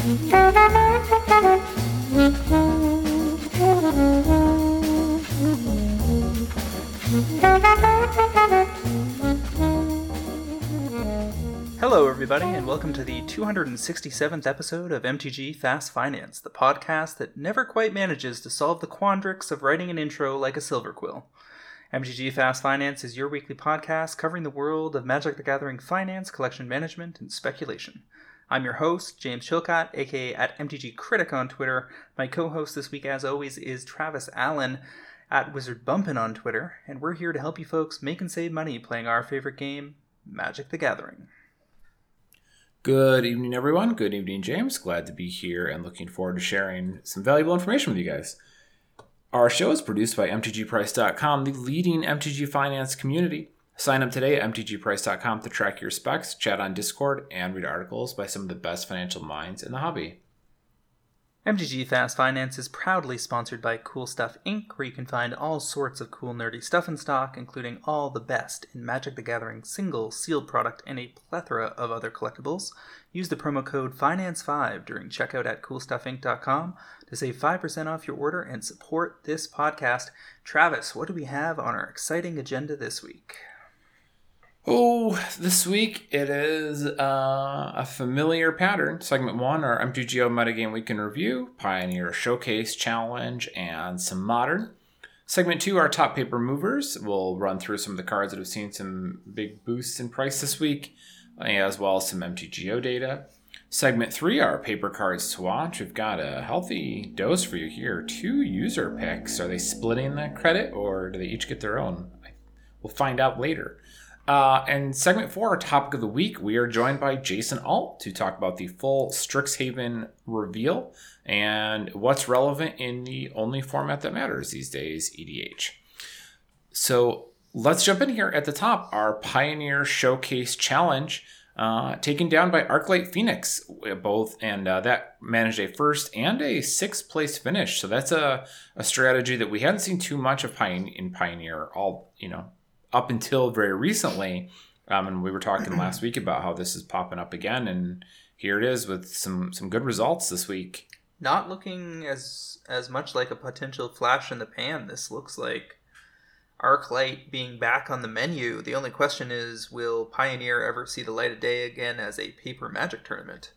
Hello, everybody, and welcome to the 267th episode of MTG Fast Finance, the podcast that never quite manages to solve the quandrix of writing an intro like a silver quill. MTG Fast Finance is your weekly podcast covering the world of Magic the Gathering finance, collection management, and speculation. I'm your host, James Chilcott, aka at MTG Critic on Twitter. My co-host this week, as always, is Travis Allen at Wizard Bumpin' on Twitter, and we're here to help you folks make and save money playing our favorite game, Magic the Gathering. Good evening, everyone. Good evening, James. Glad to be here and looking forward to sharing some valuable information with you guys. Our show is produced by MTGPrice.com, the leading MTG finance community. Sign up today at MTGPrice.com to track your specs, chat on Discord, and read articles by some of the best financial minds in the hobby. MTG Fast Finance is proudly sponsored by Cool Stuff Inc., where you can find all sorts of cool nerdy stuff in stock, including all the best in Magic the Gathering single sealed product and a plethora of other collectibles. Use the promo code FINANCE5 during checkout at coolstuffinc.com to save 5% off your order and support this podcast. Travis, what do we have on our exciting agenda this week? Oh, this week it is uh, a familiar pattern. Segment one, our MTGO Metagame Week in Review, Pioneer Showcase Challenge, and some modern. Segment two, our top paper movers. We'll run through some of the cards that have seen some big boosts in price this week, as well as some MTGO data. Segment three, our paper cards to watch. We've got a healthy dose for you here. Two user picks. Are they splitting the credit or do they each get their own? We'll find out later. Uh, and segment four, our topic of the week, we are joined by Jason Alt to talk about the full Strixhaven reveal and what's relevant in the only format that matters these days, EDH. So let's jump in here at the top. Our Pioneer Showcase Challenge, uh, taken down by Arclight Phoenix, both, and uh, that managed a first and a sixth place finish. So that's a, a strategy that we hadn't seen too much of in Pioneer all, you know, up until very recently. Um, and we were talking last week about how this is popping up again, and here it is with some some good results this week. Not looking as as much like a potential flash in the pan. This looks like Arclight being back on the menu. The only question is, will Pioneer ever see the light of day again as a paper Magic tournament?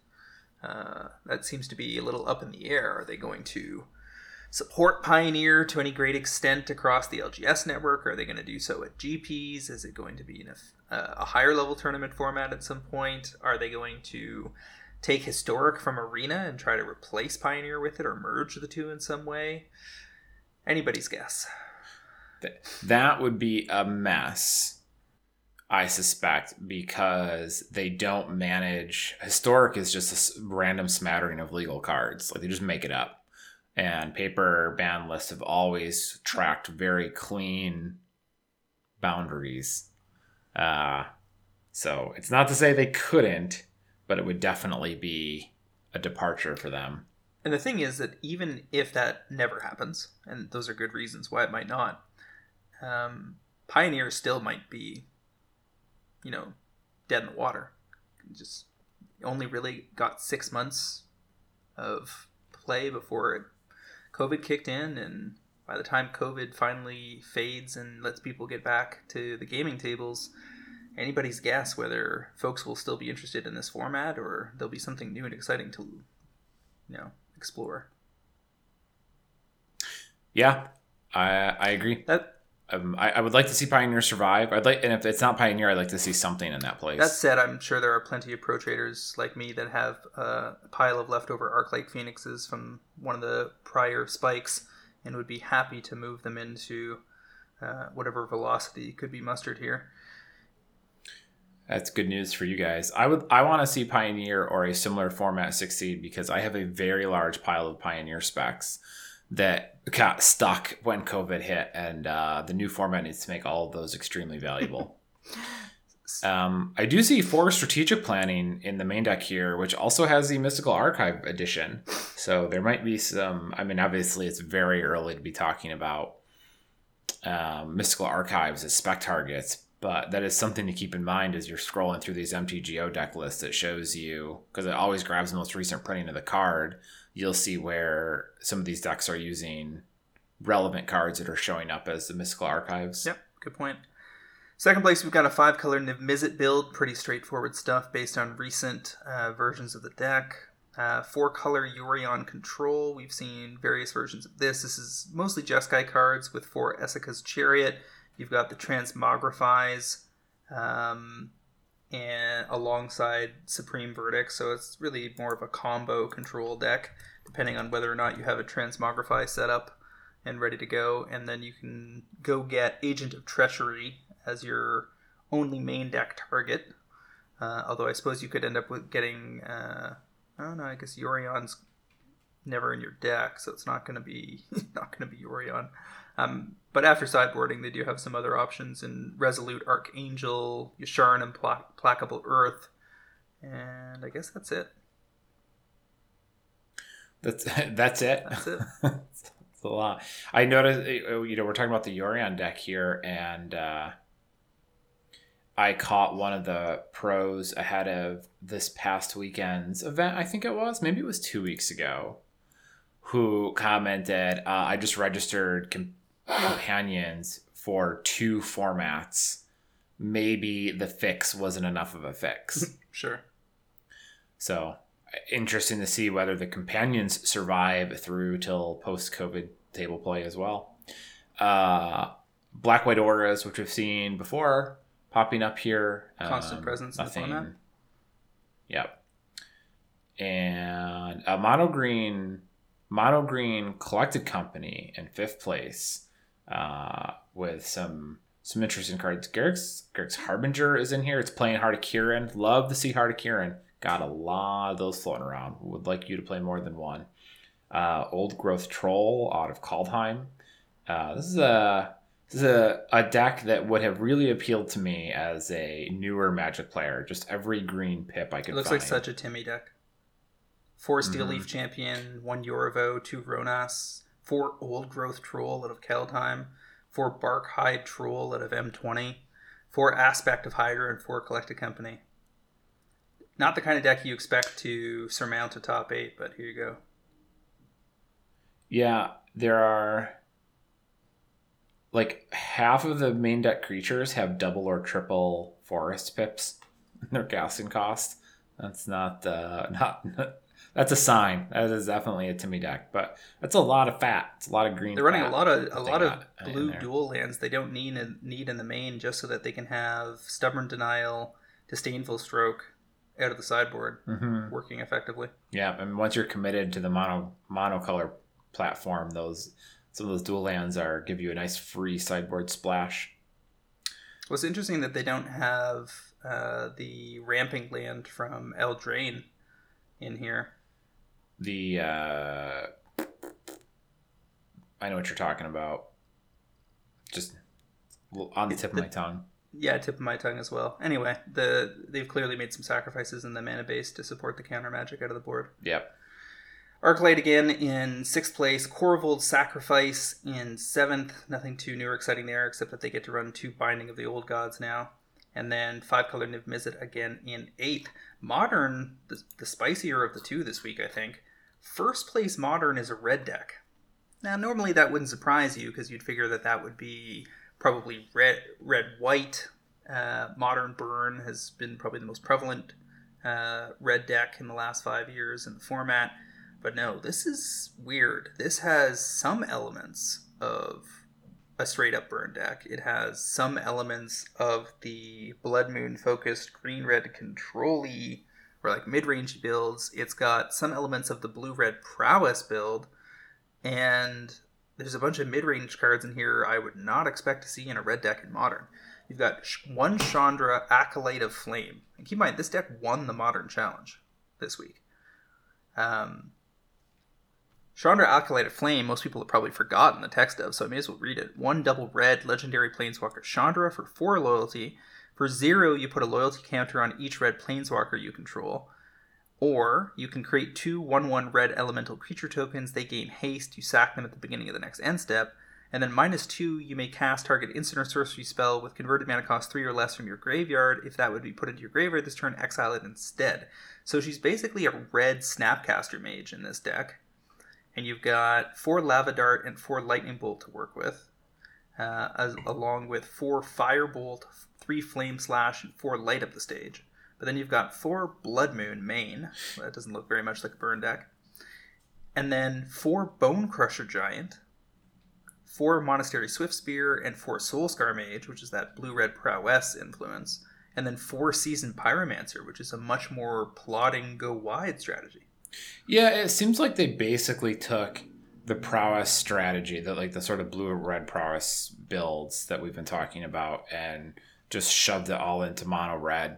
Uh, that seems to be a little up in the air. Are they going to support Pioneer to any great extent across the LGS network? Are they going to do so at GPs? Is it going to be in a, uh, a higher level tournament format at some point? Are they going to take Historic from Arena and try to replace Pioneer with it or merge the two in some way? Anybody's guess. That would be a mess. I suspect because they don't manage historic is just a random smattering of legal cards. Like they just make it up and paper ban lists have always tracked very clean boundaries. Uh, so it's not to say they couldn't, but it would definitely be a departure for them. And the thing is that even if that never happens, and those are good reasons why it might not, um, Pioneer still might be, you know, dead in the water. Just only really got six months of play before it COVID kicked in, and by the time COVID finally fades and lets people get back to the gaming tables, anybody's guess whether folks will still be interested in this format or there'll be something new and exciting to, you know, explore. Yeah, I I agree. That um, I, I, would like to see Pioneer survive. I'd like, and if it's not Pioneer, I'd like to see something in that place. That said, I'm sure there are plenty of pro traders like me that have a pile of leftover Arc Arclight Phoenixes from one of the prior spikes, and would be happy to move them into uh, whatever velocity could be mustered here. That's good news for you guys. I would I want to see Pioneer or a similar format succeed because I have a very large pile of Pioneer specs that got stuck when COVID hit, and uh, the new format needs to make all of those extremely valuable. um, I do see four strategic planning in the main deck here, which also has the Mystical Archive edition. So there might be some. I mean, obviously, it's very early to be talking about um, Mystical Archives as spec targets, but that is something to keep in mind as you're scrolling through these MTGO deck lists. It shows you because it always grabs the most recent printing of the card. You'll see where some of these decks are using relevant cards that are showing up as the mystical archives. Yep, good point. Second place, we've got a five color Niv Mizzet build. Pretty straightforward stuff based on recent uh, versions of the deck. Uh, four color Yorion Control. We've seen various versions of this. This is mostly Jeskai cards with four Esika's Chariot. You've got the Transmogrifies um, and alongside Supreme Verdict. So it's really more of a combo control deck, depending on whether or not you have a Transmogrify set up and ready to go. And then you can go get Agent of Treachery as your only main deck target. Uh, although I suppose you could end up with getting, uh, I don't know. I guess Yorion's never in your deck, so it's not going to be not going to be Yorion. Um, but after sideboarding, they do have some other options in Resolute Archangel, Yasharn, and Pla- Placable Earth. And I guess that's it. That's that's it. That's it. that's a lot. I noticed, you know, we're talking about the Yorion deck here, and uh, I caught one of the pros ahead of this past weekend's event. I think it was, maybe it was two weeks ago, who commented, uh, "I just registered companions for two formats. Maybe the fix wasn't enough of a fix." sure. So interesting to see whether the companions survive through till post COVID table play as well. Uh, Black White Auras, which we've seen before, popping up here. Constant um, presence nothing, in the format. Yep. And a mono green, mono green collected company in fifth place, uh, with some some interesting cards. Garruk's Garruk's Harbinger is in here. It's playing Heart of Kiran. Love to see Heart of Kiran. Got a lot of those floating around. Would like you to play more than one. Uh, Old Growth Troll out of Kaldheim. Uh, this is a this is a, a deck that would have really appealed to me as a newer Magic player. Just every green pip I could. It looks find. like such a Timmy deck. Four Steel mm-hmm. Leaf Champion, one Yorvo, two Rhonas, four Old Growth Troll out of Kaldheim, four Barkhide Troll out of M20, four Aspect of Hydra, and four Collected Company. Not the kind of deck you expect to surmount a top eight, but here you go. Yeah, there are like half of the main deck creatures have double or triple forest pips in their casting cost. That's not uh not, that's a sign. That is definitely a Timmy deck, but that's a lot of fat. It's a lot of green. They're running a lot of a lot of blue dual lands. They don't need a, need in the main just so that they can have stubborn denial, disdainful stroke out of the sideboard, mm-hmm. working effectively. Yeah, and once you're committed to the mono monocolor platform, those some of those dual lands are give you a nice free sideboard splash. Well, it's interesting that they don't have uh, the ramping land from Eldraine in here. The uh, I know what you're talking about. Just on the tip the, of my tongue. Yeah, tip of my tongue as well. Anyway, the they've clearly made some sacrifices in the mana base to support the counter magic out of the board. Yep. Arclight again in sixth place. Korvold Sacrifice in seventh. Nothing too new or exciting there, except that they get to run two Binding of the Old Gods now. And then five color Niv Mizzet again in eighth. Modern, the, the spicier of the two this week, I think. First place Modern is a red deck. Now, normally that wouldn't surprise you because you'd figure that that would be probably red, red, white. Uh, modern Burn has been probably the most prevalent uh, red deck in the last five years in the format. But no, this is weird. This has some elements of a straight up burn deck. It has some elements of the Blood Moon focused green red control or like mid range builds. It's got some elements of the blue red prowess build. And there's a bunch of mid range cards in here I would not expect to see in a red deck in modern. You've got one Chandra Acolyte of Flame. And keep in mind, this deck won the modern challenge this week. Um, Chandra of Flame, most people have probably forgotten the text of, so I may as well read it. One double red legendary planeswalker Chandra for four loyalty. For zero, you put a loyalty counter on each red planeswalker you control. Or you can create two 1 1 red elemental creature tokens. They gain haste. You sack them at the beginning of the next end step. And then minus two, you may cast target instant or sorcery spell with converted mana cost three or less from your graveyard. If that would be put into your graveyard this turn, exile it instead. So she's basically a red Snapcaster mage in this deck. And you've got four Lava Dart and four Lightning Bolt to work with, uh, as, along with four Firebolt, three Flame Slash, and four Light Up the Stage. But then you've got four Blood Moon main. That doesn't look very much like a burn deck. And then four Bonecrusher Giant, four Monastery Swiftspear, and four Soulscar Mage, which is that blue red prowess influence. And then four Seasoned Pyromancer, which is a much more plodding go wide strategy. Yeah, it seems like they basically took the prowess strategy, that like the sort of blue or red prowess builds that we've been talking about, and just shoved it all into mono red.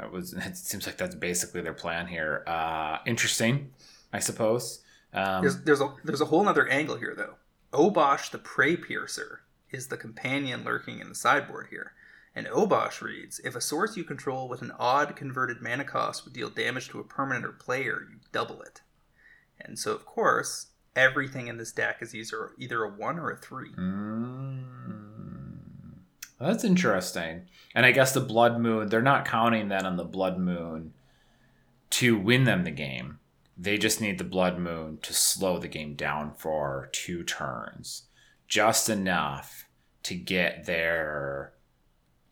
It was. It seems like that's basically their plan here. Uh, interesting, I suppose. Um, There's, there's a there's a whole other angle here though. Obosh the Preypiercer is the companion lurking in the sideboard here. And Obosh reads, if a source you control with an odd converted mana cost would deal damage to a permanent or player, you double it. And so of course, everything in this deck is either either a one or a three. Mm, that's interesting. And I guess the Blood Moon, they're not counting then on the Blood Moon to win them the game. They just need the Blood Moon to slow the game down for two turns. Just enough to get their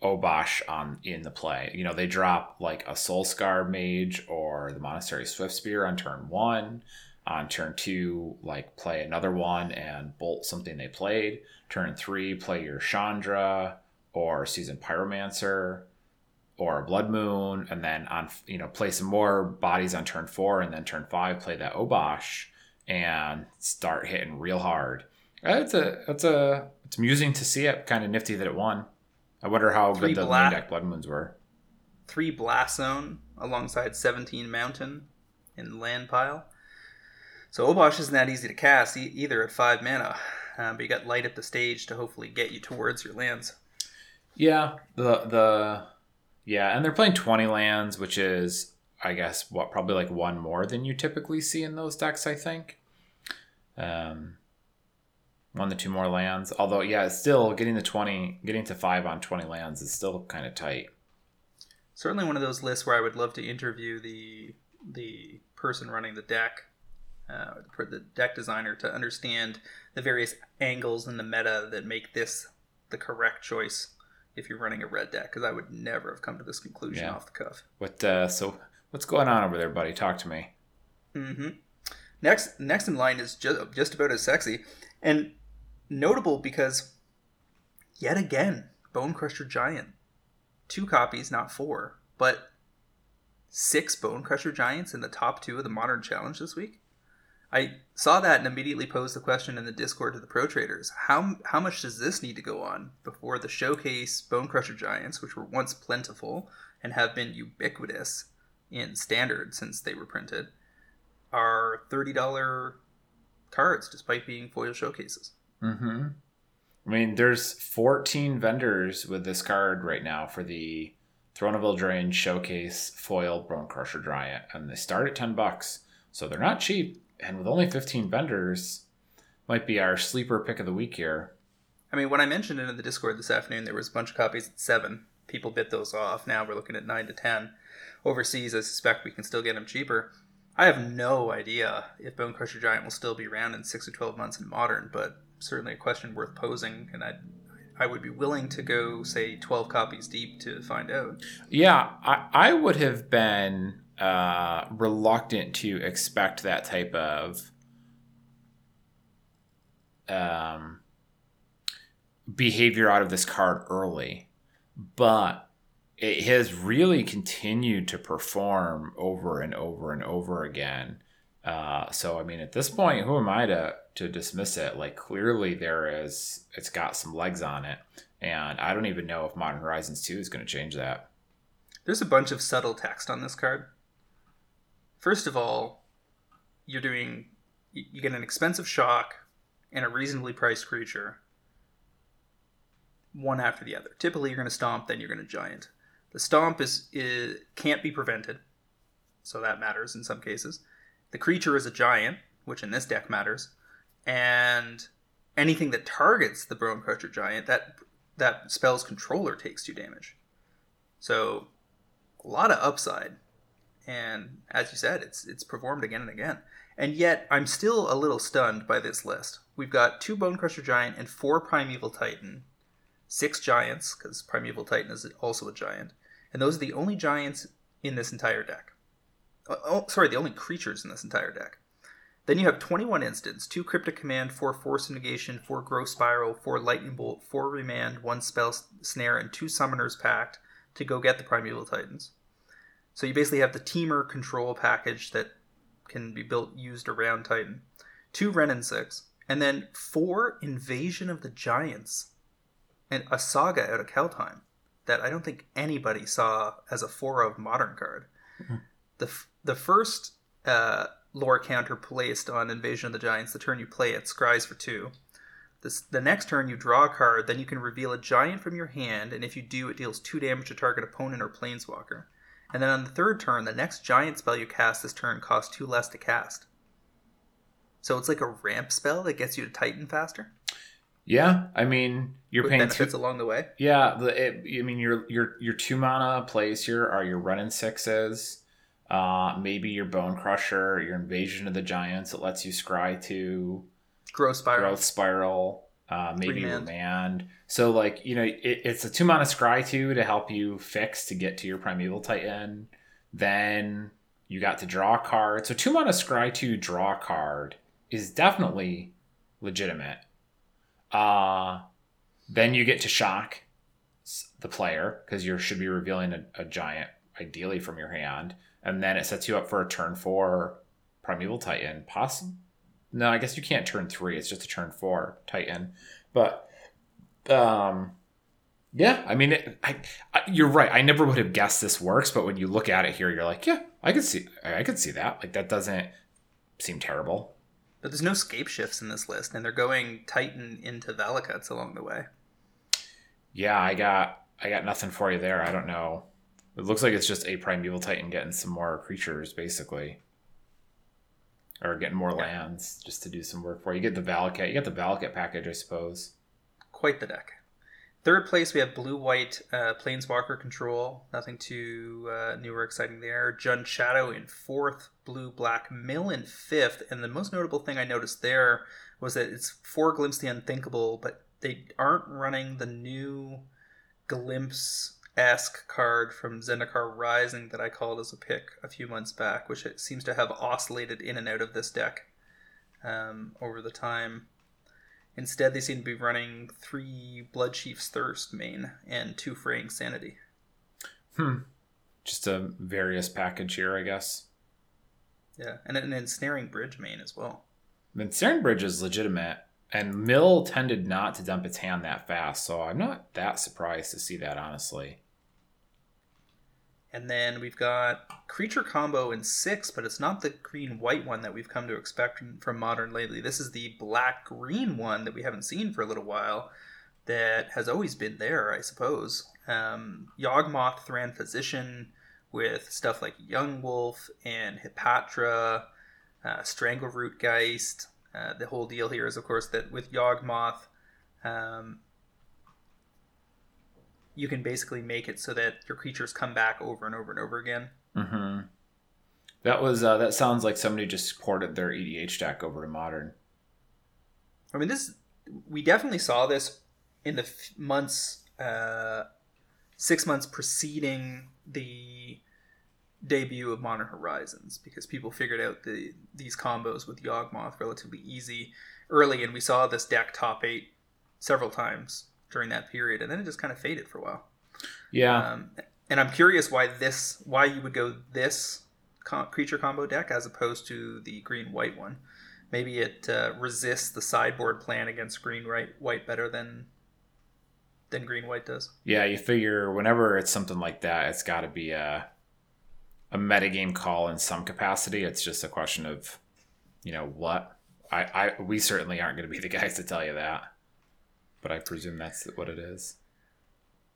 Obosh on in the play. You know, they drop like a Soul Scar Mage or the Monastery Swiftspear on turn one. On turn two, like play another one and bolt something they played. Turn three, play your Chandra or Seasoned Pyromancer or a Blood Moon, and then on you know play some more bodies on turn four, and then turn five play that Obosh and start hitting real hard. Uh, it's a it's a it's amusing to see it. Kind of nifty that it won. I wonder how Three good the black- main deck Blood Moons were. Three Blast Zone alongside 17 Mountain in land pile. So Obosh isn't that easy to cast e- either at five mana, um, but you got light up the stage to hopefully get you towards your lands. Yeah, the the yeah, and they're playing twenty lands, which is I guess what probably like one more than you typically see in those decks. I think. Um, one to two more lands. Although, yeah, still getting the twenty, getting to five on twenty lands is still kind of tight. Certainly one of those lists where I would love to interview the the person running the deck, uh, for the deck designer, to understand the various angles in the meta that make this the correct choice if you're running a red deck. Because I would never have come to this conclusion Yeah. off the cuff. What uh, so what's going on over there, buddy? Talk to me. hmm Next, next in line is just just about as sexy and notable because yet again, Bonecrusher Giant, two copies, not four, but six Bonecrusher Giants in the top two of the Modern Challenge this week. I saw that and immediately posed the question in the Discord to the pro traders: How how much does this need to go on before the showcase Bonecrusher Giants, which were once plentiful and have been ubiquitous in standard since they were printed, are thirty dollar cards despite being foil showcases. Mm-hmm. I mean, there's 14 vendors with this card right now for the Throne of Eldraine Showcase Foil Bonecrusher Giant, and they start at 10 bucks, so they're not cheap. And with only 15 vendors, might be our sleeper pick of the week here. I mean, when I mentioned it in the Discord this afternoon, there was a bunch of copies at seven. People bit those off. Now we're looking at nine to ten. Overseas, I suspect we can still get them cheaper. I have no idea if Bonecrusher Giant will still be around in six or twelve months in Modern, but certainly a question worth posing, and I, I would be willing to go say twelve copies deep to find out. Yeah, I, I would have been uh, reluctant to expect that type of um, behavior out of this card early, but it has really continued to perform over and over and over again. Uh, so I mean, at this point, who am I to to dismiss it? Like clearly, there is it's got some legs on it, and I don't even know if Modern Horizons two is going to change that. There's a bunch of subtle text on this card. First of all, you're doing you you get an expensive shock and a reasonably priced creature one after the other. Typically you're going to stomp then you're going to giant. The stomp is, is can't be prevented. So that matters in some cases. The creature is a giant, which in this deck matters, and anything that targets the Bonecrusher Giant, that that spell's controller takes two damage. So a lot of upside. And as you said, it's it's performed again and again. And yet I'm still a little stunned by this list. We've got two Bonecrusher Giant and four Primeval Titan, six giants, because Primeval Titan is also a giant. And those are the only giants in this entire deck. Oh, oh, sorry, the only creatures in this entire deck. Then you have 21 instants, 2 Cryptic Command, 4 Force Negation, 4 Growth Spiral, 4 Lightning Bolt, 4 Remand, 1 Spell Snare, and 2 Summoner's Pact to go get the Primeval Titans. So you basically have the Temur control package that can be built used around Titan. 2 Wrenn and 6, and then 4 Invasion of the Giants, and a saga out of Kaldheim that I don't think anybody saw as a 4 of modern card. Mm-hmm. The, f- the first uh, lore counter placed on Invasion of the Giants, the turn you play it, scries for two. This, the next turn you draw a card, then you can reveal a giant from your hand, and if you do, it deals two damage to target opponent or planeswalker. And then on the third turn, the next giant spell you cast this turn costs two less to cast. So it's like a ramp spell that gets you to Titan faster. Yeah, I mean you're With paying benefits two. along the way. Yeah, the, it, I mean your your your two mana plays here are your running sixes. Uh, maybe your Bonecrusher, your Invasion of the Giants. It lets you scry to Growth Spiral. Growth Spiral. Uh, maybe Remand. Remand. So like you know, it, it's a two mana scry two to help you fix to get to your Primeval Titan. Then you got to draw a card. So two mana scry two draw a card is definitely legitimate. Uh then you get to shock the player because you should be revealing a, a giant ideally from your hand, and then it sets you up for a turn four Primeval Titan. Possible. No, I guess you can't turn three. It's just a turn four Titan. But um, yeah, I mean, it, I, I you're right. I never would have guessed this works, but when you look at it here, you're like, yeah, I could see, I could see that. Like that doesn't seem terrible. But there's no scape shifts in this list, and they're going Titan into Valakuts along the way. Yeah, I got, I got nothing for you there. I don't know. It looks like it's just a Primeval Titan getting some more creatures, basically. Or getting more Yeah. lands just to do some work for you. Get the Valakut. You get the Valakut package, I suppose. Quite the deck. Third place, we have blue white uh, Planeswalker control. Nothing too uh, new or exciting there. Jund Shadow in fourth, blue black Mill in fifth. And the most notable thing I noticed there was that it's four Glimpse the Unthinkable, but they aren't running the new Glimpse esque card from Zendikar Rising that I called as a pick a few months back, which it seems to have oscillated in and out of this deck um, over the time. Instead, they seem to be running three Bloodchief's Thirst main and two Fraying Sanity. Hmm. Just a various package here, I guess. Yeah, and an Ensnaring Bridge main as well. Stern Bridge is legitimate, and Mill tended not to dump its hand that fast, so I'm not that surprised to see that, honestly. And then we've got Creature Combo in six, but it's not the green white one that we've come to expect from- Modern lately. This is the black green one that we haven't seen for a little while that has always been there, I suppose. Um, Yawgmoth Thran Physician with stuff like Young Wolf and Hapatra, uh, Strangleroot Geist. Uh, the whole deal here is, of course, that with Yawgmoth, um, you can basically make it so that your creatures come back over and over and over again. Mm-hmm. That was uh, that sounds like somebody just ported their EDH deck over to modern. I mean, this we definitely saw this in the f- months, uh, six months preceding the debut of Modern Horizons, because people figured out the these combos with Yawgmoth relatively easy early, and we saw this deck top eight several times during that period, and then it just kind of faded for a while. Yeah, Um, and I'm curious why this, why you would go this co- creature combo deck as opposed to the green white one. Maybe it uh, resists the sideboard plan against green white white better than than green white does. yeah. You figure whenever it's something like that, it's got to be a a metagame call in some capacity. It's just a question of, you know, what. I, I we certainly aren't going to be the guys to tell you that, but I presume that's what it is.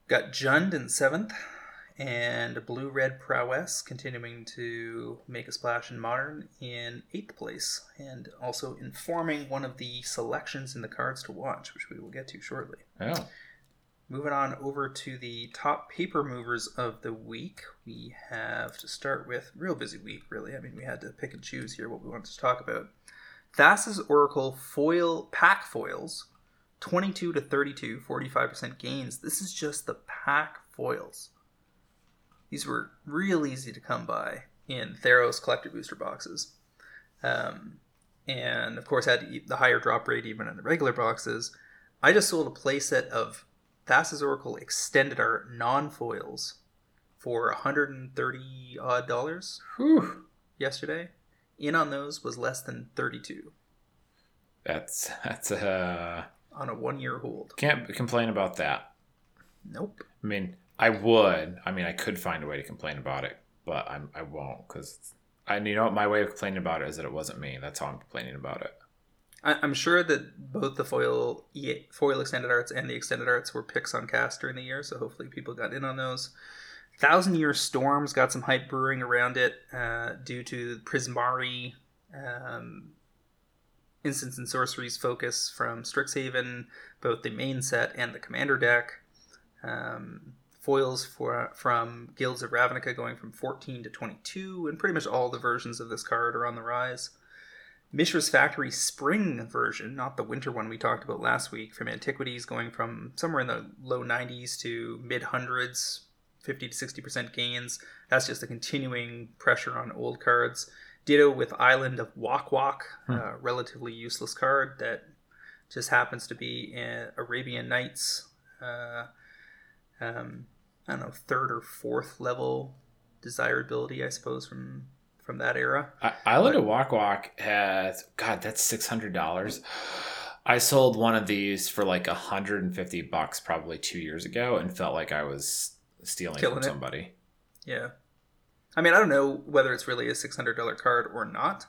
Got Jund in seventh, And Blue Red Prowess continuing to make a splash in Modern in eighth place, and also informing one of the selections in the cards to watch, which we will get to shortly. Oh. Moving on over to the top paper movers of the week, we have to start with real busy week, really. I mean, we had to pick and choose here what we wanted to talk about. Thassa's Oracle foil pack foils, 22 to 32, 45% gains. This is just the pack foils. These were real easy to come by in Theros collector booster boxes. Um, and of course, had the higher drop rate even in the regular boxes. I just sold a playset of Thassa's Oracle extended art non foils for 130 odd dollars Whew. yesterday. In on those was less than 32 That's that's uh on a one year hold. can't complain about that. Nope. I mean, I would. I mean, I could find a way to complain about it, but I'm I won't because I you know what my way of complaining about it is that it wasn't me. That's how I'm complaining about it. I, I'm sure that both the foil foil extended arts and the extended arts were picks on cast during the year, so hopefully people got in on those. Thousand Year Storms got some hype brewing around it uh, due to Prismari um, Instants and Sorceries focus from Strixhaven, both the main set and the Commander deck. Um, foils for from Guilds of Ravnica going from 14 to 22, and pretty much all the versions of this card are on the rise. Mishra's Factory Spring version, not the winter one we talked about last week, from Antiquities going from somewhere in the low 90s to mid hundreds, 50 to 60% gains. That's just a continuing pressure on old cards. Ditto with Island of Wak Wak, a relatively useless card that just happens to be in Arabian Nights. Uh, um, I don't know, third or fourth level desirability, I suppose, from from that era. I, Island of Wak Wak has God. That's six hundred dollars. I sold one of these for like hundred and fifty bucks probably two years ago, and felt like I was stealing from it. somebody. Yeah. I mean, I don't know whether it's really a $600 card or not,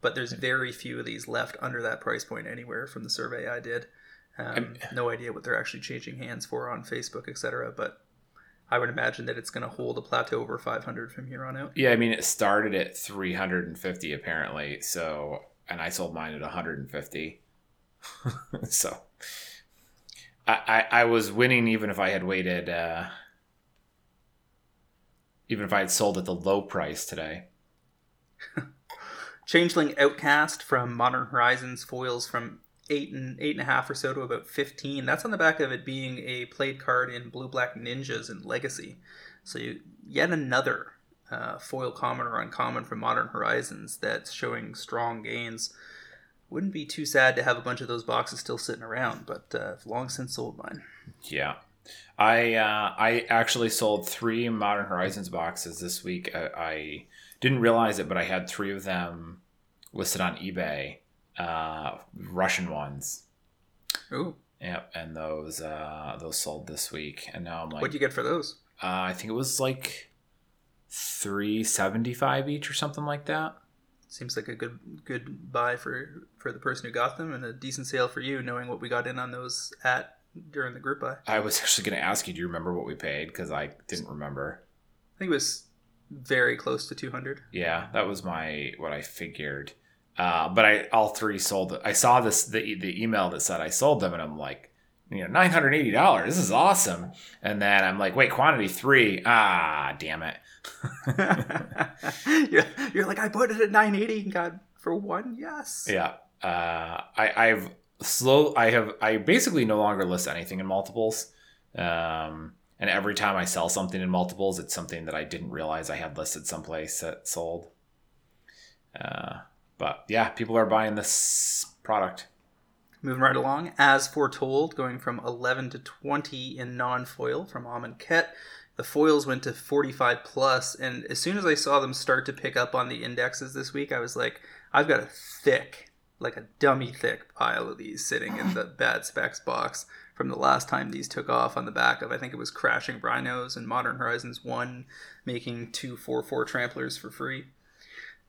but there's very few of these left under that price point anywhere from the survey I did. Um, no idea what they're actually changing hands for on Facebook, etc. But I would imagine that it's going to hold a plateau over 500 from here on out. Yeah, I mean it started at three hundred and fifty apparently. So, and I sold mine at one hundred and fifty. so, I, I I was winning even if I had waited. Uh, even if I had sold at the low price today. Changeling Outcast from Modern Horizons foils from eight and eight and a half or so to about fifteen. That's on the back of it being a played card in Blue Black Ninjas and Legacy. So you, yet another uh, foil common or uncommon from Modern Horizons that's showing strong gains. Wouldn't be too sad to have a bunch of those boxes still sitting around, but uh, I've long since sold mine. Yeah. I uh, I actually sold three Modern Horizons boxes this week. I, I didn't realize it, but I had three of them listed on eBay, uh, Russian ones. Ooh, Yep, and those uh, those sold this week, and now I'm like, what'd you get for those? uh, I think it was like three seventy five each or something like that. Seems like a good good buy for for the person who got them, and a decent sale for you, knowing what we got in on those at during the group buy. I was actually going to ask you, do you remember what we paid? Because I didn't remember. I think it was very close to 200. Yeah, that was my what I figured. Uh, but I all three sold. I saw this the the email that said I sold them, and I'm like, you know, nine hundred eighty dollars. This is awesome. And then I'm like, wait, quantity three. Ah, damn it. you're, you're like, I put it at 980 and got for one. Yes. Yeah. Uh, I I've slow. I have I basically no longer list anything in multiples. Um, and every time I sell something in multiples, it's something that I didn't realize I had listed someplace that sold. Uh, but yeah, people are buying this product. Moving right along, as foretold, going from 11 to 20 in non-foil from Amonkhet. The foils went to 45 plus, and as soon as I saw them start to pick up on the indexes this week, I was like, I've got a thick, like a dummy thick pile of these sitting in the bad specs box from the last time these took off on the back of, I think it was Crashing Rhinos and Modern Horizons 1, making two 4 4 tramplers for free.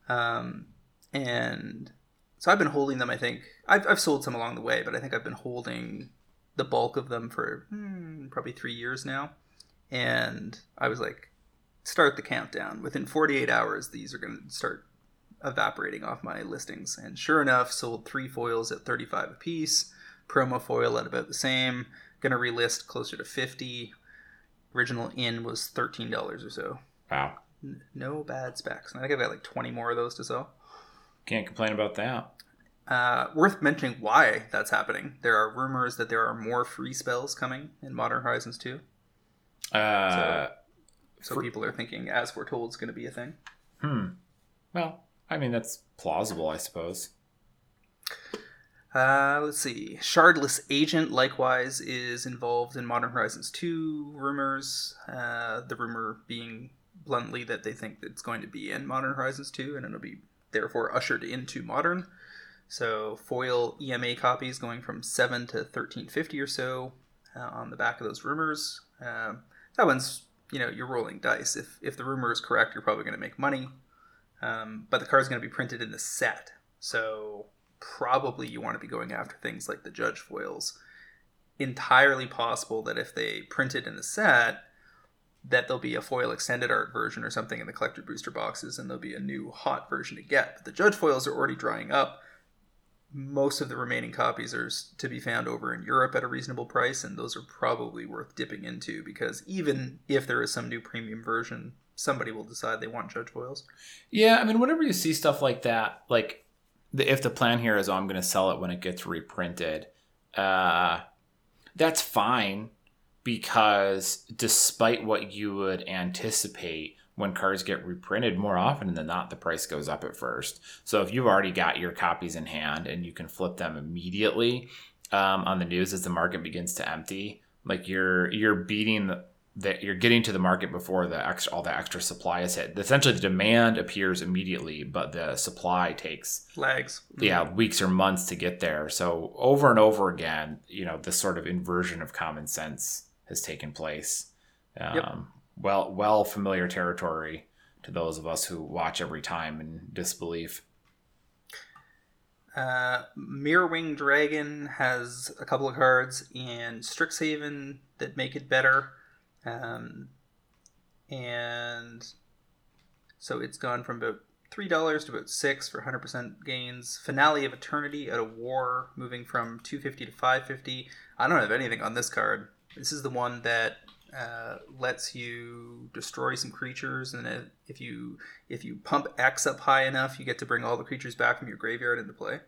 Um, and so I've been holding them. I think I've, I've sold some along the way, but I think I've been holding the bulk of them for hmm, probably three years now. And I was like, start the countdown. Within 48 hours, these are going to start evaporating off my listings. And sure enough, sold three foils at 35 a piece, promo foil at about the same. Going to relist closer to 50. Original in was $13 or so. Wow. N- No bad specs. And I think I've got like 20 more of those to sell. Can't complain about that. Uh, worth mentioning why that's happening. There are rumors that there are more free spells coming in Modern Horizons 2. Uh, So For- people are thinking As we're told, is going to be a thing. hmm. Well, I mean that's plausible, I suppose. Uh, let's see. Shardless Agent likewise is involved in Modern Horizons 2 rumors. Uh, the rumor being bluntly that they think it's going to be in Modern Horizons 2 and it'll be therefore ushered into Modern. So foil EMA copies going from 7 to 1350 or so uh, on the back of those rumors. Um, that one's, you know, you're rolling dice. If, if the rumor is correct, you're probably going to make money. Um, but the card's going to be printed in the set. So probably you want to be going after things like the judge foils. Entirely possible that if they print it in the set, that there'll be a foil extended art version or something in the collector booster boxes, and there'll be a new hot version to get. But the judge foils are already drying up. Most of the remaining copies are to be found over in Europe at a reasonable price, and those are probably worth dipping into because even if there is some new premium version, somebody will decide they want judge foils. Yeah, I mean, whenever you see stuff like that, like the, if the plan here is, oh, I'm going to sell it when it gets reprinted, uh, that's fine because despite what you would anticipate when cards get reprinted, more often than not, the price goes up at first. So if you've already got your copies in hand and you can flip them immediately um, on the news as the market begins to empty, like you're you're beating the that you're getting to the market before the extra all the extra supply is hit. Essentially, the demand appears immediately, but the supply takes Lags. yeah weeks or months to get there. So over and over again, you know, this sort of inversion of common sense has taken place. Um, Yep. Well, well familiar territory to those of us who watch every time in disbelief. Uh, Mirrorwing Dragon has a couple of cards in Strixhaven that make it better. Um, and so it's gone from about $3 to about 6 for 100% gains. Finale of Eternity at a War moving from 250 to 550. I don't have anything on this card. This is the one that uh, lets you destroy some creatures, and if- you if you pump X up high enough, you get to bring all the creatures back from your graveyard into play.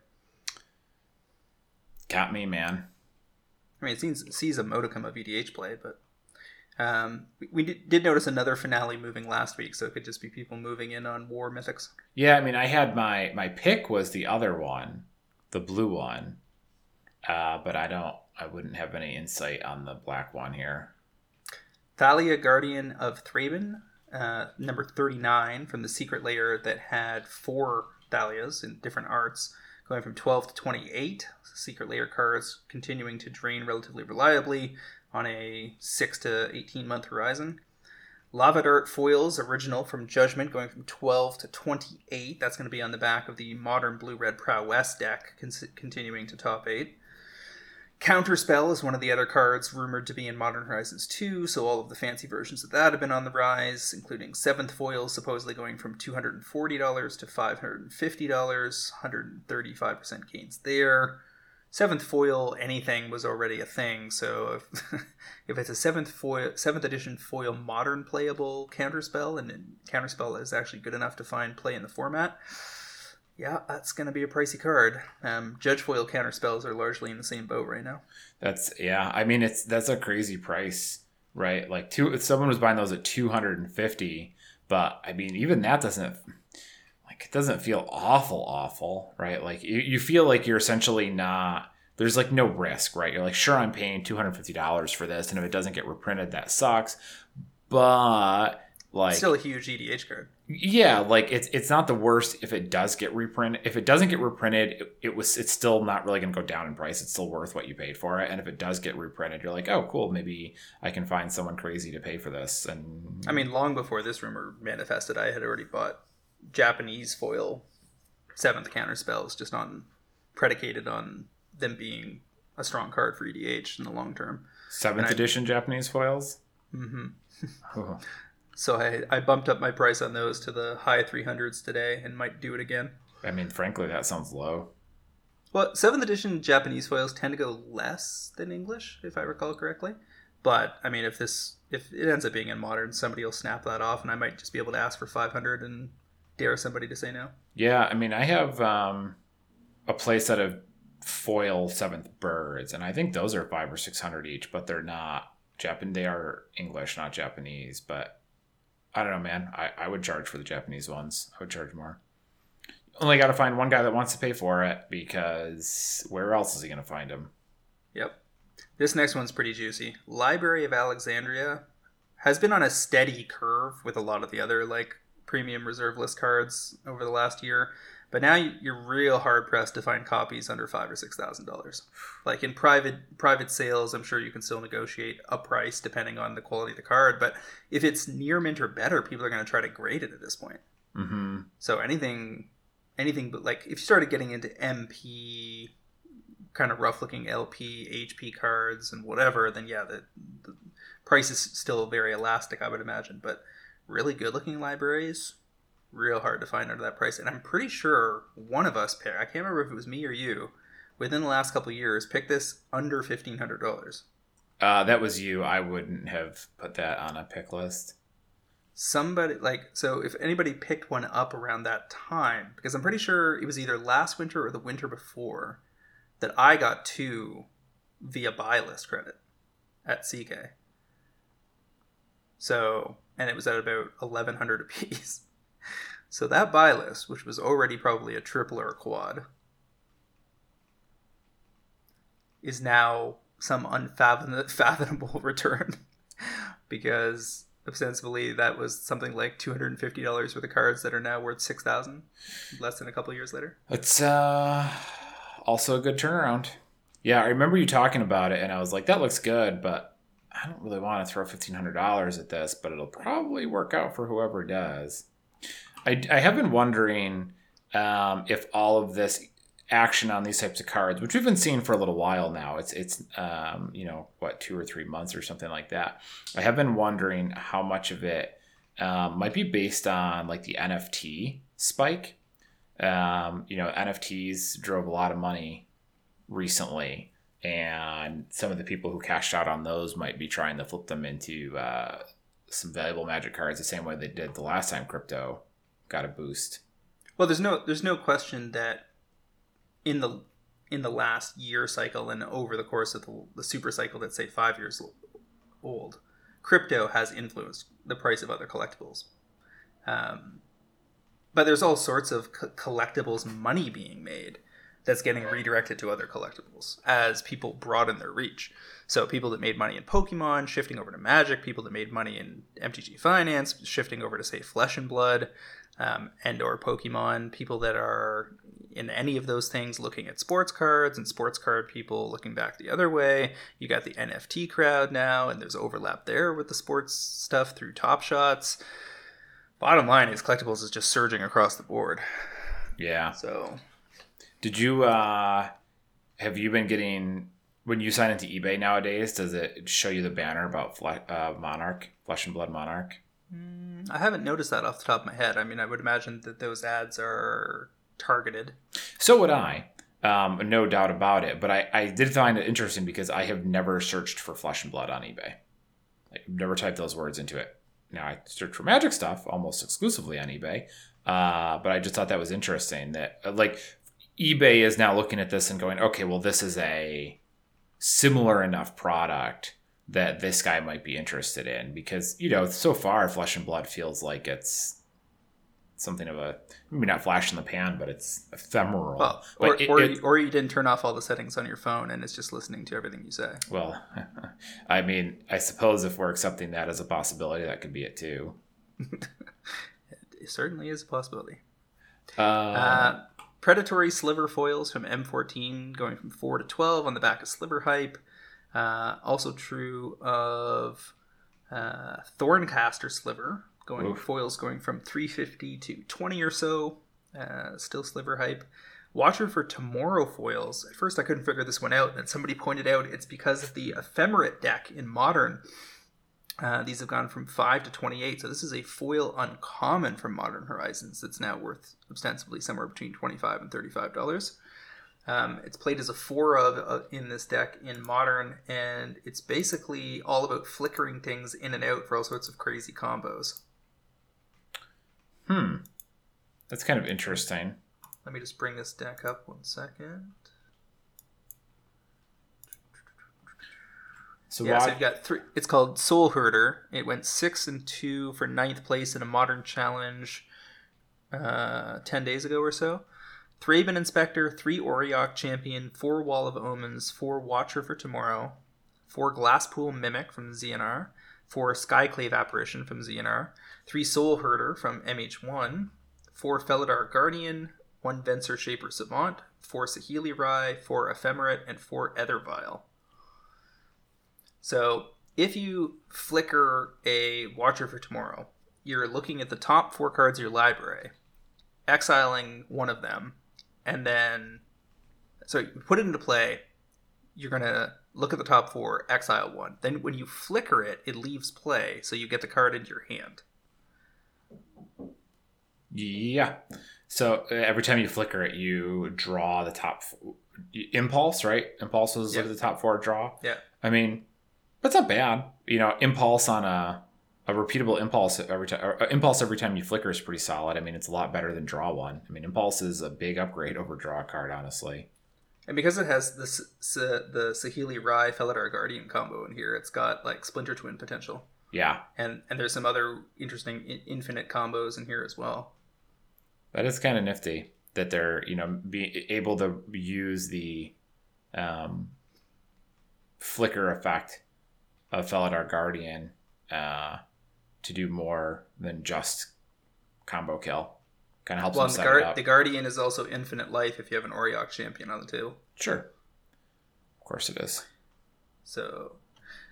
Got me, man. I mean, it seems sees a modicum of EDH play, but um, we, we did, did notice another finale moving last week, so it could just be people moving in on War Mythics. Yeah, I mean, I had my my pick was the other one, the blue one, uh, but I don't. I wouldn't have any insight on the black one here. Thalia, Guardian of Thraben, uh, number 39 from the Secret Lair that had four Thalias in different arts, going from 12 to 28. Secret Lair cards continuing to drain relatively reliably on a 6 to 18 month horizon. Lava Dart Foils, original from Judgment, going from 12 to 28. That's going to be on the back of the modern Blue Red Prowess deck, con- continuing to top 8. Counterspell is one of the other cards rumored to be in Modern Horizons 2, so all of the fancy versions of that have been on the rise, including 7th Foil supposedly going from $240 to $550, 135% gains there. 7th Foil anything was already a thing, so if, if it's a 7th foil 7th edition foil modern playable counterspell and counterspell is actually good enough to find play in the format, yeah, that's going to be a pricey card. Um, Judge foil counterspells are largely in the same boat right now. That's yeah. I mean, it's that's a crazy price, right? Like two. If Someone was buying those at two hundred and fifty, but I mean, even that doesn't like it doesn't feel awful, awful, right? Like you, you feel like you're essentially not. There's like no risk, right? You're like, sure, I'm paying two hundred fifty dollars for this, and if it doesn't get reprinted, that sucks. But like, Still a huge EDH card. Yeah, like it's it's not the worst if it does get reprinted. If it doesn't get reprinted, it, it was it's still not really going to go down in price. It's still worth what you paid for it. And if it does get reprinted, you're like, oh, cool, maybe I can find someone crazy to pay for this. And I mean, long before this rumor manifested, I had already bought Japanese foil seventh counter spells, just on predicated on them being a strong card for EDH in the long term. seventh edition Japanese foils. hmm Ooh. So I, I bumped up my price on those to the high 300s today and might do it again. I mean, frankly, that sounds low. Well, 7th edition Japanese foils tend to go less than English, if I recall correctly. But, I mean, if this if it ends up being in modern, somebody will snap that off and I might just be able to ask for 500 and dare somebody to say no. Yeah, I mean, I have um, a place set of foil seventh birds, and I think those are five or six hundred each, but they're not Japan. They are English, not Japanese. But I don't know, man. I, I would charge for the Japanese ones. I would charge more. Only got to find one guy that wants to pay for it because where else is he going to find them? Yep. This next one's pretty juicy. Library of Alexandria has been on a steady curve with a lot of the other like premium reserve list cards over the last year. But now you're real hard pressed to find copies under five or six thousand dollars. Like in private private sales, I'm sure you can still negotiate a price depending on the quality of the card. But if it's near mint or better, people are going to try to grade it at this point. Mm-hmm. So anything, anything but like if you started getting into MP, kind of rough looking LP, HP cards and whatever, then yeah, the, the price is still very elastic, I would imagine. But really good looking libraries, real hard to find under that price. And I'm pretty sure one of us picked, I can't remember if it was me or you, within the last couple years, picked this under $1,500. Uh, that was you. I wouldn't have put that on a pick list. Somebody, like, so if anybody picked one up around that time, because I'm pretty sure it was either last winter or the winter before that I got two via buy list credit at CK. So, and it was at about 1100 a piece. So that buy list, which was already probably a triple or a quad, is now some unfathomable return because ostensibly that was something like $250 worth of cards that are now worth 6000 less than a couple years later. It's uh, also a good turnaround. Yeah, I remember you talking about it, and I was like, that looks good, but I don't really want to throw $1,500 at this, but it'll probably work out for whoever does. I, I have been wondering um, if all of this action on these types of cards, which we've been seeing for a little while now, it's it's um, you know what two or three months or something like that. I have been wondering how much of it um, might be based on like the NFT spike. Um, you know, NFTs drove a lot of money recently, and some of the people who cashed out on those might be trying to flip them into uh, some valuable Magic cards the same way they did the last time crypto got a boost. Well, there's no there's no question that in the in the last year cycle and over the course of the, the super cycle that's say five years old, crypto has influenced the price of other collectibles. Um, but there's all sorts of co- collectibles money being made that's getting redirected to other collectibles as people broaden their reach. So people that made money in Pokemon shifting over to Magic, people that made money in MTG Finance shifting over to say Flesh and Blood um, and or Pokemon, people that are in any of those things looking at sports cards and sports card people looking back the other way. You got the NFT crowd now, and there's overlap there with the sports stuff through Top Shots. Bottom line is collectibles is just surging across the board. Yeah. So, did you uh, have you been getting when you sign into eBay nowadays? Does it show you the banner about Fle- uh, Monarch, Flesh and Blood Monarch? Mm, I haven't noticed that off the top of my head. I mean, I would imagine that those ads are targeted. So would I. Um, no doubt about it. But I, I did find it interesting because I have never searched for flesh and blood on eBay. I've never typed those words into it. Now I search for magic stuff almost exclusively on eBay. Uh, but I just thought that was interesting that uh, like eBay is now looking at this and going, okay, well, this is a similar enough product that this guy might be interested in because you know so far flesh and blood feels like it's something of a maybe not flash in the pan but it's ephemeral. Well, or, it, or, it, or you didn't turn off all the settings on your phone and it's just listening to everything you say. Well i mean i suppose if we're accepting that as a possibility that could be it too. It certainly is a possibility. Uh, uh, predatory sliver foils from m14 going from 4 to 12 on the back of sliver hype uh, also true of uh, Thorncaster Sliver, going Oof. foils going from 350 to 20 or so. Uh, still Sliver hype. Watcher for Tomorrow foils. At first, I couldn't figure this one out, and somebody pointed out it's because of the Ephemerate deck in Modern Uh, these have gone from 5 to 28, so this is a foil uncommon from Modern Horizons that's now worth ostensibly somewhere between 25 and $35. Um, it's played as a 4 of uh, in this deck in Modern, and it's basically all about flickering things in and out for all sorts of crazy combos. Hmm. That's kind of interesting. Let me just bring this deck up one second. So yeah, so you've got three. It's called Soul Herder. It went six and two for ninth place in a modern challenge uh, ten days ago or so. Thraben Inspector, three Auriok Champion, four Wall of Omens, four Watcher for Tomorrow, four Glasspool Mimic from ZNR, four Skyclave Apparition from ZNR, three Soul Herder from MH1, four Felidar Guardian, one Venser Shaper Savant, four Saheeli Rai, four Ephemerate, and four Aether Vial. So if you flicker a Watcher for Tomorrow, you're looking at the top four cards of your library, exiling one of them, and then so you put it into play. You're gonna look at the top four, exile one. Then when you flicker it, it leaves play, so you get the card into your hand. Yeah. So uh, every time you flicker it, you draw the top impulse, right? Impulse is Yeah. the top four draw. Yeah. I mean, that's not bad. You know, impulse on a a repeatable impulse every time. Uh, impulse every time you flicker is pretty solid. I mean, it's a lot better than draw one. I mean, impulse is a big upgrade over draw card, honestly. And because it has the S- S- the Saheeli Rai Felidar Guardian combo in here, it's got like Splinter Twin potential, Yeah, and and there's some other interesting in- infinite combos in here as well. that is kind of nifty that they're you know be able to use the um, flicker effect of Felidar Guardian uh, to do more than just combo kill. Kind of helps Well, the, guard, the Guardian is also infinite life if you have an Auriok champion on the table. Sure, of course it is. So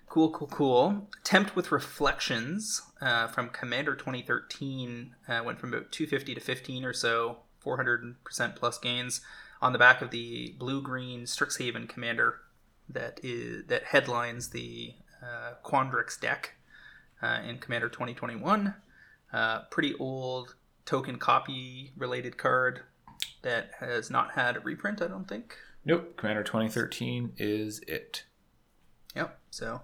cool, cool, cool. Tempt with Reflections uh, from Commander 2013 uh, went from about 250 to 15 or so, 400% plus gains on the back of the blue green Strixhaven Commander that is that headlines the uh, Quandrix deck uh, in Commander 2021. Uh, pretty old token copy related card that has not had a reprint, I don't think. Nope, Commander 2013 is it. Yep. So,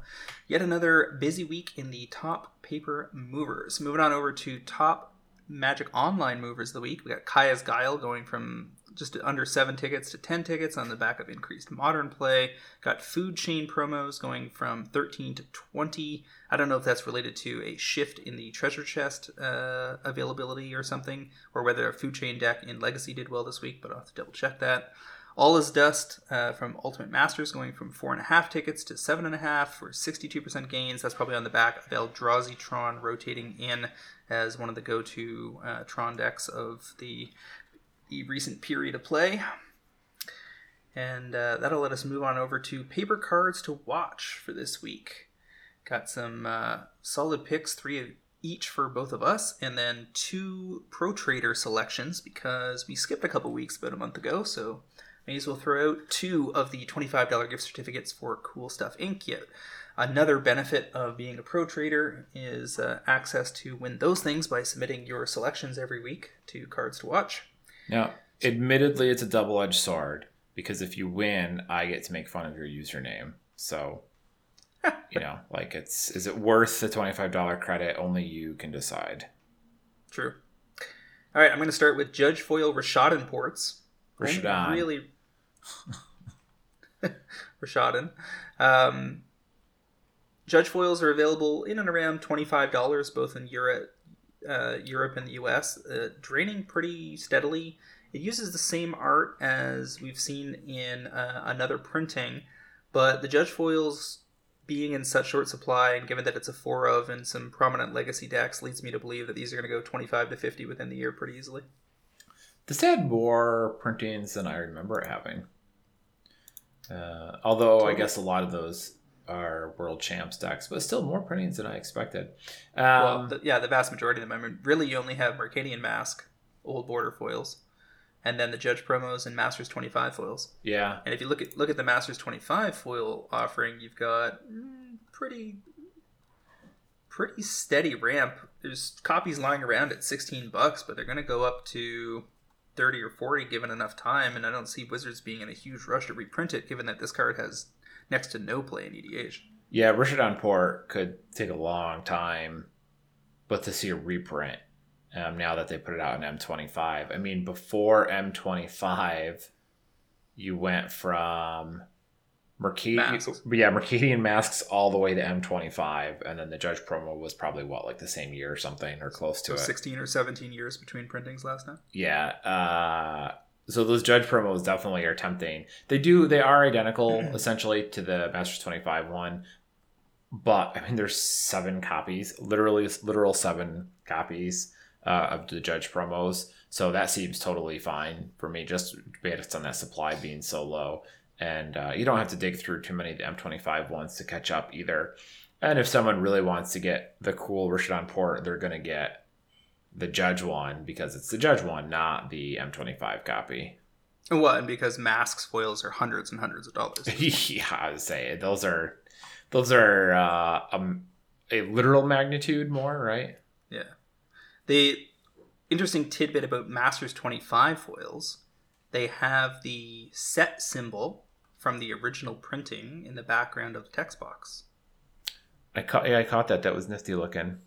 yet another busy week in the top paper movers. Moving on over to top Magic Online movers of the week. We got Kaya's Guile going from just under seven tickets to 10 tickets on the back of increased modern play. Got Food Chain promos going from 13 to 20. I don't know if that's related to a shift in the treasure chest uh, availability or something, or whether a Food Chain deck in Legacy did well this week, but I'll have to double check that. All is Dust uh, from Ultimate Masters going from four and a half tickets to seven and a half for 62% gains. That's probably on the back of Eldrazi Tron rotating in as one of the go to uh, Tron decks of the, the recent period of play. And uh, that'll let us move on over to paper cards to watch for this week. Got some uh, solid picks, three of each for both of us, and then two Pro Trader selections because we skipped a couple weeks about a month ago, so may as well throw out two of the $25 gift certificates for Cool Stuff Inc. Yet another benefit of being a pro trader is uh, access to win those things by submitting your selections every week to Cards to Watch. Now, admittedly, it's a double edged sword because if you win, I get to make fun of your username. So, you know, like it's is it worth the twenty five dollar credit? Only you can decide. True. All right, I'm going to start with Judge Foil Rashadan ports. Only Rashadan. Really. Rashadan. Um, Judge foils are available in and around $25 both in Europe, uh, Europe and the US, uh, draining pretty steadily. It uses the same art as we've seen in uh, another printing, but the Judge foils being in such short supply and given that it's a four of and some prominent legacy decks leads me to believe that these are going to go 25 to 50 within the year pretty easily. This had more printings than I remember it having. Uh, although I guess a lot of those are world champs decks, but still more printings than I expected. Um, well, the, yeah, the vast majority of them. I mean, really, you only have Mercadian Mask, old border foils, and then the Judge promos and Masters 25 foils. yeah, And if you look at look at the Masters 25 foil offering, you've got mm, pretty pretty steady ramp. There's copies lying around at 16 bucks, but they're going to go up to 30 or 40 given enough time, and I don't see Wizards being in a huge rush to reprint it given that this card has next to no play in EDH. Yeah, Rishadan Port could take a long time, but to see a reprint um, now that they put it out in M25. I mean, before M25, you went from Mercadian, Masques. yeah, Mercadian Masques all the way to M25, and then the Judge promo was probably what, like the same year or something, or close to So it. 16 or 17 years between printings last time. Yeah. Uh, so those Judge promos definitely are tempting. They do. They are identical essentially to the Masters 25 one, but I mean, there's seven copies, literally literal seven copies uh, of the Judge promos. So that seems totally fine for me, just based on that supply being so low. And uh, you don't have to dig through too many of the M25 ones to catch up either. And if someone really wants to get the cool Rishadan Port, they're going to get the Judge one because it's the Judge one, not the M25 copy. What? And because Masques foils are hundreds and hundreds of dollars. yeah, I would say those are those are uh, um, a literal magnitude more, right? Yeah. The interesting tidbit about Masters 25 foils, they have the set symbol from the original printing in the background of the text box. I caught, yeah, I caught that. That was nifty looking.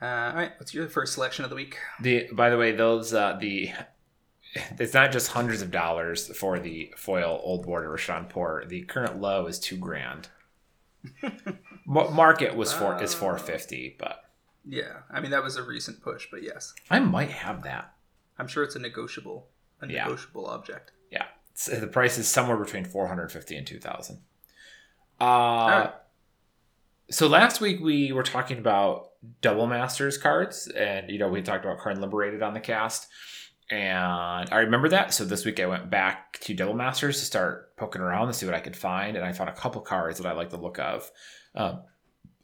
Uh, all right, what's your first selection of the week? The by the way, those uh, the it's not just hundreds of dollars for the foil old border Rashawn Port. The current low is two grand. Market was four is four fifty, but Yeah, I mean that was a recent push, but yes, I might have that. I'm sure it's a negotiable, a Yeah. negotiable object. Yeah, it's, the price is somewhere between four hundred fifty and two thousand. Uh, right. so last week we were talking about double masters cards, and you know we talked about Karn Liberated on the cast, and I remember that. So this week I went back to double masters to start poking around to see what I could find, and I found a couple cards that I like the look of um,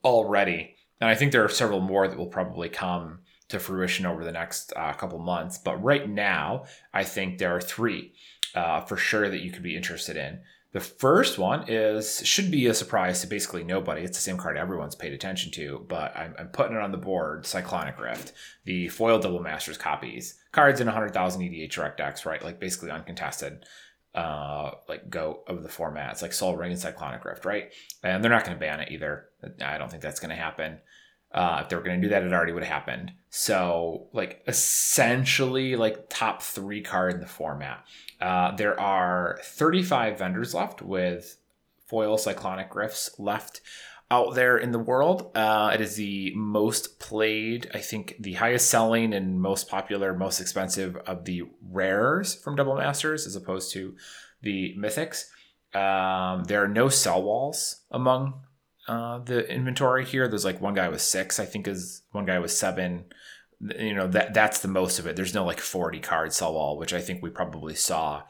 already, and I think there are several more that will probably come to fruition over the next uh, couple months. But right now, I think there are three uh, for sure that you could be interested in. The first one is should be a surprise to basically nobody. It's the same card everyone's paid attention to, but I'm, I'm putting it on the board. Cyclonic Rift, the foil double masters copies, cards in 100,000 EDH Rec decks, right? Like basically uncontested, uh, like go of the formats, like Sol Ring and Cyclonic Rift, right? And they're not going to ban it either. I don't think that's going to happen. Uh, if they were going to do that, it already would have happened. So, like, essentially, like top three card in the format. Uh, there are 35 vendors left with foil cyclonic rifts left out there in the world. Uh, it is the most played, I think, the highest selling and most popular, most expensive of the rares from Double Masters, as opposed to the mythics. Um, there are no sell walls among uh, the inventory here. There's like one guy with six, I think, is one guy with seven. You know that that's the most of it. There's no like 40 card sell all, which I think we probably saw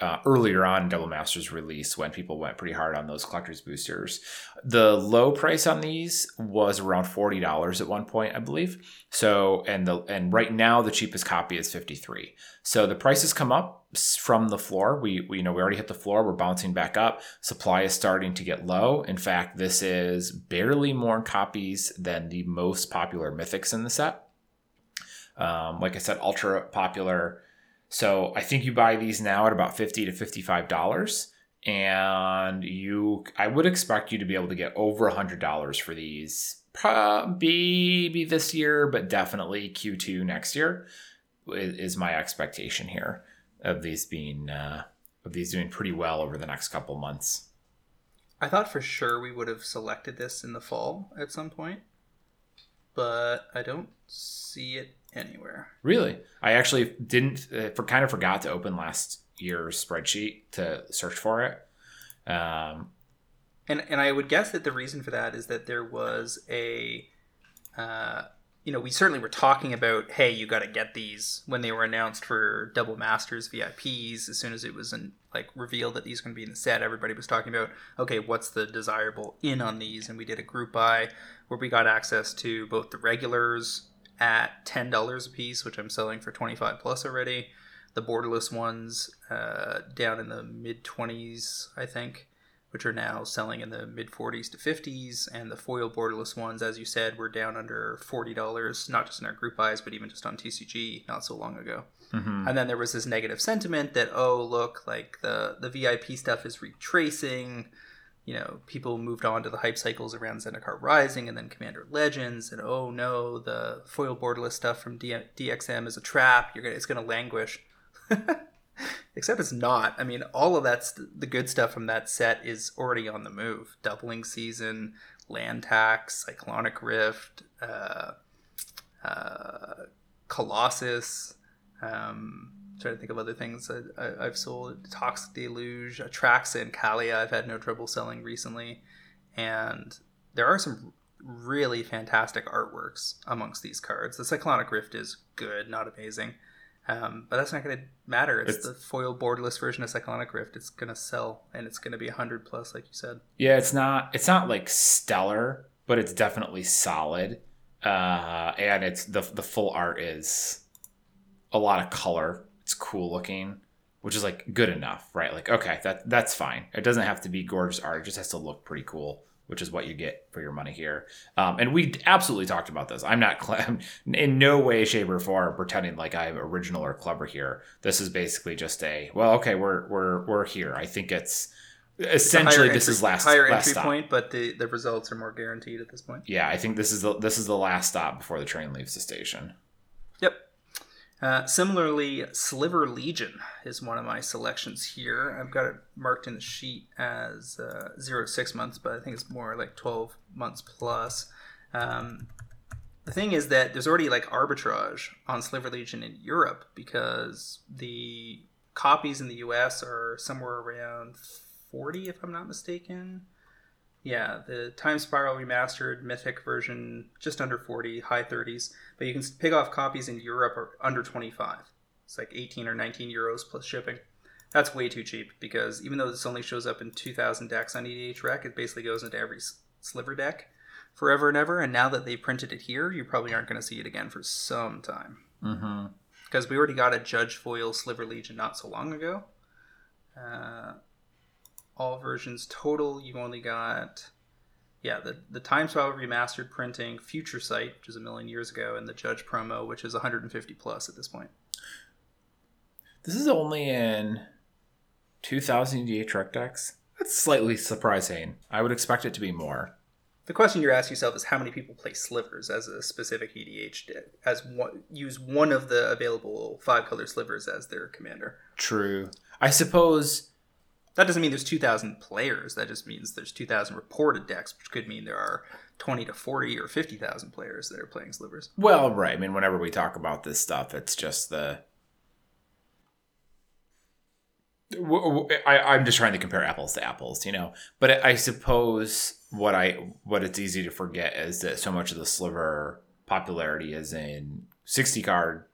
uh, earlier on in Double Masters release when people went pretty hard on those collector's boosters. The low price on these was around forty dollars at one point, I believe. So and the and right now the cheapest copy is fifty three. So the prices come up from the floor. We, we you know we already hit the floor. We're bouncing back up. Supply is starting to get low. In fact, this is barely more copies than the most popular mythics in the set. Um, like I said, ultra popular. So I think you buy these now at about fifty to fifty-five dollars, and you I would expect you to be able to get over hundred dollars for these. Maybe this year, but definitely Q2 next year is my expectation here of these being uh, of these doing pretty well over the next couple months. I thought for sure we would have selected this in the fall at some point, but I don't see it anywhere. Really, I actually didn't uh, for kind of forgot to open last year's spreadsheet to search for it. Um, And and I would guess that the reason for that is that there was a, uh, you know, we certainly were talking about, hey, you got to get these when they were announced for Double Masters VIPs. As soon as it was in, like revealed that these are going to be in the set, everybody was talking about, okay, what's the desirable in on these? And we did a group buy where we got access to both the regulars at ten dollars a piece, which I'm selling for twenty five plus already. The borderless ones uh, down in the mid twenties, I think which are now selling in the mid 40s to 50s. And the foil borderless ones, as you said, were down under $40, not just in our group buys, but even just on TCG not so long ago. Mm-hmm. And then there was this negative sentiment that, oh, look, like the, the VIP stuff is retracing. You know, people moved on to the hype cycles around Zendikar Rising and then Commander Legends, and oh no, the foil borderless stuff from D- DXM is a trap. You're gonna, it's going to languish. Except it's not. I mean, all of that's the good stuff from that set is already on the move. Doubling season, land tax, cyclonic rift, uh, uh, colossus. Um, trying to think of other things I, have sold. Toxic Deluge, Atraxa, and Kaalia. I've had no trouble selling recently, and there are some really fantastic artworks amongst these cards. The Cyclonic Rift is good, not amazing. Um, but that's not going to matter. It's, it's, the foil borderless version of Cyclonic Rift. It's going to sell, and it's going to be hundred plus, like you said. Yeah, it's not. It's not like stellar, but it's definitely solid. Uh, and it's the the full art is a lot of color. It's cool looking, which is like good enough, right? Like okay, that that's fine. It doesn't have to be gorgeous art. It just has to look pretty cool which is what you get for your money here. Um, and we absolutely talked about this. I'm not cl- in no way, shape, or form pretending like I'm original or clever here. This is basically just a well, okay, we're we're we're here. I think it's essentially this entry, is last higher last entry stop. point, but the the results are more guaranteed at this point. Yeah, I think this is the this is the last stop before the train leaves the station. Yep. Uh, similarly, Sliver Legion is one of my selections here. I've got it marked in the sheet as uh, zero to six months, but I think it's more like 12 months plus. Um, the thing is that there's already like arbitrage on Sliver Legion in Europe because the copies in the US are somewhere around 40, if I'm not mistaken. Yeah, the Time Spiral Remastered Mythic version, just under 40, high 30s. But you can pick off copies in Europe are under 25. It's like 18 or 19 euros plus shipping. That's way too cheap because even though this only shows up in 2,000 decks on EDH Rec, it basically goes into every sliver deck forever and ever. And now that they printed it here, you probably aren't going to see it again for some time. Mm-hmm. Because we already got a Judge Foil Sliver Legion not so long ago. Uh, all versions total, you only got yeah the the Time Spiral remastered printing, Future Sight, which is a million years ago, and the Judge promo, which is 150 plus at this point. This is only in 2,000 EDH Rec decks. That's slightly surprising. I would expect it to be more. The question you're asking yourself is how many people play slivers as a specific EDH deck, as one, use one of the available five color slivers as their commander. True. I suppose that doesn't mean there's 2,000 players. That just means there's 2,000 reported decks, which could mean there are 20 to 40 or 50,000 players that are playing slivers. Well, right. I mean, whenever we talk about this stuff, it's just the. I, am just trying to compare apples to apples, you know. But I suppose what I what it's easy to forget is that so much of the sliver popularity is in 60 card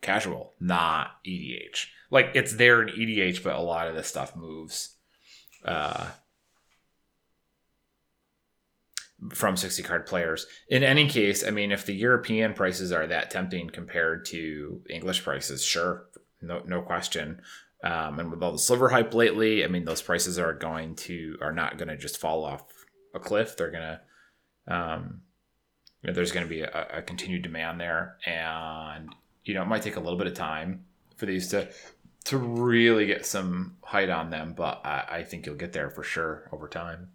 casual, not EDH like it's there in EDH, but a lot of this stuff moves uh, from 60 card players. In any case, I mean, if the European prices are that tempting compared to English prices, sure, no, no question. Um, and with all the sliver hype lately, I mean, those prices are going to are not going to just fall off a cliff. They're to, um, you know, there's going to be a, a continued demand there, and you know, it might take a little bit of time for these to to really get some height on them, but I, I think you'll get there for sure over time.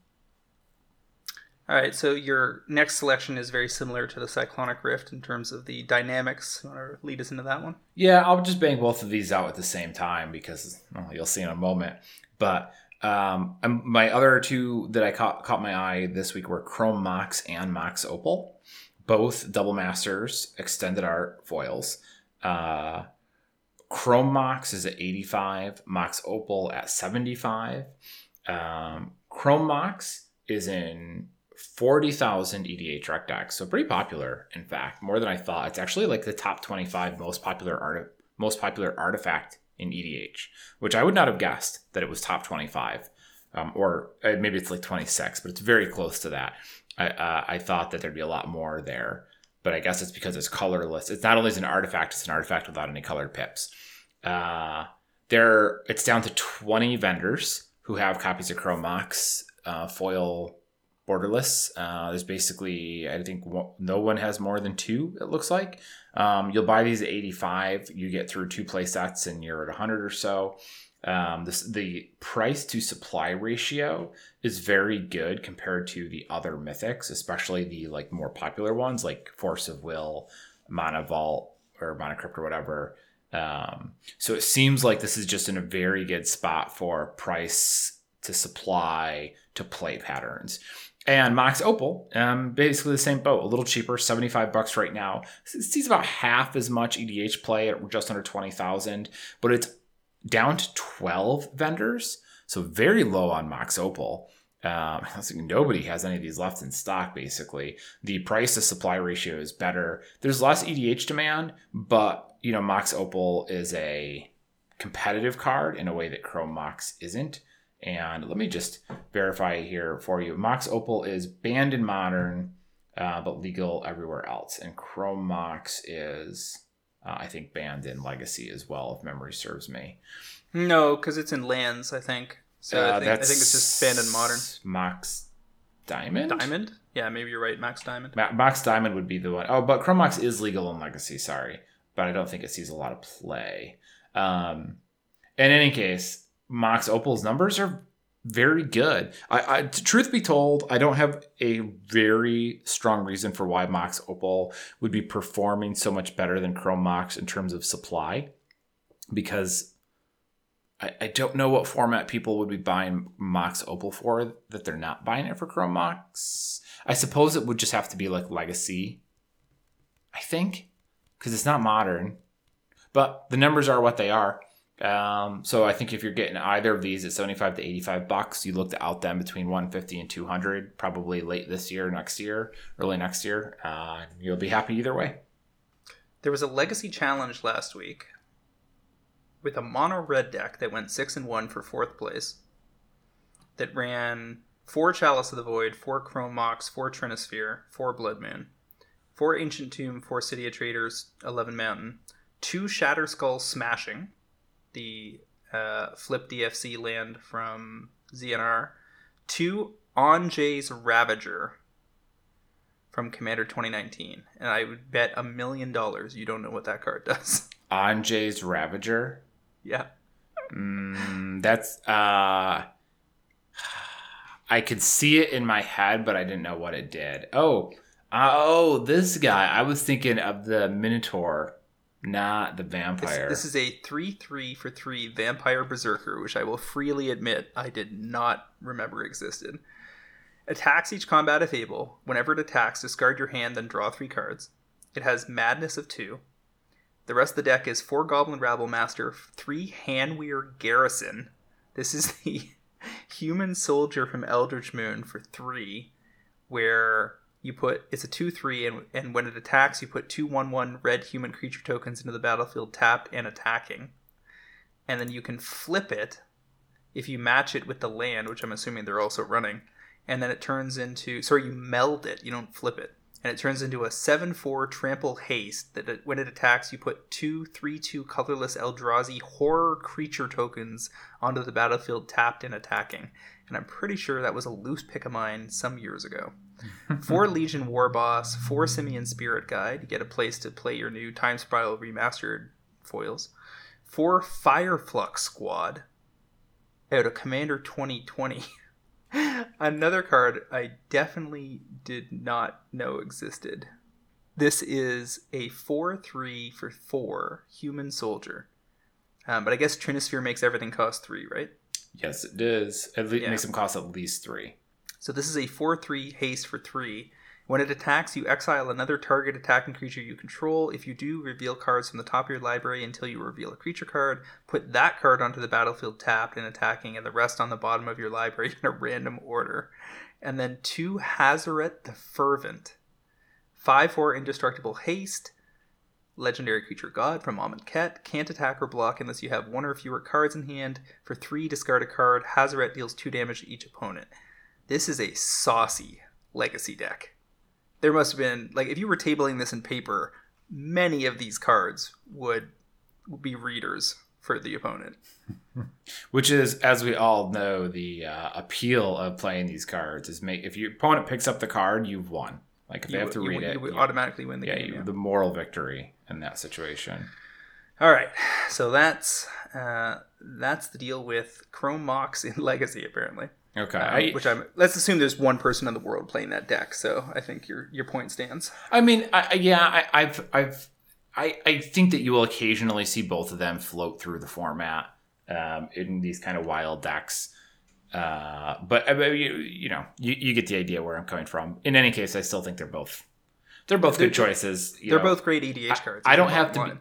All right, so your next selection is very similar to the Cyclonic Rift in terms of the dynamics. You want to lead us into that one? Yeah, I'll just bang both of these out at the same time because well, you'll see in a moment. But um, my other two that I caught caught my eye this week were Chrome Mox and Mox Opal, both double masters, extended art foils. Uh, Chrome Mox is at 85, Mox Opal at 75. Um, Chrome Mox is in 40,000 EDH rec decks, so pretty popular, in fact, more than I thought. It's actually like the top 25 most popular art most popular artifact in EDH, which I would not have guessed that it was top 25. Um, or uh, maybe it's like 26, but it's very close to that. I, uh, I thought that there'd be a lot more there, but I guess it's because it's colorless. It's not only is an artifact, it's an artifact without any colored pips. Uh, there, it's down to 20 vendors who have copies of Chrome Mox uh, foil borderless. Uh, there's basically, I think no one has more than two, it looks like. Um, you'll buy these at 85. You get through two play sets and you're at 100 or so. Um, this, the price to supply ratio is very good compared to the other mythics, especially the like more popular ones like Force of Will, Mana Vault, or Mana Crypt or whatever. Um, so it seems like this is just in a very good spot for price to supply to play patterns. And Mox Opal, um, basically the same boat, a little cheaper, 75 bucks right now. It sees about half as much EDH play at just under 20,000, but it's down to 12 vendors. So very low on Mox Opal. Um, nobody has any of these left in stock, basically. The price to supply ratio is better. There's less EDH demand, but, you know, Mox Opal is a competitive card in a way that Chrome Mox isn't. And let me just verify here for you. Mox Opal is banned in Modern, uh, but legal everywhere else. And Chrome Mox is, uh, I think, banned in Legacy as well, if memory serves me. No, because it's in lands, I think. So uh, I, think, I think it's just banned in Modern. Mox Diamond? Diamond? Yeah, maybe you're right. Mox Diamond. Ma- Mox Diamond would be the one. Oh, but Chrome Mox is legal in Legacy, sorry. But I don't think it sees a lot of play. Um, in any case, Mox Opal's numbers are very good. I, I, truth be told, I don't have a very strong reason for why Mox Opal would be performing so much better than Chrome Mox in terms of supply, because I, I don't know what format people would be buying Mox Opal for that they're not buying it for Chrome Mox. I suppose it would just have to be like Legacy. I think because it's not modern, but the numbers are what they are. Um, so I think if you're getting either of these at 75 to 85 bucks, you look to out them between 150 and 200, probably late this year, next year, early next year. Uh, you'll be happy either way. There was a legacy challenge last week with a mono red deck that went six and one for fourth place. That ran four Chalice of the Void, four Chrome Mox, four Trinisphere, four Blood Moon, four Ancient Tomb, four City of Traders, 11 Mountain, two Shatterskull Smashing the uh, Flip DFC land from ZNR to Anje's Ravager from Commander 2019. And I would bet a million dollars you don't know what that card does. Anje's Ravager? Yeah. Mm, that's. uh I could see it in my head, but I didn't know what it did. Oh, oh, this guy. I was thinking of the Minotaur not the vampire. This, this is a 3 3 for 3 vampire berserker, which I will freely admit I did not remember existed. Attacks each combat if able. Whenever it attacks, discard your hand, then draw three cards. It has Madness of 2. The rest of the deck is 4 Goblin Rabblemaster, 3 Hanweir Garrison. This is the human soldier from Eldritch Moon for 3, where you put it's a 2-3 and, and when it attacks you put two one one red human creature tokens into the battlefield tapped and attacking. And then you can flip it if you match it with the land which i'm assuming they're also running and then it turns into sorry you meld it you don't flip it and it turns into a 7-4 trample haste that it, when it attacks you put two 3-2 colorless eldrazi horror creature tokens onto the battlefield tapped and attacking. And i'm pretty sure that was a loose pick of mine some years ago four Legion Warboss, four Simian Spirit Guide, you get a place to play your new Time Spiral Remastered foils, four Fireflux Squad out of Commander 2020. Another card I definitely did not know existed. This is a 4 3 for 4 human soldier. Um, but I guess Trinisphere makes everything cost 3, right? Yes, it does. It yeah. makes them cost at least 3. So this is a 4 3 haste for 3. When it attacks, you exile another target attacking creature you control. If you do, reveal cards from the top of your library until you reveal a creature card. Put that card onto the battlefield tapped and attacking, and the rest on the bottom of your library in a random order. And then two Hazoret the Fervent. 5 4 indestructible haste. Legendary creature god from Amonkhet. Can't attack or block unless you have one or fewer cards in hand. For 3, discard a card. Hazoret deals 2 damage to each opponent this is a saucy legacy deck. There must have been like if you were tabling this in paper, many of these cards would be readers for the opponent. Which is, as we all know, the uh, appeal of playing these cards is make if your opponent picks up the card, you've won. Like if they have to you- read you it, you- automatically win the yeah, game. you, yeah. the moral victory in that situation. All right, so that's uh, that's the deal with Chrome Mox in Legacy, apparently. Okay, Um, I, which I'm. Let's assume there's one person in the world playing that deck. So I think your your point stands. I mean, I, I- yeah, I, I've, I've, I, I think that you will occasionally see both of them float through the format um, in these kind of wild decks. Uh, but I mean, you, you know, you, you get the idea where I'm coming from. In any case, I still think they're both, they're both good They're- choices. They're know. both great EDH cards. I don't have to be-.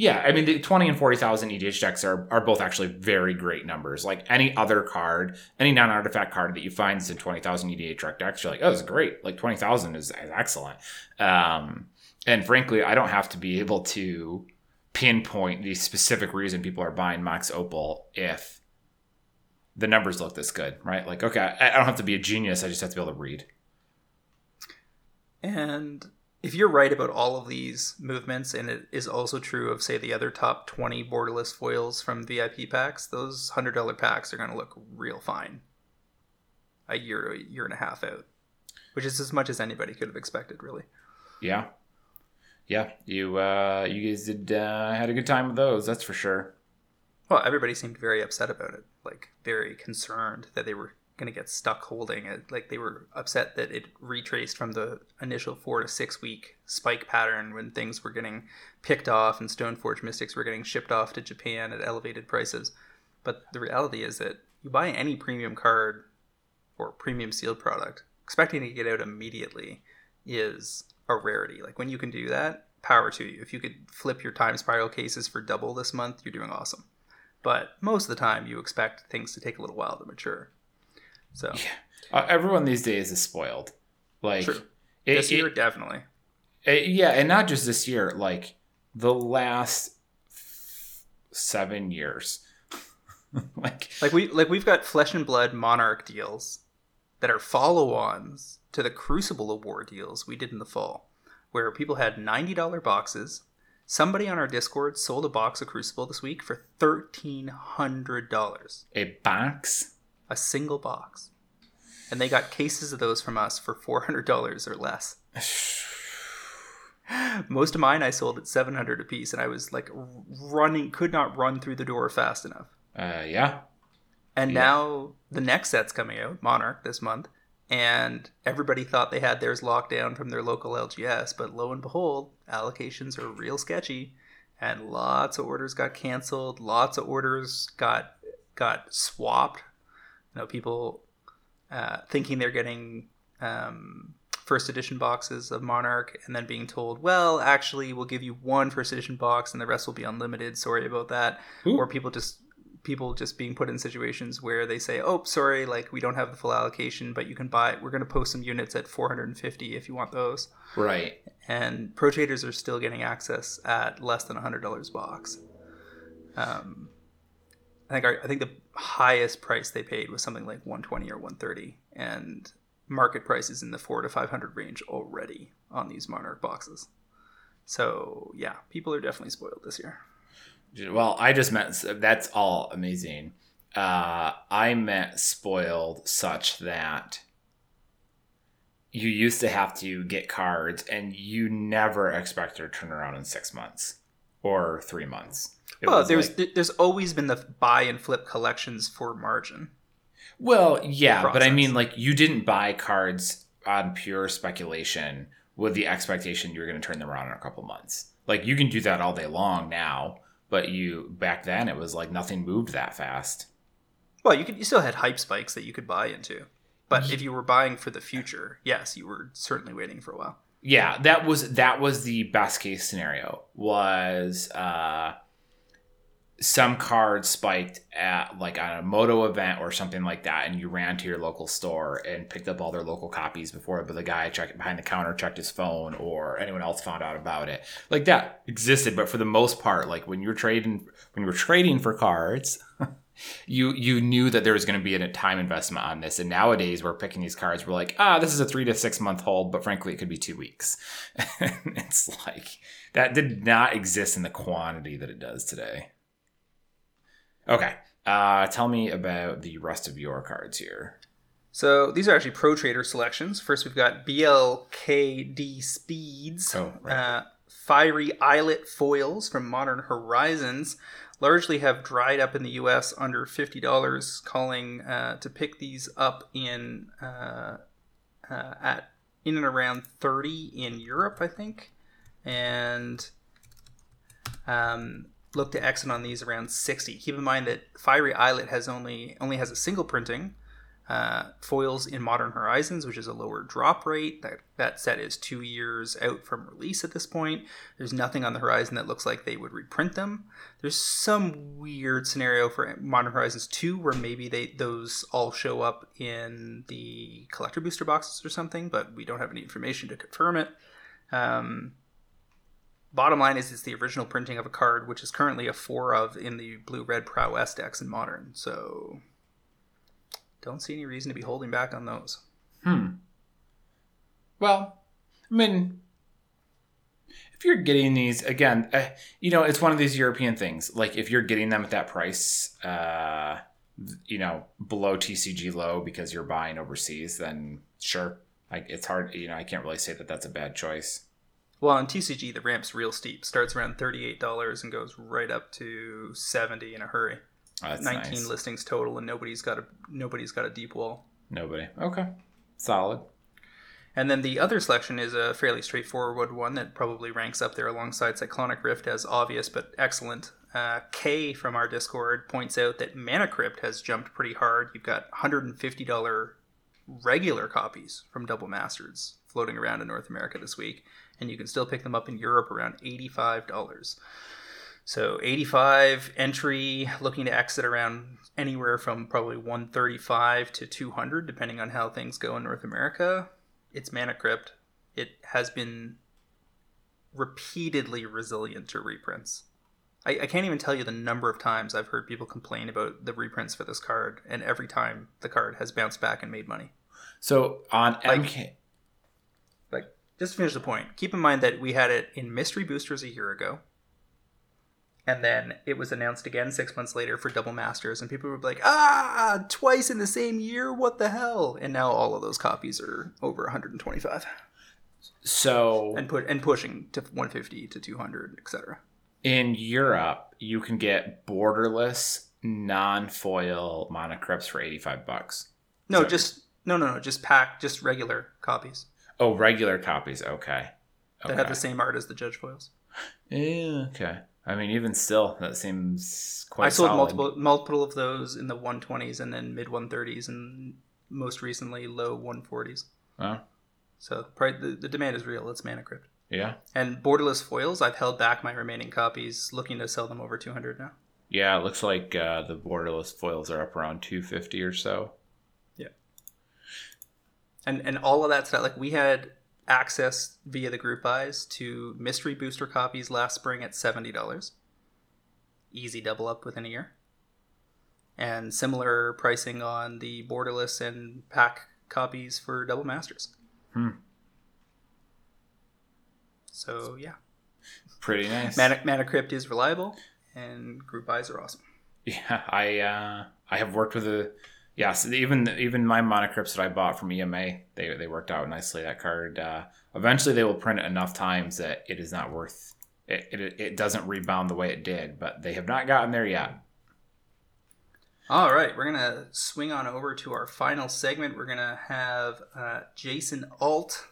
Yeah, I mean the twenty and forty thousand EDH decks are, are both actually very great numbers. Like any other card, any non artifact card that you find is in twenty thousand EDH deck decks, you're like, oh, is great. Like twenty thousand is, is excellent. Um, and frankly, I don't have to be able to pinpoint the specific reason people are buying Mox Opal if the numbers look this good, right? Like, okay, I don't have to be a genius. I just have to be able to read. And if you're right about all of these movements, and it is also true of, say, the other top 20 borderless foils from VIP packs, those $100 packs are going to look real fine a year, a year and a half out, which is as much as anybody could have expected, really. Yeah, yeah. You uh, you guys did uh, had a good time with those. That's for sure. Well, everybody seemed very upset about it, like very concerned that they were going to get stuck holding it. Like they were upset that it retraced from the initial four to six week spike pattern when things were getting picked off and Stoneforge Mystics were getting shipped off to Japan at elevated prices. But the reality is that you buy any premium card or premium sealed product, expecting to get out immediately is a rarity. Like when you can do that, power to you. If you could flip your time spiral cases for double this month, you're doing awesome. But most of the time, you expect things to take a little while to mature. So Uh, everyone these days is spoiled. Like true. it- this year, it- definitely. it- yeah, and not just this year. Like the last f- seven years. like Like we like we've got Flesh and Blood Monarch deals that are follow-ons to the Crucible of War deals we did in the fall, where people had ninety dollar boxes. Somebody on our Discord sold a box of Crucible this week for thirteen hundred dollars. a box. A single box. And they got cases of those from us for four hundred dollars or less. Most of mine I sold at seven hundred a piece, and I was like running, could not run through the door fast enough. Uh, yeah. And Yeah. now the next set's coming out, Monarch, this month, and everybody thought they had theirs locked down from their local LGS, but lo and behold, allocations are real sketchy, and lots of orders got canceled. Lots of orders got got swapped. You know, people uh, thinking they're getting um, first edition boxes of Monarch, and then being told, "Well, actually, we'll give you one first edition box, and the rest will be unlimited." Sorry about that Ooh. or people just people just being put in situations where they say oh sorry like we don't have the full allocation but you can buy we're going to post some units at 450 if you want those Right. and pro traders are still getting access at less than $100 box um, I think our, I think the highest price they paid was something like 120 or 130 and market prices in the 4 to 500 range already on these monarch boxes so yeah people are definitely spoiled this year Well, I just meant that's all amazing. Uh, I meant spoiled such that you used to have to get cards and you never expected to turn around in six months or three months. Well, was there's like- there's always been the buy and flip collections for margin. well, yeah, but I mean, like you didn't buy cards on pure speculation with the expectation you were going to turn them around in a couple months. Like you can do that all day long now, but you back then it was like nothing moved that fast. Well, you could you still had hype spikes that you could buy into, but if you were buying for the future, yes, you were certainly waiting for a while. yeah that was that was the best case scenario was uh some cards spiked at like on a moto event or something like that and you ran to your local store and picked up all their local copies before but the guy checked behind the counter checked his phone or anyone else found out about it. Like that existed but for the most part like when you're trading when you're trading for cards you you knew that there was going to be a time investment on this. And nowadays we're picking these cards we're like ah this is a three to six month hold but frankly it could be two weeks. It's like that did not exist in the quantity that it does today Okay. Uh, tell me about the rest of your cards here. So these are actually pro trader selections. First, we've got BLKD Speeds, Oh, right. uh, Fiery Islet foils from Modern Horizons. Largely have dried up in the U.S. under fifty dollars. Calling uh, to pick these up in uh, uh, at in and around thirty in Europe, I think, and um, look to exit on these around sixty. Keep in mind that Fiery Islet has only only has a single printing uh, foils in Modern Horizons, which is a lower drop rate. That that set is two years out from release at this point. There's nothing on the horizon that looks like they would reprint them. There's some weird scenario for Modern Horizons 2 where maybe they those all show up in the collector booster boxes or something, but we don't have any information to confirm it. Um, bottom line is it's the original printing of a card, which is currently a four of in the blue red prowess decks in modern. So don't see any reason to be holding back on those. Hmm. Well, I mean, if you're getting these again, uh, you know, it's one of these European things. Like if you're getting them at that price, uh, you know, below TCG low because you're buying overseas, then sure. Like it's hard, you know, I can't really say that that's a bad choice. Well, on TCG, the ramp's real steep. Starts around $38 and goes right up to 70 in a hurry. Oh, that's 19 nice. listings total and nobody's got a nobody's got a deep wall. Nobody. Okay. Solid. And then the other selection is a fairly straightforward one that probably ranks up there alongside Cyclonic Rift as obvious but excellent. Uh, K from our Discord points out that Mana Crypt has jumped pretty hard. You've got $150 regular copies from Double Masters floating around in North America this week, and you can still pick them up in Europe around $85. So 85 entry, looking to exit around anywhere from probably 135 to 200, depending on how things go in North America. It's Mana Crypt. It has been repeatedly resilient to reprints. I, I can't even tell you the number of times I've heard people complain about the reprints for this card, and every time the card has bounced back and made money. So on Like- MK, just to finish the point, keep in mind that we had it in Mystery Boosters a year ago. And then it was announced again six months later for Double Masters, and people were like, ah, twice in the same year? What the hell? And now all of those copies are over 125 so and put and pushing to 150 to 200, etc. in Europe, you can get borderless non-foil mana crypts for 85 bucks. No, So- just no, no, no, just pack, just regular copies Oh, regular copies. Okay. that Okay. have the same art as the Judge foils. Yeah, okay. I mean, even still, that seems quite. I sold solid. multiple multiple of those in the 120s and then mid 130s and most recently low 140s. Well, So the, the demand is real. It's Mana Crypt. yeah, And borderless foils, I've held back my remaining copies, looking to sell them over 200 now. yeah. It looks like uh, the borderless foils are up around 250 or so. And and all of that stuff, like we had access via the group buys to mystery booster copies last spring at $70. Easy double up within a year. And similar pricing on the borderless and pack copies for double masters. Hmm. So yeah. Pretty nice. Mana, Mana Crypt is reliable and group buys are awesome. Yeah, I uh, I have worked with a yeah. So even even my Mana Crypts that I bought from EMA, they they worked out nicely. That card. Uh, eventually, they will print it enough times that it is not worth. It, it, it doesn't rebound the way it did, but they have not gotten there yet. All right, we're gonna swing on over to our final segment. We're gonna have uh, Jason Alt,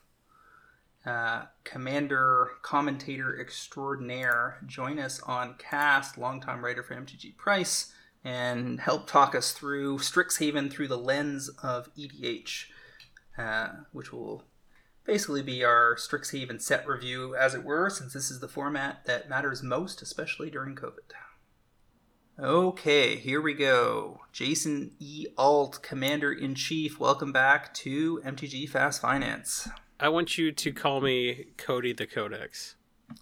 uh, Commander Commentator Extraordinaire, join us on Cast, longtime writer for MTG Price, and help talk us through Strixhaven through the lens of EDH, uh, which will basically be our Strixhaven set review, as it were, since this is the format that matters most, especially during COVID. Okay, here we go. Jason E. Alt, Commander in Chief, welcome back to MTG Fast Finance. I want you to call me Cody the Codex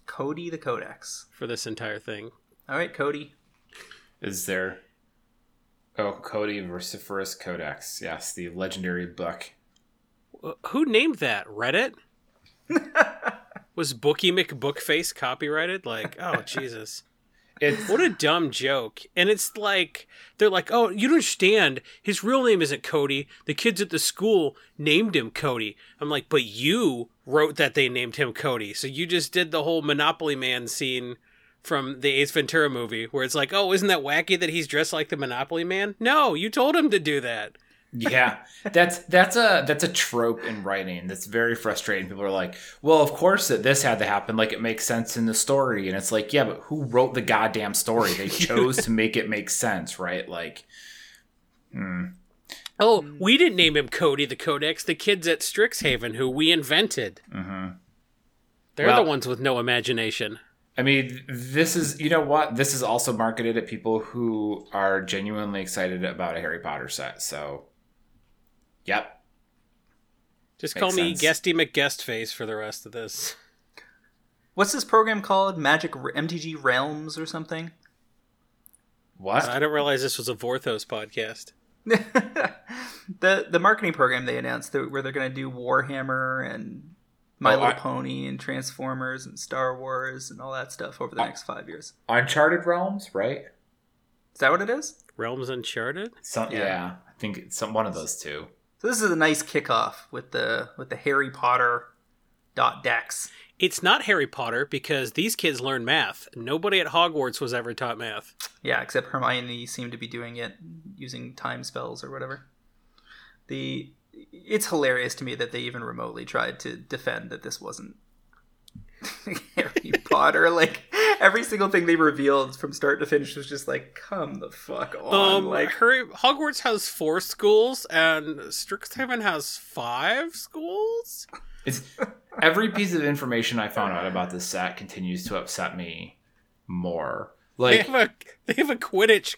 Cody the Codex. for this entire thing. All right, Cody. Is there? Oh, Codie Vociferous Codex. Yes, the legendary book. Who named that? Reddit? Was Bookie McBookface copyrighted? Like, oh Jesus! It's What a dumb joke. And it's like, they're like, oh, you don't understand. His real name isn't Cody. The kids at the school named him Cody. I'm like, but you wrote that they named him Cody. So you just did the whole Monopoly Man scene from the Ace Ventura movie where it's like, oh, isn't that wacky that he's dressed like the Monopoly Man? No, you told him to do that. yeah. That's that's a that's a trope in writing that's very frustrating. People are like, well, of course that this had to happen. Like it makes sense in the story, and it's like, yeah, but who wrote the goddamn story? They chose to make it make sense, right? Like, hmm. Oh, we didn't name him Cody the Codex. The kids at Strixhaven, who we invented. hmm They're Well- the ones with no imagination. I mean, this is you know what? This is also marketed at people who are genuinely excited about a Harry Potter set. So, yep. Just Makes call me. Guesty McGuestface for the rest of this. What's this program called? Magic R- MTG Realms or something? What? I don't realize this was a Vorthos podcast. the the marketing program they announced that, where they're going to do Warhammer and My Oh, Little I- Pony and Transformers and Star Wars and all that stuff over the next five years. Uncharted Realms, right? Is that what it is? Realms Uncharted? Some, yeah. Yeah. I think it's some one of those two. So this is a nice kickoff with the with the Harry Potter dot decks. It's not Harry Potter because these kids learn math. Nobody at Hogwarts was ever taught math. Yeah, except Hermione seemed to be doing it using time spells or whatever. The it's hilarious to me that they even remotely tried to defend that this wasn't Harry Potter. Like every single thing they revealed from start to finish was just like, come the fuck on. Um, like Harry, Hogwarts has four schools and Strixhaven has five schools. It's every piece of information I found out about this set continues to upset me more. They Like, have a they have a Quidditch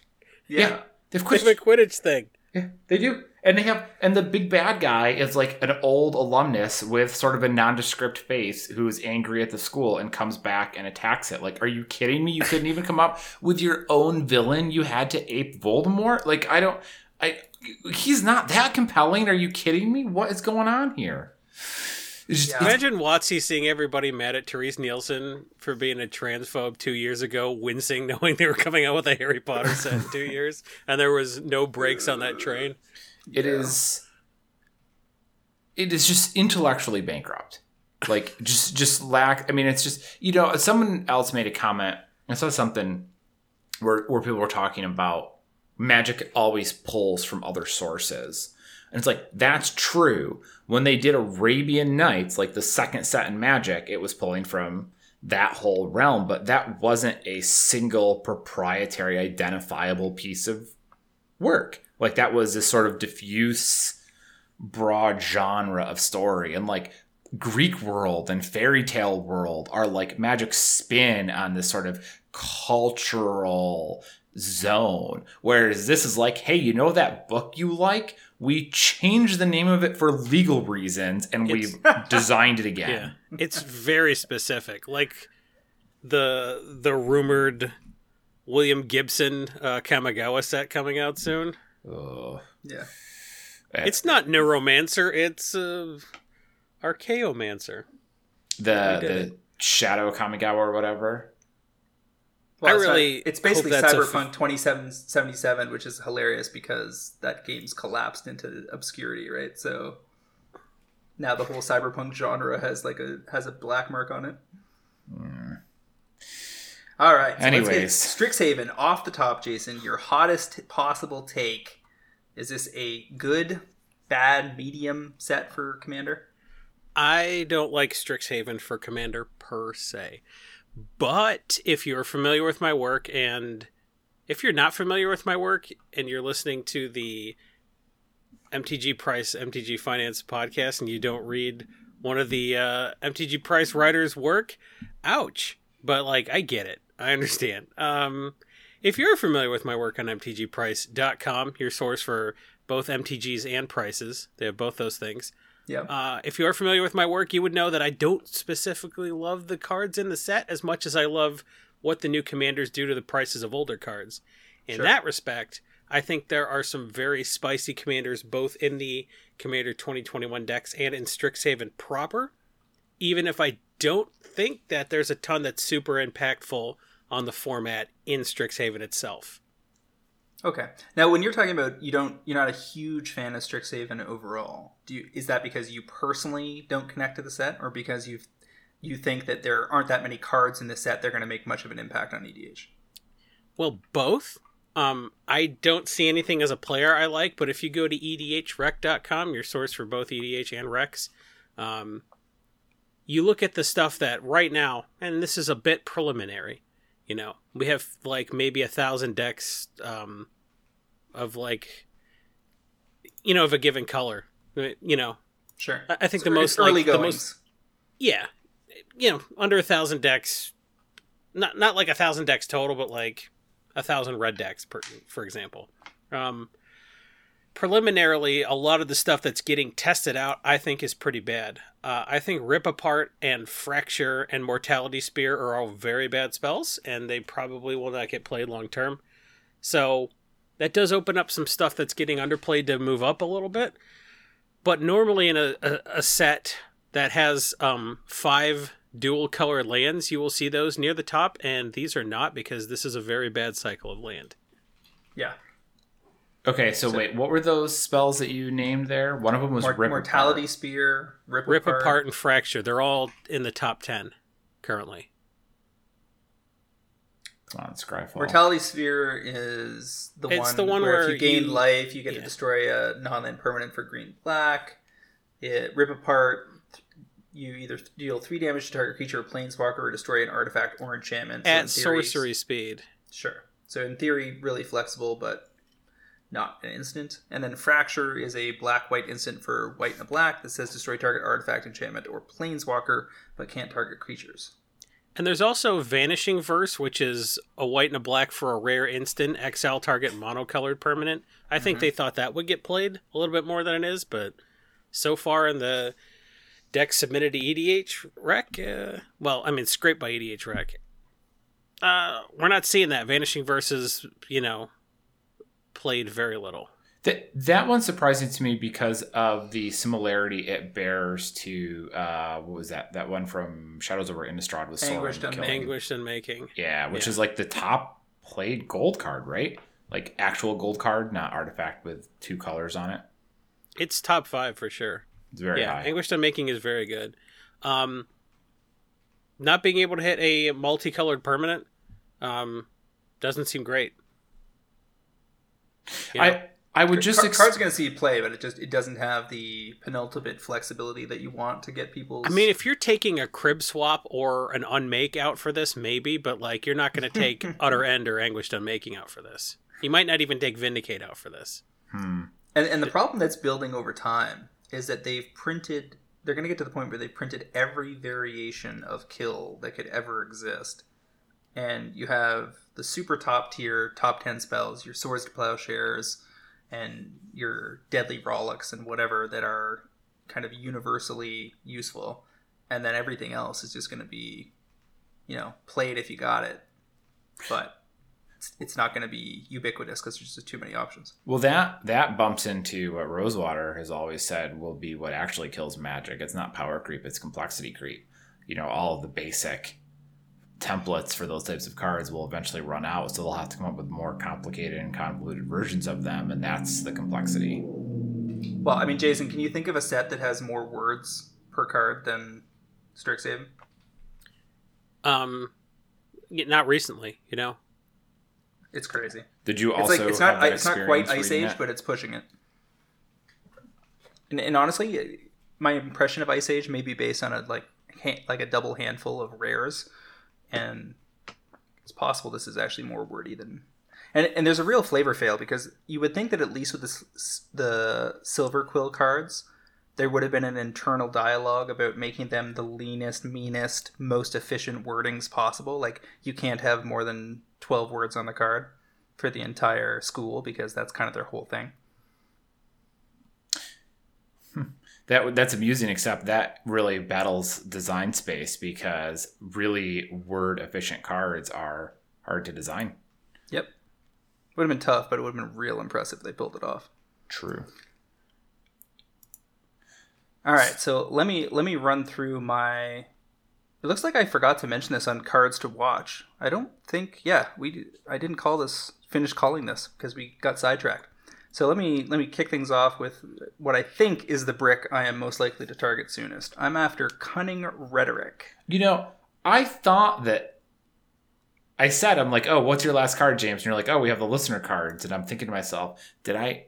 yeah, yeah. they've they have a Quidditch thing. Yeah, they do. And they have and the big bad guy is like an old alumnus with sort of a nondescript face who is angry at the school and comes back and attacks it. Like, are you kidding me? You couldn't even come up with your own villain. You had to ape Voldemort? Like, I don't I he's not that compelling. Are you kidding me? What is going on here? Just, Yeah. Imagine Watsy seeing everybody mad at Terese Nielsen for being a transphobe two years ago, wincing knowing they were coming out with a Harry Potter set in two years, and there was no brakes on that train. It is it is just intellectually bankrupt. Like just just lack i mean it's just you know someone else made a comment i saw something where where people were talking about magic always pulls from other sources. And it's like that's true. When they did arabian nights like the second set in magic it was pulling from that whole realm but that wasn't a single proprietary identifiable piece of work. Like that was this sort of diffuse, broad genre of story. And like Greek world and fairy tale world are like magic spin on this sort of cultural zone. Whereas this is like, hey, you know that book you like? We changed the name of it for legal reasons and we've designed it Yeah, again. it's very specific. Like the the rumored William Gibson uh, Kamigawa set coming out soon. Ugh. Yeah. It's not Neuromancer. It's uh, Archaeomancer. the we did the Shadow Kamigawa or whatever. I it's not- really it's basically hope that's a Cyberpunk 2077, which is hilarious because that game's collapsed into obscurity, right? So now the whole cyberpunk genre has like a has a black mark on it. All right. So Anyways. let's get Strixhaven off the top, Jason. Your hottest possible take. Is this a good, bad, medium set for Commander? I don't like Strixhaven for Commander per se. But if you're familiar with my work and if you're not familiar with my work and you're listening to the MTG Price MTG Finance podcast and you don't read one of the uh, MTG Price writers' work, ouch. But like I get it. I understand. Um if you're familiar with my work on mtgprice.com, your source for both MTGs and prices, they have both those things. Yeah. Uh, if you are familiar with my work, you would know that I don't specifically love the cards in the set as much as I love what the new commanders do to the prices of older cards. In Sure. that respect, I think there are some very spicy commanders both in the Commander 2021 decks and in Strixhaven proper. Even if I don't think that there's a ton that's super impactful on the format in Strixhaven itself. Okay. Now, when you're talking about you don't, you're not a huge fan of Strixhaven overall. Do you? Is that because you personally don't connect to the set, or because you you think that there aren't that many cards in the set they're going to make much of an impact on EDH? Well, both. Um, I don't see anything as a player I like, but if you go to edhrec.com, your source for both EDH and Rex, um, you look at the stuff that right now, and this is a bit preliminary. You know, we have like maybe a thousand decks um, of like, you know, of a given color. You know, Sure. I I think So the most early like, the most yeah, you know, under a thousand decks, not not like a thousand decks total, but like a thousand red decks, per, for example. Um, preliminarily, a lot of the stuff that's getting tested out, I think, is pretty bad. Uh, I think Rip Apart and Fracture and Mortality Spear are all very bad spells, and they probably will not get played long term. So that does open up some stuff that's getting underplayed to move up a little bit. But normally in a, a, a set that has um, five dual colored lands, you will see those near the top, and these are not because this is a very bad cycle of land. Yeah. Okay, so, So- wait, what were those spells that you named there? One of them was Mor- Rip Mortality Apart. Spear, Rip, Rip apart. apart and fracture, they're all in the top 10 currently. Come on, Scryfall. Mortality Spear is the It's one, the one where, if you gain you- life, you get yeah. to destroy a non-land permanent for green black. It rip apart. You either deal three damage to target creature or planeswalker, or destroy an artifact or enchantment. So At theory- sorcery speed. Sure. So in theory, really flexible, but not an instant. And then Fracture is a black-white instant for white and a black that says destroy target artifact, enchantment, or planeswalker, but can't target creatures. And there's also Vanishing Verse, which is a white and a black for a rare instant, exile target monocolored permanent. I think Mhm. they thought that would get played a little bit more than it is, but so far in the deck submitted to EDH Rec, uh, well, I mean, scraped by EDH Rec, uh, we're not seeing that. Vanishing Verse is, you know, played very little. That that one's surprising to me because of the similarity it bears to uh, what was that? That one from Shadows over Innistrad with Sorin Anguished killing. Unmaking. Anguished Unmaking. Yeah, which Yeah. is like the top played gold card, right? Like actual gold card, not artifact with two colors on it. It's top five for sure. It's very yeah, high. Anguished Unmaking is very good. Um, not being able to hit a multicolored permanent um, doesn't seem great. You know? I I would just ex- cards going to see play, but it just it doesn't have the penultimate flexibility that you want to get people. I mean, if you're taking a crib swap or an unmake out for this, maybe, but like you're not going to take utter end or anguished unmaking out for this. You might not even take vindicate out for this. Hmm. and, and the problem that's building over time is that they've printed. They're going to get to the point where they printed every variation of kill that could ever exist, and you have the super top tier, top ten spells, your swords to plowshares, and your deadly rollicks and whatever that are kind of universally useful, and then everything else is just going to be, you know, played if you got it, but it's, it's not going to be ubiquitous because there's just too many options. Well, that that bumps into what Rosewater has always said will be what actually kills magic. It's not power creep; it's complexity creep. You know, all the basic templates for those types of cards will eventually run out, so they'll have to come up with more complicated and convoluted versions of them, and that's the complexity. Well, I mean, Jason, can you think of a set that has more words per card than Strixhaven? Um, not recently, you know. It's crazy. Did you It's also? like it's not have that it's not quite Ice Age, it? but it's pushing it. And, and honestly, my impression of Ice Age may be based on a like ha- like a double handful of rares, and it's possible this is actually more wordy than. And, and there's a real flavor fail because you would think that at least with the, the silver quill cards, there would have been an internal dialogue about making them the leanest, meanest, most efficient wordings possible. Like you can't have more than twelve words on the card for the entire school because that's kind of their whole thing. That that's amusing, except that really battles design space because really word efficient cards are hard to design. Yep. Would have been tough, but it would have been real impressive if they pulled it off. True. All right, so let me let me run through my It looks like I forgot to mention this on cards to watch. I don't think. Yeah, we. I didn't call this. Finish calling this because we got sidetracked. So let me let me kick things off with what I think is the brick I am most likely to target soonest. I'm after cunning rhetoric. You know, I thought that I said I'm like, "Oh, what's your last card, James?" And you're like, "Oh, we have the listener cards." And I'm thinking to myself, "Did I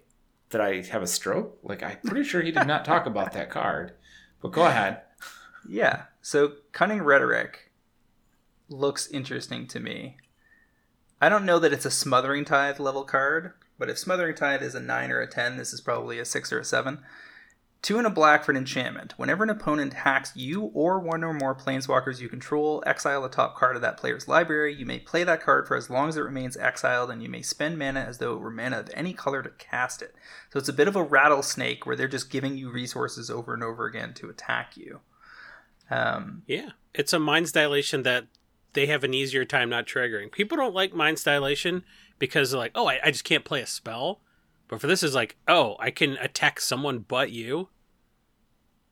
did I have a stroke? Like I'm pretty sure he did not talk about that card." But go ahead. Yeah. So cunning rhetoric looks interesting to me. I don't know that it's a smothering tithe level card, but if Smothering Tithe is a 9 or a 10, this is probably a 6 or a 7. Two and a black for an enchantment. Whenever an opponent hacks you or one or more planeswalkers you control, exile a top card of that player's library. You may play that card for as long as it remains exiled, and you may spend mana as though it were mana of any color to cast it. So it's a bit of a rattlesnake where they're just giving you resources over and over again to attack you. Um, yeah, it's a mind's dilation that they have an easier time not triggering. People don't like mind's dilation because like, oh, I, I just can't play a spell. But for this is like, oh, I can attack someone but you.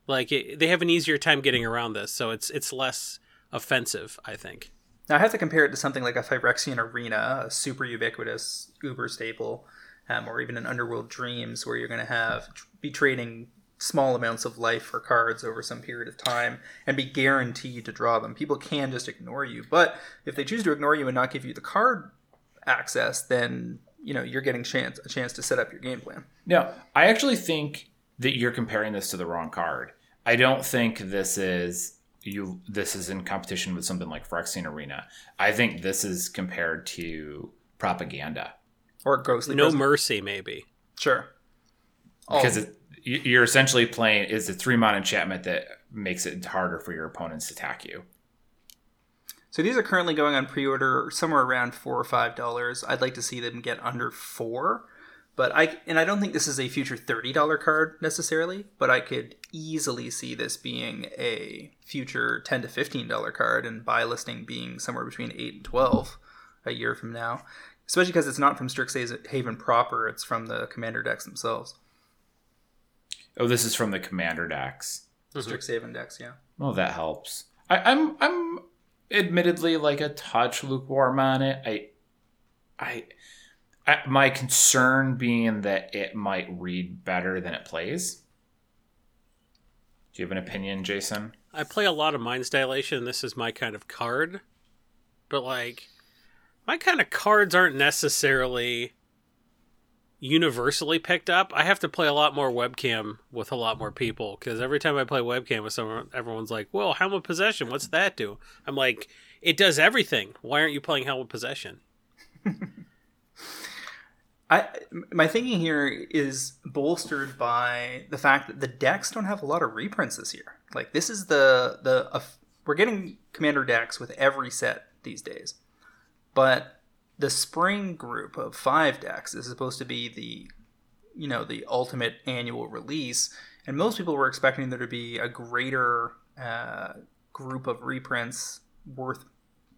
Like it, they have an easier time getting around this, so it's it's less offensive, I think. Now I have to compare it to something like a Phyrexian Arena, a super ubiquitous Uber staple, um, or even an Underworld Dreams, where you're going to have be trading small amounts of life for cards over some period of time and be guaranteed to draw them. People can just ignore you, but if they choose to ignore you and not give you the card access, then you know you're getting chance a chance to set up your game plan. No, I actually think that you're comparing this to the wrong card. I don't think this is you. This is in competition with something like Phyrexian Arena. I think this is compared to propaganda or ghostly. No mercy, maybe. Sure. Because oh. it, you're essentially playing is a three mon enchantment that makes it harder for your opponents to attack you. So these are currently going on pre-order somewhere around four or five dollars. I'd like to see them get under four, but I and I don't think this is a future thirty dollar card necessarily, but I could easily see this being a future ten to fifteen dollar card, and buy listing being somewhere between eight and twelve a year from now. Especially because it's not from Strixhaven proper; it's from the commander decks themselves. Oh, this is from the commander decks. Mm-hmm. Strixhaven decks, yeah. Well, that helps. I, I'm I'm admittedly like a touch lukewarm on it. I, I, I, my concern being that it might read better than it plays. Do you have an opinion, Jason? I play a lot of Mind's Dilation. This is my kind of card, but like, my kind of cards aren't necessarily universally picked up. I have to play a lot more webcam with a lot more people because every time I play webcam with someone, everyone's like, "Whoa, Helm of Possession, what's that do?" I'm like, "It does everything. Why aren't you playing Helm of Possession?" I my thinking here is bolstered by the fact that the decks don't have a lot of reprints this year. Like this is the the uh, we're getting commander decks with every set these days, but the spring group of five decks is supposed to be the you know the ultimate annual release and most people were expecting there to be a greater uh, group of reprints worth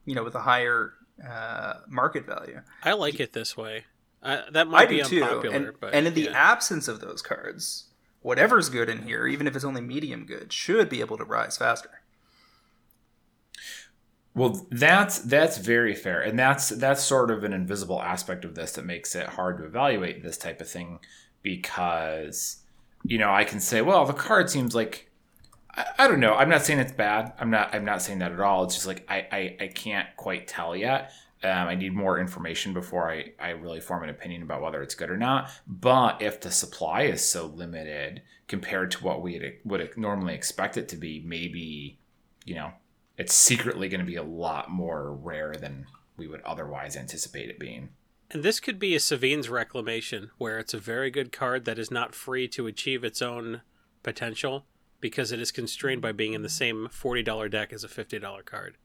you know with a higher uh, market value i like it this way uh, that might I be unpopular too. And, but, and in the yeah. absence of those cards whatever's good in here even if it's only medium good should be able to rise faster well, that's that's very fair, and that's that's sort of an invisible aspect of this that makes it hard to evaluate this type of thing because you know I can say, well, the card seems like I, I don't know. I'm not saying it's bad. I'm not. I'm not saying that at all. It's just like I I, I can't quite tell yet. Um, I need more information before I, I really form an opinion about whether it's good or not. But if the supply is so limited compared to what we would normally expect it to be, maybe, you know, it's secretly going to be a lot more rare than we would otherwise anticipate it being. And this could be a Sevinne's Reclamation, where it's a very good card that is not free to achieve its own potential because it is constrained by being in the same $40 deck as a $50 card.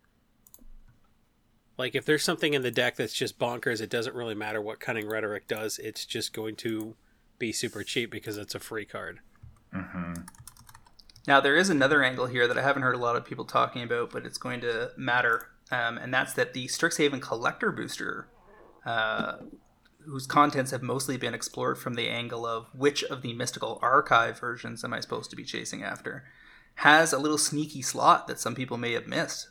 Like, if there's something in the deck that's just bonkers, it doesn't really matter what Cunning Rhetoric does, it's just going to be super cheap because it's a free card. Mm-hmm. Now, there is another angle here that I haven't heard a lot of people talking about, but it's going to matter, um, and that's that the Strixhaven Collector Booster, uh, whose contents have mostly been explored from the angle of which of the mystical archive versions am I supposed to be chasing after, has a little sneaky slot that some people may have missed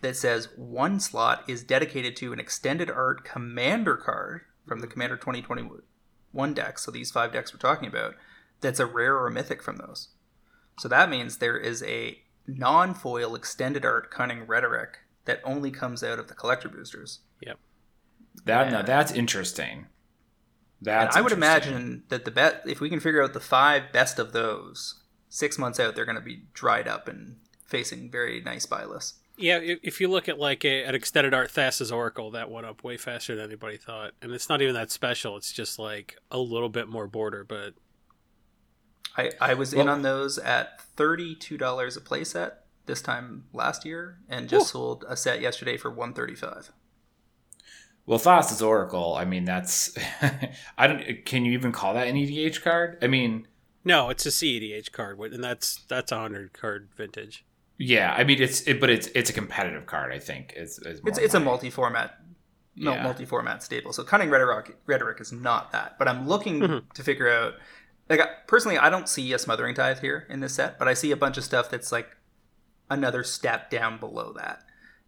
that says one slot is dedicated to an extended art commander card from the Commander 2021 deck. So these five decks we're talking about, that's a rare or mythic from those. So that means there is a non foil extended art cunning rhetoric that only comes out of the collector boosters. Yep. That Yeah. no, that's interesting. And That's I would interesting. imagine that the bet if we can figure out the five best of those, six months out they're going to be dried up and facing very nice buy lists. Yeah, if you look at like a, an extended art Thassa's Oracle, that went up way faster than anybody thought, and it's not even that special. It's just like a little bit more border, but I, I was in on those at thirty-two dollars a playset this time last year, and just sold a set yesterday for one thirty-five. Well, Thassa's Oracle. I mean, that's I don't. Can you even call that an EDH card? I mean, no, it's a CEDH card, and that's that's a hundred card vintage. yeah. I mean, it's it, but it's it's a competitive card. I think it's it's It's more it's a multi-format, no Yeah. multi-format staple. So cunning rhetoric rhetoric is not that. But I'm looking Mhm. to figure out. Like I- personally, I don't see a smothering tithe here in this set, but I see a bunch of stuff that's like another step down below that.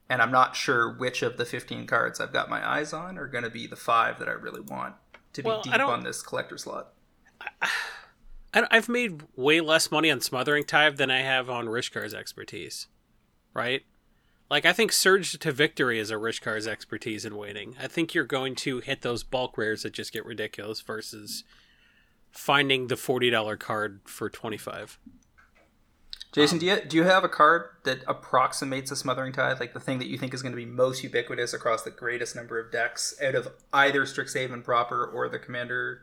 And I'm not sure which of the 15 cards I've got my eyes on are going to be the five that I really want to be Well, deep on this collector slot. I, I've made way less money on Smothering Tithe than I have on Rishkar's expertise, right? Like I think Surge to Victory is a Rishkar's expertise in waiting. I think you're going to hit those bulk rares that just get ridiculous versus finding the forty dollar card for twenty five. Jason, Um, do you do you have a card that approximates a smothering tithe, like the thing that you think is going to be most ubiquitous across the greatest number of decks out of either Strixhaven proper or the commander,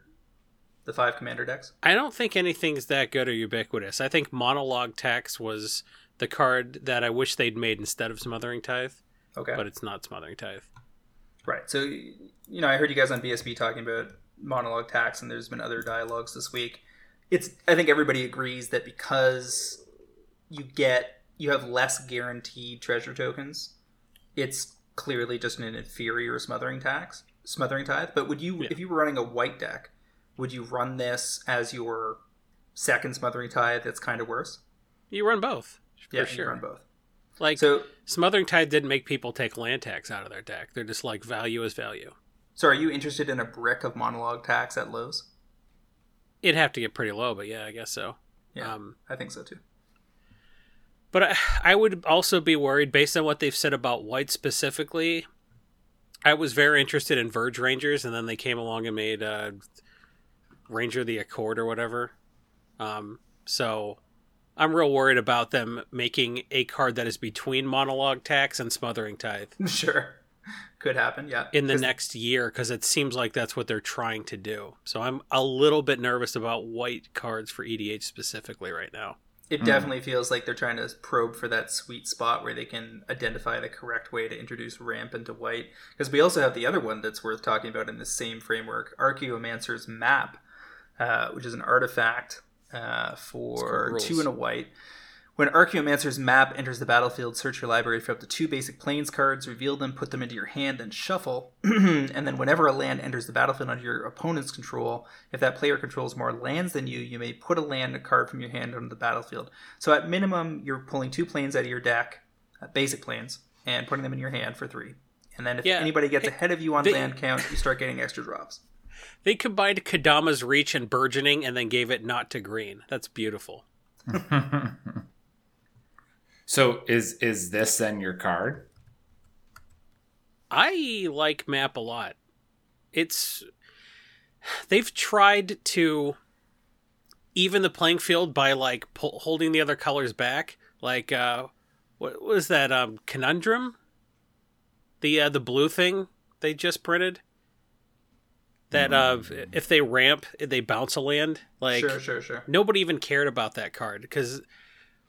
the five commander decks? I don't think anything's that good or ubiquitous. I think Monologue Tax was the card that I wish they'd made instead of Smothering Tithe, Okay, but it's not Smothering Tithe. right. So you know, I heard you guys on BSB talking about monologue tax, and there's been other dialogues this week. It's I think everybody agrees that because you get you have less guaranteed treasure tokens, it's clearly just an inferior smothering tax smothering tithe. But would you Yeah. if you were running a white deck, would you run this as your second smothering tithe that's kind of worse? You run both. Yeah, sure. you run both. Like So Smothering Tithe didn't make people take land tax out of their deck. They're just like value is value. So are you interested in a brick of monologue tax at Lowe's? It'd have to get pretty low, but yeah, I guess so. Yeah, Um, I think so too. but I, I would also be worried based on what they've said about white specifically. I was very interested in Verge Rangers, and then they came along and made uh, Ranger the Accord or whatever. Um, so I'm real worried about them making a card that is between Monologue Tax and Smothering Tithe Sure, could happen. Yeah, in the next year because it seems like that's what they're trying to do. So I'm a little bit nervous about white cards for EDH specifically right now. It Mm. definitely feels like they're trying to probe for that sweet spot where they can identify the correct way to introduce ramp into white. Because we also have the other one that's worth talking about in the same framework, Archaeomancer's Map, uh, which is an artifact uh, for two and a white. When Archaeomancer's Map enters the battlefield, search your library for up to two basic Plains cards, reveal them, put them into your hand, then shuffle. and then whenever a land enters the battlefield under your opponent's control, if that player controls more lands than you, you may put a land card from your hand onto the battlefield. So at minimum, you're pulling two Plains out of your deck, uh, basic Plains, and putting them in your hand for three. And then if Yeah. anybody gets ahead of you on They- land count, you start getting extra drops. They combined Kodama's reach and burgeoning and then gave it not to green. That's beautiful. so is is this then your card? I like map a lot. It's they've tried to even the playing field by like pull, holding the other colors back. Like uh what was that um conundrum? The uh, the blue thing they just printed. That uh if they ramp, they bounce a land. Like sure, sure, sure. nobody even cared about that card because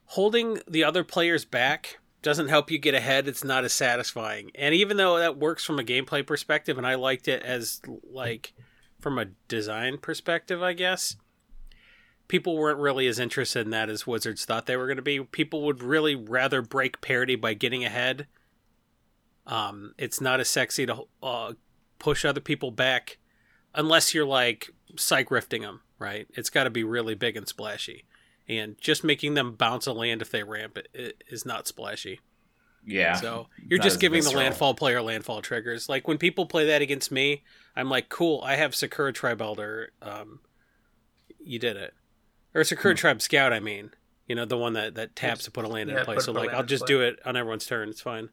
holding the other players back doesn't help you get ahead. It's not as satisfying. And even though that works from a gameplay perspective and i liked it as like from a design perspective i guess people weren't really as interested in that as wizards thought they were going to be. People would really rather break parity by getting ahead. Um, it's not as sexy to uh, push other people back unless you're like psych rifting them right? It's got to be really big and splashy and just making them bounce a land if they ramp it, is not splashy. Yeah. So you're just giving the landfall player landfall triggers. Like when people play that against me, I'm like, cool, I have Sakura Tribe Elder. Um, you did it. Or Sakura Hmm. Tribe Scout, I mean. You know, the one that, that taps to put a land Yeah, in play. So, like, I'll just play. do it on everyone's turn. It's fine.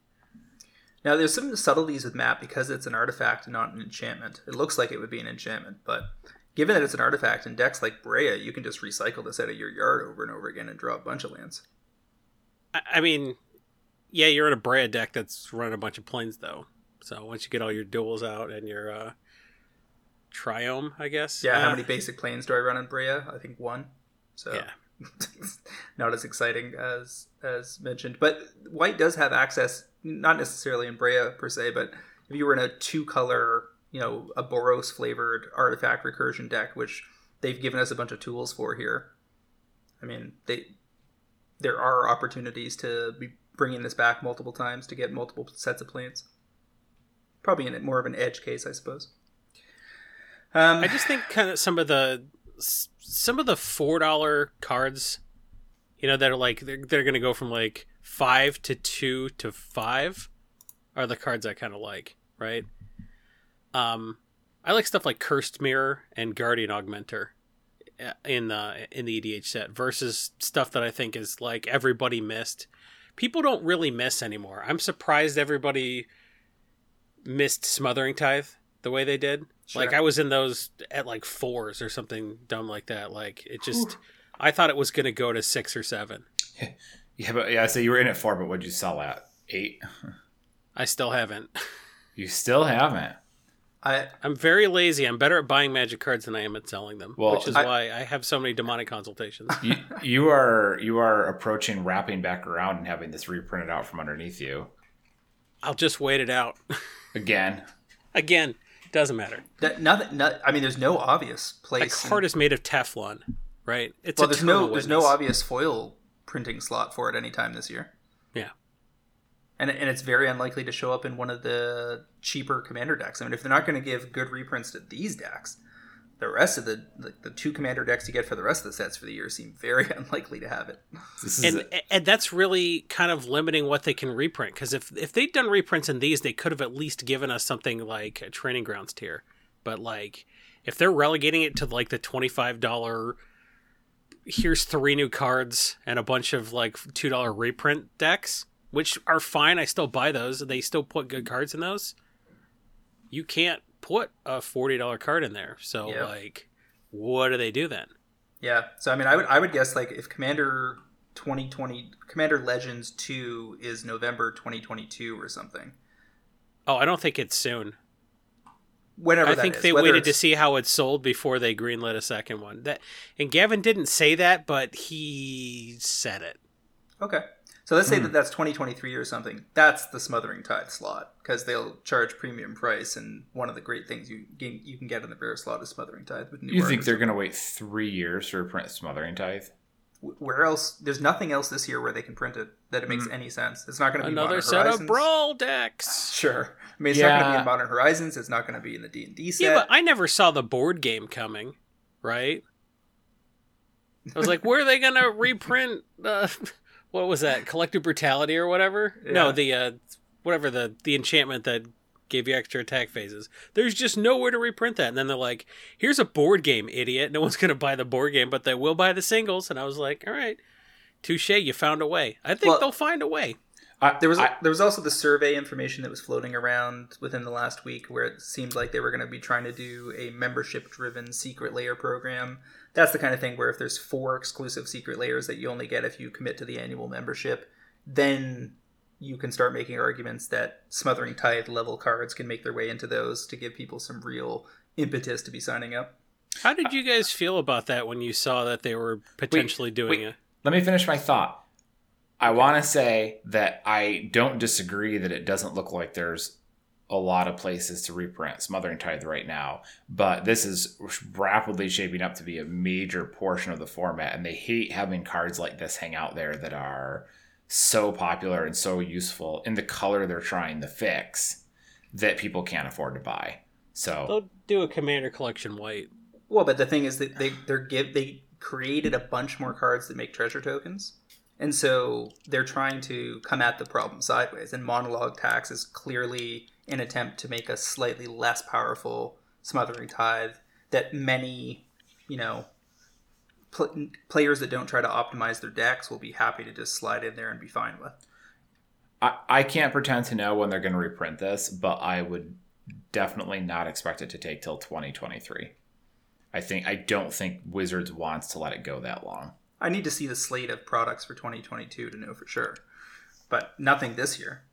Now, there's some subtleties with map because it's an artifact not an enchantment. It looks like it would be an enchantment, but given that it's an artifact in decks like Breya, you can just recycle this out of your yard over and over again and draw a bunch of lands. I, mean, yeah, you're in a Breya deck that's running a bunch of Plains, though. So once you get all your duals out and your uh, Triome, I guess. Yeah, how uh, many basic Plains do I run in Breya? I think one. So Yeah. not as exciting as as mentioned. But white does have access, not necessarily in Breya per se, but if you were in a two color, you know, a Boros flavored artifact recursion deck, which they've given us a bunch of tools for here. I mean, they there are opportunities to be bringing this back multiple times to get multiple sets of Plains. Probably in more of an edge case, I suppose. Um, I just think kind of some of the some of the four dollar cards, you know, that are like they're they're gonna go from like five to two to five, are the cards I kind of like, right? Um, I like stuff like Cursed Mirror and Guardian Augmenter uh, in the in the EDH set versus stuff that I think is like everybody missed. People don't really miss anymore. I'm surprised everybody missed Smothering Tithe the way they did. Sure. Like I was in those at like fours or something dumb like that. Like it just, I thought it was gonna go to six or seven. Yeah, but yeah, so you were in at four, but what'd you sell at? Eight? I still haven't. You still haven't. I I'm very lazy. I'm better at buying magic cards than I am at selling them, Well, which is I- why I have so many demonic consultations. You, you are you are approaching wrapping back around and having this reprinted out from underneath you I'll just wait it out. again. Again, doesn't matter. that, nothing. Not, I mean, there's no obvious A place. in- card is made of Teflon, right? It's well, a there's no Eternal there's no obvious foil printing slot for it anytime this year. Yeah. And, and it's very unlikely to show up in one of the cheaper commander decks. I mean, if they're not going to give good reprints to these decks, the rest of the, the the two commander decks you get for the rest of the sets for the year seem very unlikely to have it. This is and and that's really kind of limiting what they can reprint because if if they'd done reprints in these they could have at least given us something like a training grounds tier but like if they're relegating it to like the $25 here's three new cards and a bunch of like $2 reprint decks which are fine i still buy those they still put good cards in those you can't put a $40 card in there so Yeah. like what do they do then Yeah. So I mean, I would I would guess like if Commander 2020 Commander Legends 2 is November 2022 or something. oh i don't think it's soon Whenever I think is, they whether waited to see how it sold before they greenlit a second one. That and Gavin didn't say that, but he said it. Okay. So let's say Hmm. that that's 2023 or something. That's the Smothering Tithe slot because they'll charge premium price, and one of the great things you can, you can get in the bear slot is Smothering Tithe. With new you think they're going to wait three years to print Smothering Tithe? Where else? There's nothing else this year where they can print it that it makes Hmm. any sense. It's not going to be Another set Horizons. of brawl decks. Sure. I mean, it's not going to be in Modern Horizons. It's not going to be in the D and D set. Yeah, but I never saw the board game coming. Right? I was like, where are they gonna reprint? Uh, what was that? Collective brutality or whatever? No, the uh, whatever the the enchantment that gave you extra attack phases. There's just nowhere to reprint that. And then they're like, here's a board game, idiot. No one's gonna buy the board game, but they will buy the singles. And I was like, all right, touche. You found a way. I think Well- they'll find a way. I, There was I, there was also the survey information that was floating around within the last week where it seemed like they were going to be trying to do a membership driven Secret Lair program. That's the kind of thing where if there's four exclusive Secret Lairs that you only get if you commit to the annual membership, then you can start making arguments that smothering tithe level cards can make their way into those to give people some real impetus to be signing up. How did you guys feel about that when you saw that they were potentially doing wait. it? let me finish my thought. I want to say that I don't disagree that it doesn't look like there's a lot of places to reprint Smothering Tithe right now, but this is rapidly shaping up to be a major portion of the format, and they hate having cards like this hang out there that are so popular and so useful in the color they're trying to fix that people can't afford to buy. So They'll do a Commander Collection White. Well, but the thing is that they they're give they created a bunch more cards that make treasure tokens. And so they're trying to come at the problem sideways. And monologue tax is clearly an attempt to make a slightly less powerful smothering tithe that many, you know, pl- players that don't try to optimize their decks will be happy to just slide in there and be fine with. I, I can't pretend to know when they're going to reprint this, but I would definitely not expect it to take till 2023. I think I don't think Wizards wants to let it go that long. I need to see the slate of products for 2022 to know for sure, but nothing this year.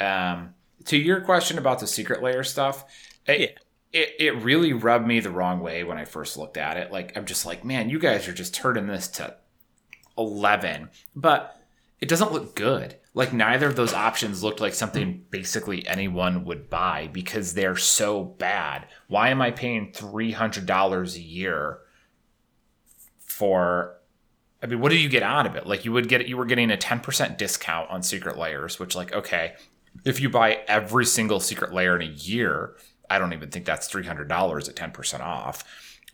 Um, to your question about the Secret Lair stuff, it, Yeah. it, it really rubbed me the wrong way when I first looked at it. Like, I'm just like, man, you guys are just turning this to 11. But it doesn't look good. Like, neither of those options looked like something basically anyone would buy because they're so bad. Why am I paying $300 a year for I mean, what do you get out of it? Like you would get you were getting a 10% discount on Secret Lairs, which like okay, if you buy every single Secret Lair in a year, I don't even think that's $300 at 10% off.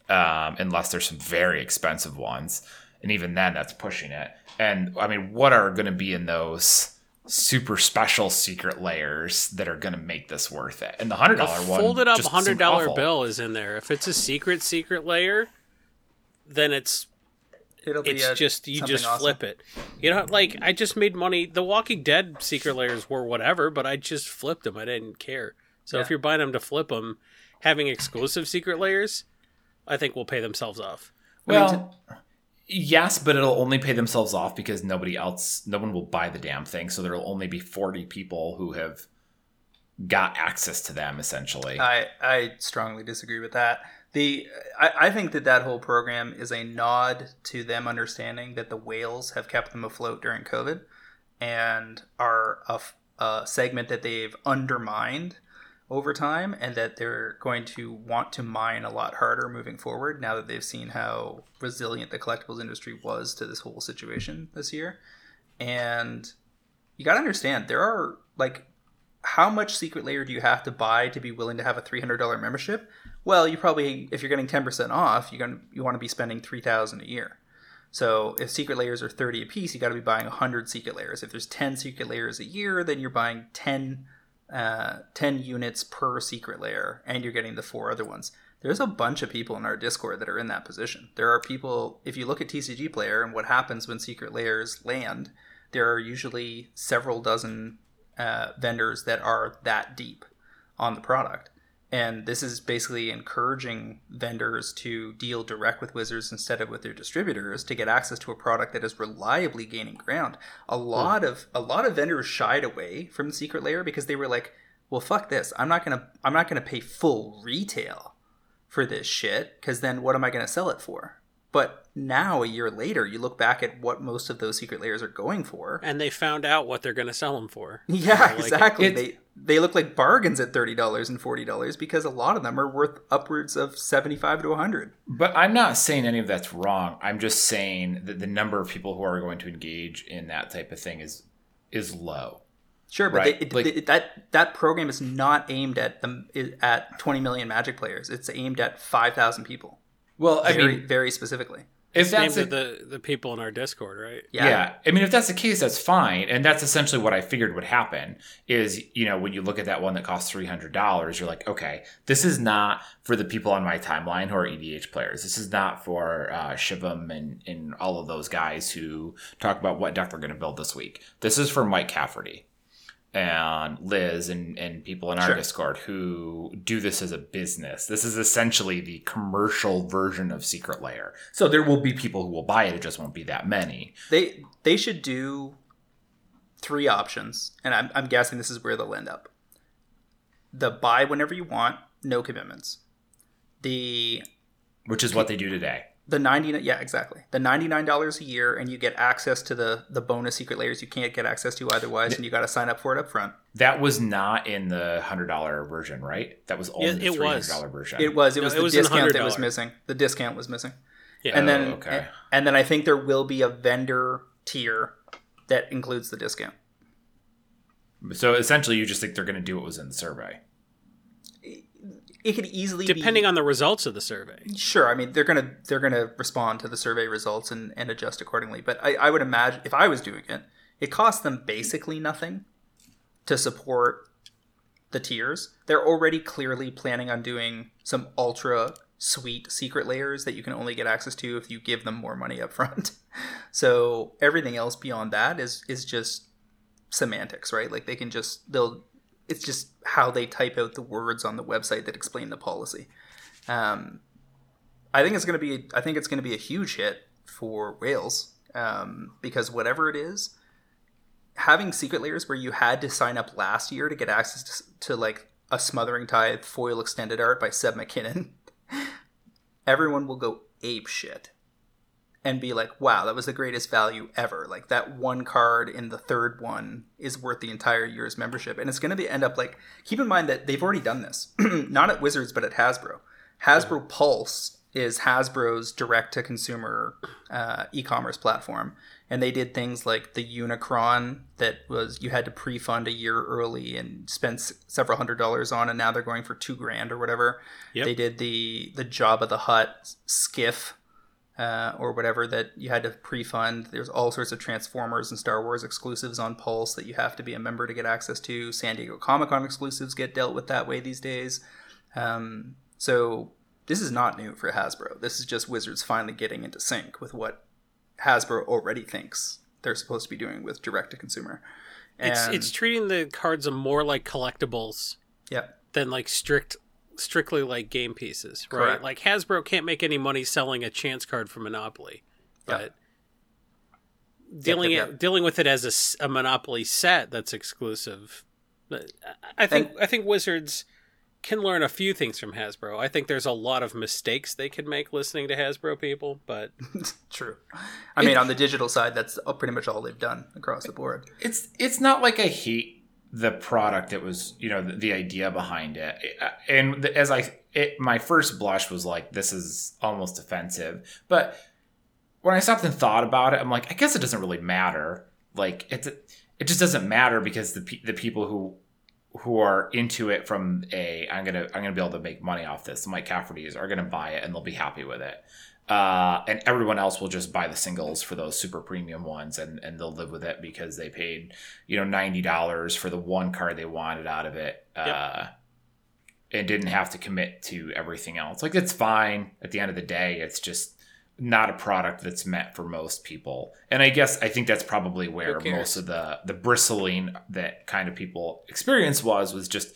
Um, unless there's some very expensive ones, and even then that's pushing it. And I mean, what are going to be in those super special Secret Lairs that are going to make this worth it? And the $100 A one folded up hundred dollar bill is in there. If it's a secret Secret Lair, then it's It'll be it's a- just you just awesome. flip it. You know, like I just made money. The Walking Dead Secret Lairs were whatever, but I just flipped them. I didn't care. So if you're buying them to flip them, having exclusive Secret Lairs, I think will pay themselves off. Well, yes, but it'll only pay themselves off because nobody else, no one will buy the damn thing. So there'll only be 40 people who have got access to them, essentially. I I strongly disagree with that. The I, I think that that whole program is a nod to them understanding that the whales have kept them afloat during COVID, and are a segment that they've undermined over time, and that they're going to want to mine a lot harder moving forward now that they've seen how resilient the collectibles industry was to this whole situation this year. And you got to understand there are like how much Secret Lair do you have to buy to be willing to have a $300 membership well you probably if you're getting 10% off you're going to you want to be spending 3000 a year. So if Secret Lairs are 30 a piece you got to be buying 100 Secret Lairs. If there's 10 Secret Lairs a year then you're buying 10 uh, 10 units per Secret Lair and you're getting the four other ones. There's a bunch of people in our discord that are in that position. There are people if you look at TCGplayer and what happens when Secret Lairs land there are usually several dozen uh, vendors that are that deep on the product. And this is basically encouraging vendors to deal direct with Wizards instead of with their distributors to get access to a product that is reliably gaining ground. A hmm. lot of a lot of vendors shied away from the Secret Lair because they were like, "Well, fuck this. I'm not gonna I'm not gonna pay full retail for this shit because then what am I gonna sell it for?" But now, a year later, you look back at what most of those Secret Lairs are going for, And they found out what they're going to sell them for. yeah, like, exactly. They look like bargains at thirty dollars and forty dollars because a lot of them are worth upwards of seventy five to hundred. But I'm not saying any of that's wrong. I'm just saying that the number of people who are going to engage in that type of thing is is low. Sure, but Right, they, it, like- it- that that program is not aimed at the at twenty million Magic players. It's aimed at five thousand people. Well, I Very mean, very specifically. If that's Named a, the the people in our Discord, right? yeah. I mean, if that's the case, that's fine, and that's essentially what I figured would happen. Is you know when you look at that one that costs three hundred dollars, you're like, okay, this is not for the people on my timeline who are EDH players. This is not for uh, Shivam and and all of those guys who talk about what deck they're going to build this week. This is for Mike Cafferty and Liz and, and people in our Sure. Discord who do this as a business. This is essentially the commercial version of Secret Lair. So there will be people who will buy it, it just won't be that many. They they should do three options, and I'm I'm guessing this is where they'll end up. The buy whenever you want, no commitments. The Which is what they do today. The 90 yeah exactly the $99 a year and you get access to the the bonus Secret Lairs you can't get access to otherwise and you got to sign up for it up front That was not in the hundred dollar version, right? That was only It- the it three was. hundred dollar version. it was it No, was it the was discount that was missing the discount was missing Yeah. and then Oh, okay. and then i think there will be a vendor tier that includes the discount So essentially, you just think they're going to do what was in the survey. It could easily depending be, on the results of the survey. Sure, I mean they're gonna they're gonna respond to the survey results and, and adjust accordingly. But I, I would imagine if I was doing it, it costs them basically nothing to support the tiers. They're already clearly planning on doing some ultra sweet Secret Lairs that you can only get access to if you give them more money up front. so everything else beyond that is is just semantics, right? Like they can just they'll it's just how they type out the words on the website that explain the policy. Um, I think it's going to be I think it's going to be a huge hit for whales um, because whatever it is, having Secret Lairs where you had to sign up last year to get access to, to like a smothering tithe foil extended art by Seb McKinnon, everyone will go ape shit and be like, wow, that was the greatest value ever. Like that one card in the third one is worth the entire year's membership. And it's going to be end up like, keep in mind that they've already done this, not at Wizards, but at Hasbro. Hasbro yeah. Pulse is Hasbro's direct to consumer uh, e commerce platform. And they did things like the Unicron that was you had to pre fund a year early and spend several hundred dollars on, and now they're going for two grand or whatever. Yep. They did the the Jabba the Hutt skiff uh, or whatever that you had to pre-fund. There's all sorts of Transformers and Star Wars exclusives on Pulse that you have to be a member to get access to. San Diego Comic Con exclusives get dealt with that way these days. Um, so this is not new for Hasbro. This is just Wizards finally getting into sync with what Hasbro already thinks they're supposed to be doing with direct to consumer. it's it's treating the cards more like collectibles. Yeah. Than like strict strictly like game pieces, right? Correct. Like Hasbro can't make any money selling a chance card for Monopoly, but dealing yep, yep, yep. It, dealing with it as a, a, Monopoly set that's exclusive. I think and, I think Wizards can learn a few things from Hasbro. I think there's a lot of mistakes they could make listening to Hasbro people, but true. I mean, on the digital side, that's pretty much all they've done across the board. It's it's not like I hate the product it was you know the, the idea behind it. And as i it, my first blush was like this is almost offensive. But when i stopped and thought about it i'm like i guess it doesn't really matter. Like it's it just doesn't matter because the the people who who are into it from a i'm gonna i'm gonna be able to make money off this. Mike cafferty's are gonna buy it and they'll be happy with it uh, and everyone else will just buy the singles for those super premium ones and, and they'll live with it because they paid you know $90 for the one card they wanted out of it. Uh, yep. and didn't have to commit to everything else. Like it's fine. At the end of the day it's just not a product that's meant for most people. And i guess i think that's probably where most of the the bristling that kind of people experience was was just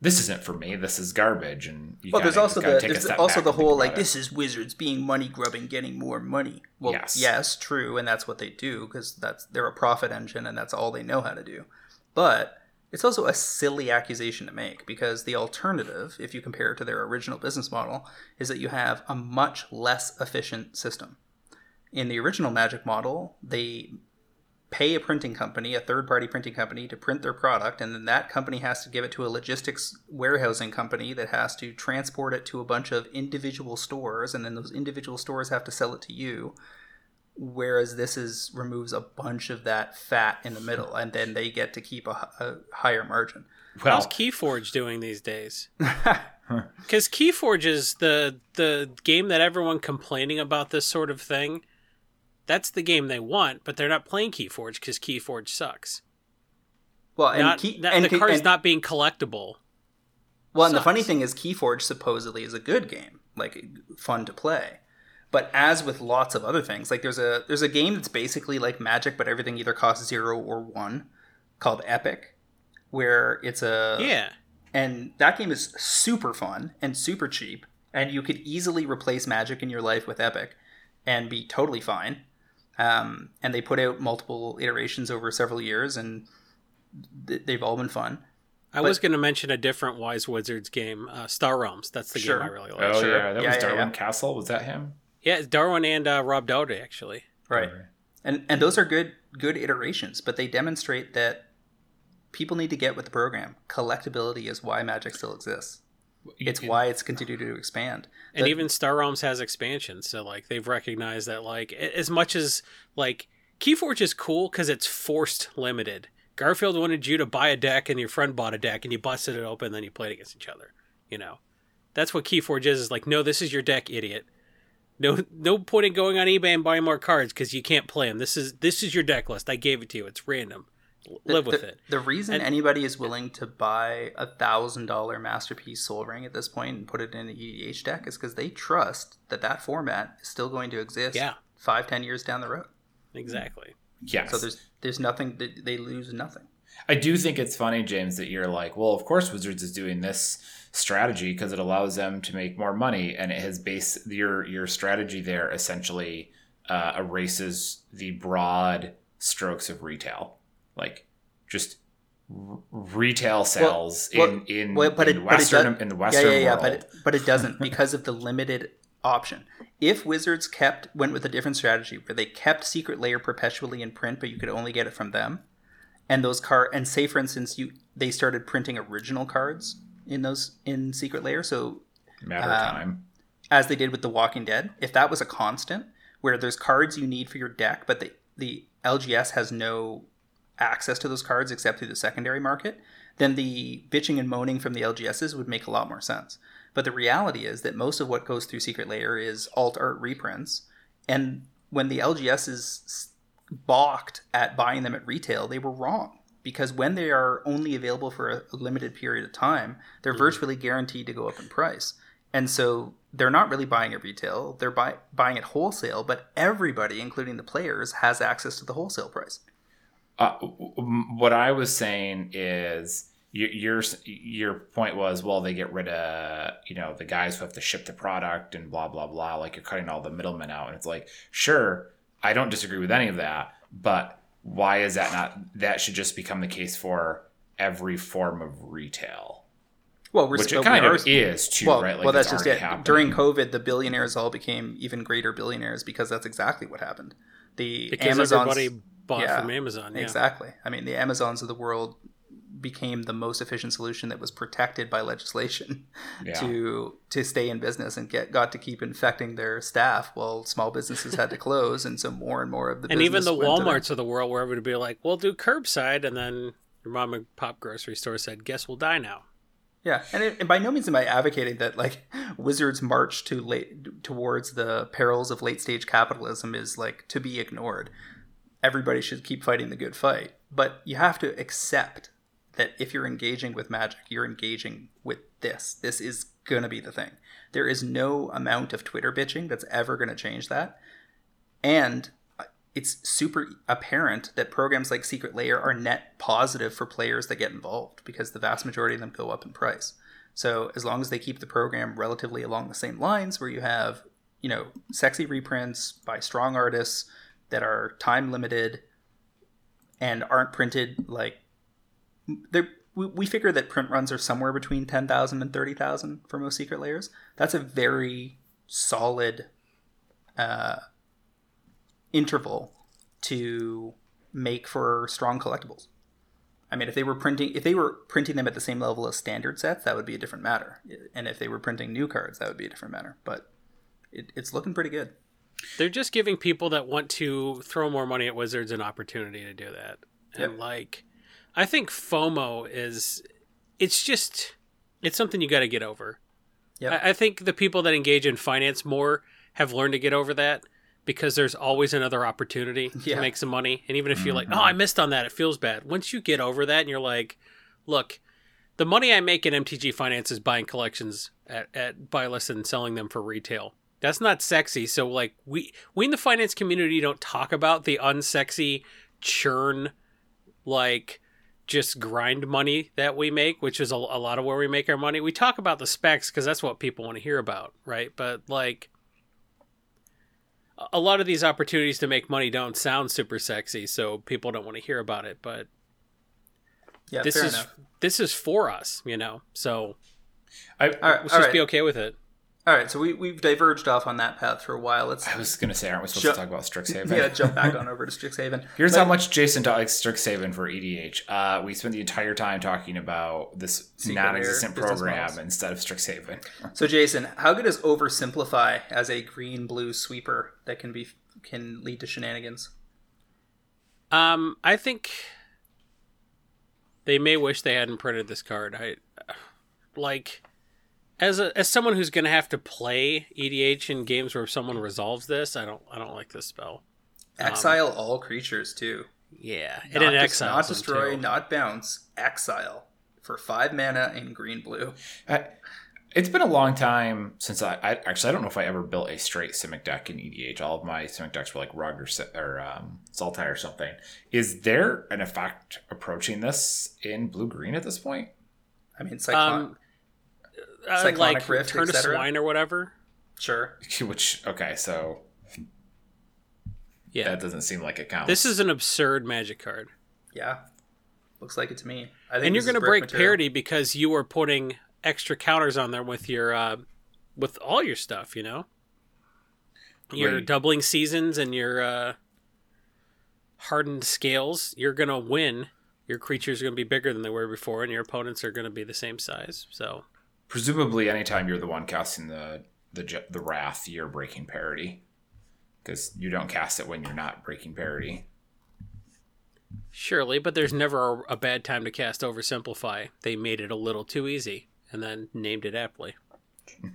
this isn't for me. This is garbage. And well, there's also the there's also the whole like this is wizards being money grubbing, getting more money. Well, yes, yes true, and that's what they do because that's they're a profit engine and that's all they know how to do. But it's also a silly accusation to make because the alternative, if you compare it to their original business model, is that you have a much less efficient system. In the original Magic model, they pay a printing company, a third party printing company, to print their product, and then that company has to give it to a logistics warehousing company that has to transport it to a bunch of individual stores, and then those individual stores have to sell it to you. Whereas this is removes a bunch of that fat in the middle, and then they get to keep a, a higher margin. Well, How's KeyForge doing these days? Because KeyForge is the the game that everyone complaining about this sort of thing that's the game they want, but they're not playing Keyforge because Keyforge sucks. Well, and, not, key, and the card's and, not being collectible. Well, and the funny thing is, Keyforge supposedly is a good game, like fun to play. But as with lots of other things, like there's a there's a game that's basically like Magic, but everything either costs zero or one, called Epic, where it's a yeah, and that game is super fun and super cheap, and you could easily replace Magic in your life with Epic, and be totally fine um, and they put out multiple iterations over several years, and th- they've all been fun. I but, was going to mention a different Wise Wizards game, uh, Star Realms. That's the sure. game I really like. Oh sure. yeah, that yeah, was yeah, Darwin yeah. Kastle. Was that him? Yeah, Darwin and uh, Rob Dowdy actually. Right, and and those are good good iterations, but they demonstrate that people need to get with the program. Collectability is why Magic still exists it's why it's continued to expand. And the, even Star Realms has expansions, so like they've recognized that like as much as like Keyforge is cool because it's forced limited. Garfield wanted you to buy a deck, and your friend bought a deck, and you busted it open, and then you played against each other. You know, That's what Keyforge is. Is like, no, this is your deck, idiot. No, no point in going on eBay and buying more cards because you can't play them. This is this is your deck list. I gave it to you. It's random. L- Live the, with the, it. The reason And- anybody is willing to buy a thousand dollar masterpiece Sol Ring at this point and put it in an EDH deck is because they trust that that format is still going to exist. Yeah. five ten years down the road. Exactly. Yeah. So there's there's nothing they, they lose nothing. I do think it's funny, James, that you're like, well, of course Wizards is doing this strategy because it allows them to make more money, and it has base your your strategy there essentially uh, erases the broad strokes of retail, like just r- retail sales well, in in, well, but in it- but it western does- in the Yeah, western yeah, yeah. world. But it, but it doesn't because of the limited option. If Wizards kept went with a different strategy where they kept Secret Lair perpetually in print, but you could only get it from them, and those card and say for instance you they started printing original cards in those in Secret Lair, so Matter of um, time. as they did with The Walking Dead, if that was a constant, where there's cards you need for your deck, but the the LGS has no access to those cards except through the secondary market, then the bitching and moaning from the LGSs would make a lot more sense. But the reality is that most of what goes through Secret Lair is alt art reprints, and when the LGSs balked at buying them at retail, they were wrong. Because when they are only available for a limited period of time, they're mm-hmm. virtually guaranteed to go up in price. And so they're not really buying at retail, they're buy- buying at wholesale, but everybody, including the players, has access to the wholesale price. Uh, what I was saying is your, your your point was well they get rid of you know the guys who have to ship the product and blah blah blah like you're cutting all the middlemen out and it's like sure I don't disagree with any of that but why is that not that should just become the case for every form of retail Well, we're which but it kind we are- of is too well, right well, that's just it. happening. During COVID, the billionaires all became even greater billionaires because that's exactly what happened. The Because Amazons, everybody bought yeah, from Amazon. Yeah. Exactly. I mean, the Amazons of the world became the most efficient solution that was protected by legislation Yeah. to to stay in business and get got to keep infecting their staff while small businesses had to close and so more and more of the and even the went to them. Walmarts of the world, were everybody to be like, "We'll do curbside," and then your mom and pop grocery store said, "Guess we'll die now." Yeah, and, it, and by no means am I advocating that like Wizards' march to late towards the perils of late stage capitalism is like to be ignored. Everybody should keep fighting the good fight, but you have to accept that if you're engaging with Magic, you're engaging with this. This is gonna be the thing. There is no amount of Twitter bitching that's ever gonna change that, and it's super apparent that programs like Secret Lair are net positive for players that get involved because the vast majority of them go up in price. So as long as they keep the program relatively along the same lines, where you have you know sexy reprints by strong artists that are time limited and aren't printed like they we, we figure that print runs are somewhere between 10,000 and 30,000 for most Secret Lairs. That's a very solid uh, interval to make for strong collectibles. I mean, if they were printing, if they were printing them at the same level as standard sets, that would be a different matter. And if they were printing new cards, that would be a different matter. But it, it's looking pretty good. They're just giving people that want to throw more money at Wizards an opportunity to do that. And like, I think FOMO is, it's just, it's something you got to get over. Yep. I, I think the people that engage in finance more have learned to get over that because there's always another opportunity Yeah. to make some money. And even if you're like, mm-hmm. oh, I missed on that, it feels bad. Once you get over that and you're like, look, the money I make in MTG Finance is buying collections at, at buy list and selling them for retail. That's not sexy. So like we we in the finance community don't talk about the unsexy churn like just grind money that we make, which is a, a lot of where we make our money. We talk about the specs because that's what people want to hear about, right? But like a- lot of these opportunities to make money don't sound super sexy, so people don't want to hear about it. But Yeah, this is enough. this is for us, you know. So I, All right, let's all just right. be okay with it. All right. So we we've diverged off on that path for a while. Let's I was gonna say, aren't we supposed Ju- to talk about Strixhaven? yeah jump back on over to Strixhaven. Here's But- how much Jason likes Strixhaven for EDH. Uh, we spent the entire time talking about this non-existent program instead of Strixhaven. So Jason, how good is oversimplify as a green blue sweeper that can be can lead to shenanigans? Um, I think they may wish they hadn't printed this card. I like As a as someone who's going to have to play EDH in games where someone resolves this, I don't I don't like this spell. Exile all creatures too. Yeah, Not, and it des- exiles not them, destroy, too. not bounce. Exile for five mana in green blue. I, it's been a long time since I, I actually I don't know if I ever built a straight Simic deck in EDH. All of my Simic decks were like Rug or, Si- or um, Sultai or something. Is there an effect approaching this in blue green at this point? I mean, Cyclone. Um, uh, Cyclonic like Rift, turn to etc.? swine or whatever. sure. Which okay, so Yeah, that doesn't seem like it counts. this is an absurd magic card, Yeah. Looks like it to me. I think and you're going to break material. parity because you are putting extra counters on there with your uh, with all your stuff. You know, you're Right. doubling seasons and your uh, hardened scales. You're going to win. Your creatures are going to be bigger than they were before, and your opponents are going to be the same size. So presumably anytime you're the one casting the the the wrath, you're breaking parity because you don't cast it when you're not breaking parity. Surely, but there's never a, a bad time to cast Oversimplify. They made it a little too easy and then named it aptly.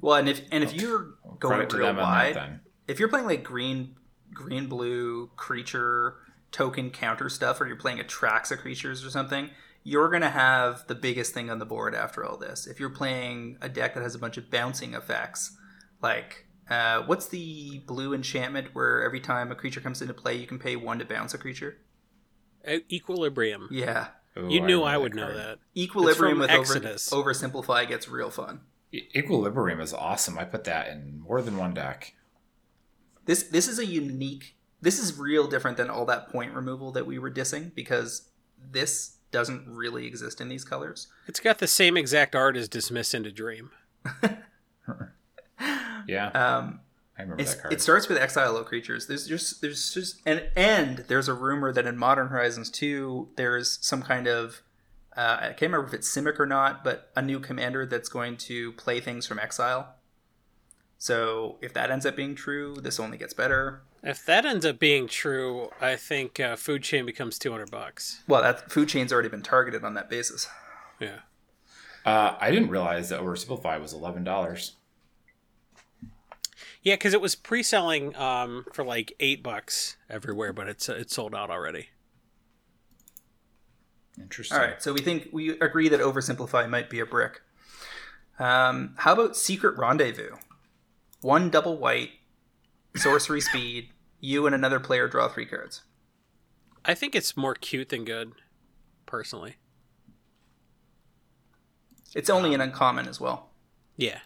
Well, and if and if you're going Credit to real them on that wide, then. if you're playing like green, green blue creature token counter stuff, or you're playing Atraxa creatures or something, you're gonna have the biggest thing on the board after all this. If you're playing a deck that has a bunch of bouncing effects, like uh, what's the blue enchantment where every time a creature comes into play, you can pay one to bounce a creature? Equilibrium. Yeah, Ooh, you knew remember I would card. know that. Equilibrium with It's from over, oversimplify gets real fun. E- Equilibrium is awesome. I put that in more than one deck. This this is a unique. This is real different than all that point removal that we were dissing because this doesn't really exist in these colors. It's got the same exact art as Dismiss into Dream. Yeah, Um, I remember that card. it starts with exile of creatures. There's just there's just and and there's a rumor that in Modern Horizons 2 there's some kind of uh, I can't remember if it's Simic or not, but a new commander that's going to play things from exile. So if that ends up being true, this only gets better. If that ends up being true, I think uh, Food Chain becomes 200 bucks. Well, that food chain's already been targeted on that basis. Yeah. uh, I didn't realize that Oversimplify was eleven dollars. Yeah, because it was pre-selling um, for like eight bucks everywhere, but it's it's sold out already. Interesting. All right, so we think we agree that oversimplify might be a brick. Um, how about secret rendezvous? One double white, sorcery speed. You and another player draw three cards. I think it's more cute than good, personally. It's only an uncommon as well. Yeah.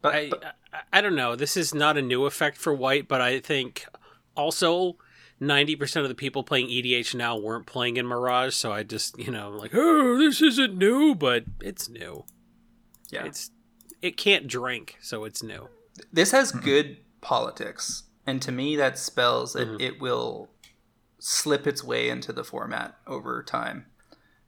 But, I, but I I don't know. This is not a new effect for white, but I think also ninety percent of the people playing EDH now weren't playing in Mirage, so I just you know like oh this isn't new, but it's new. yeah, It's it can't drink, so it's new. This has good politics, and to me that spells that Mhm. it will slip its way into the format over time.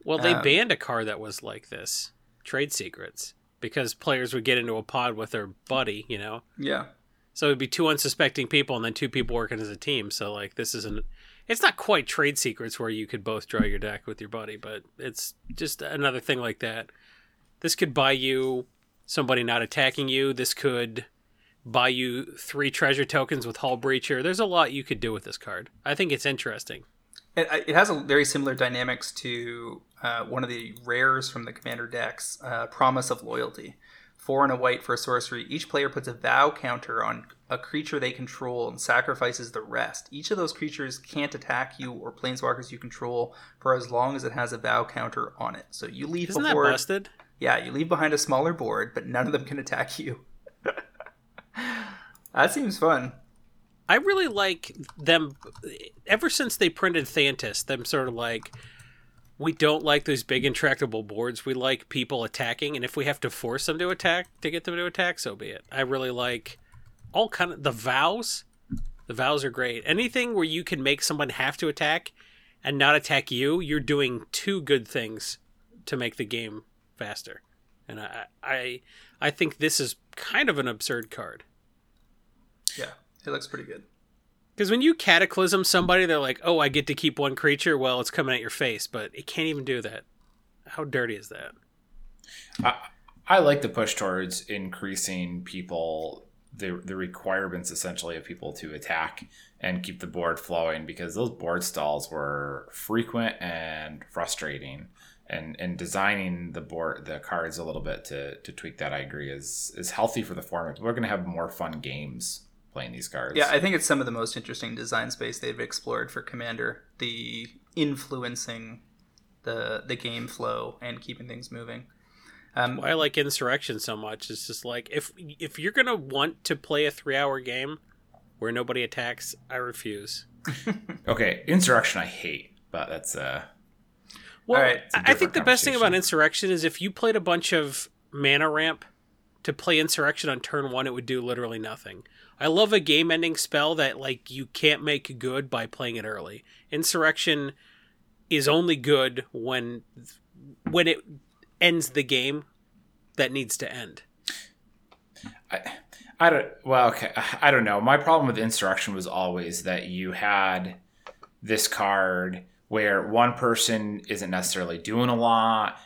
Well, they Um, banned a card that was like this, Trade Secrets, because players would get into a pod with their buddy, you know. Yeah, So it'd be two unsuspecting people and then two people working as a team. So like this isn't it's not quite trade secrets where you could both draw your deck with your buddy, but it's just another thing like that. This could buy you somebody not attacking you. This could buy you three treasure tokens with Hull Breacher. There's a lot you could do with this card. I think it's interesting. It, it has a very similar dynamics to uh, one of the rares from the commander decks, uh, Promise of Loyalty. Four and a white for a sorcery. Each player puts a vow counter on a creature they control and sacrifices the rest. Each of those creatures can't attack you or planeswalkers you control for as long as it has a vow counter on it. So you leave Isn't that busted? yeah, you leave behind a smaller board, but none of them can attack you. that seems fun. I really like them ever since they printed Thantis, them sort of like we don't like those big intractable boards. We like people attacking, and if we have to force them to attack to get them to attack, so be it. I really like all kind of the vows. The vows are great. Anything where you can make someone have to attack and not attack you, you're doing two good things to make the game faster. And I I I think this is kind of an absurd card. Yeah, it looks pretty good. Because when you cataclysm somebody, they're like, "Oh, I get to keep one creature." Well, it's coming at your face, but it can't even do that. How dirty is that? I, I like the push towards increasing people the the requirements essentially of people to attack and keep the board flowing because those board stalls were frequent and frustrating. And and designing the board the cards a little bit to, to tweak that I agree is is healthy for the format. We're gonna have more fun games playing these cards. Yeah, I think it's some of the most interesting design space they've explored for Commander. The influencing the the game flow and keeping things moving. Um, Why I like Insurrection so much is just like if if you're gonna want to play a three hour game where nobody attacks, I refuse. okay, Insurrection I hate, but that's uh Well, right, it's a I I think the best thing about. Insurrection is if you played a bunch of mana ramp to play Insurrection on turn one, it would do literally nothing. I love a game ending spell that like you can't make good by playing it early. Insurrection is only good when when it ends the game that needs to end. I, I don't. Well, okay. I don't know. My problem with insurrection was always that you had this card where one person isn't necessarily doing a lot,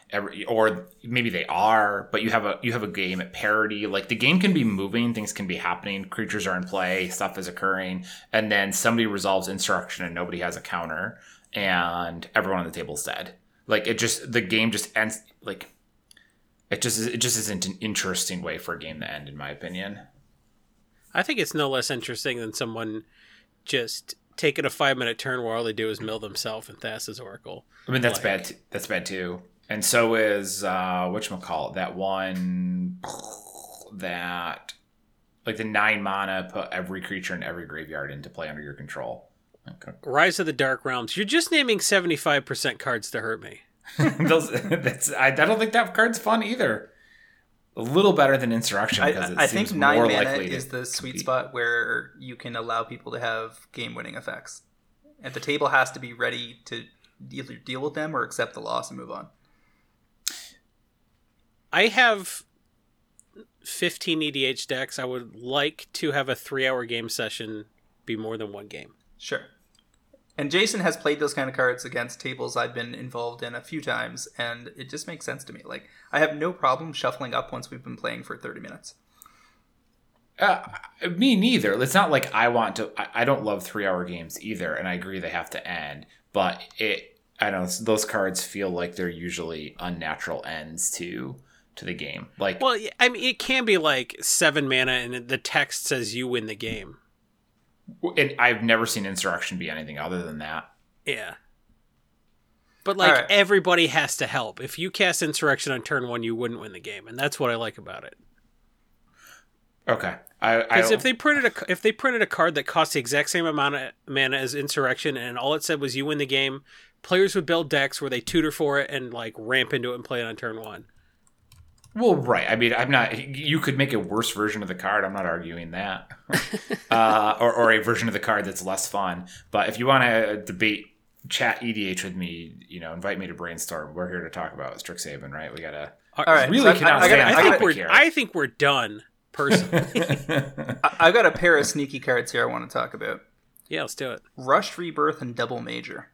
or maybe they are, but you have a you have a game at parity. Like the game can be moving, things can be happening, creatures are in play, stuff is occurring, and then somebody resolves insurrection and nobody has a counter, and everyone on the table's dead. Like it just the game just ends like. It just it just isn't an interesting way for a game to end, in my opinion. I think it's no less interesting than someone just taking a five minute turn where all they do is mill themselves in Thassa's Oracle. I mean that's Like- bad. T- that's bad too. And so is uh, what call it? That one that like the nine mana put every creature in every graveyard into play under your control. Okay. Rise of the Dark Realms. You're just naming 75% cards to hurt me. Those that's I, I don't think that card's fun either. A little better than insurrection because it I, I seems think nine more mana likely is the sweet spot where you can allow people to have game winning effects. And the table has to be ready to either deal with them or accept the loss and move on. I have 15 EDH decks. I would like to have a three hour game session be more than one game. Sure. And Jason has played those kind of cards against tables I've been involved in a few times, and it just makes sense to me. Like, I have no problem shuffling up once we've been playing for 30 minutes. Uh, me neither. It's not like I want to. I, I don't love three hour games either, and I agree they have to end. But it, I don't. know, Those cards feel like they're usually unnatural ends to to the game. Like, Well, I mean, it can be like seven mana and the text says you win the game. And I've never seen insurrection be anything other than that. Yeah. But like Alright. everybody has to help. If you cast Insurrection on turn one, you wouldn't win the game, and that's what I like about it. Okay, I, I Because if they printed a if they printed a card that cost the exact same amount of mana as Insurrection, and all it said was you win the game, players would build decks where they tutor for it and like ramp into it and play it on turn one. Well, right. I mean, I'm not. You could make a worse version of the card. I'm not arguing that, uh, or or a version of the card that's less fun. But if you want to debate, chat EDH with me. You know, invite me to brainstorm. We're here to talk about Strixhaven, right? We gotta. All right, really so I- cannot I stay gotta- I I think we're here. I think we're done personally. I- I've got a pair of sneaky cards here I want to talk about. yeah, let's do it. Rush Rebirth and Double Major.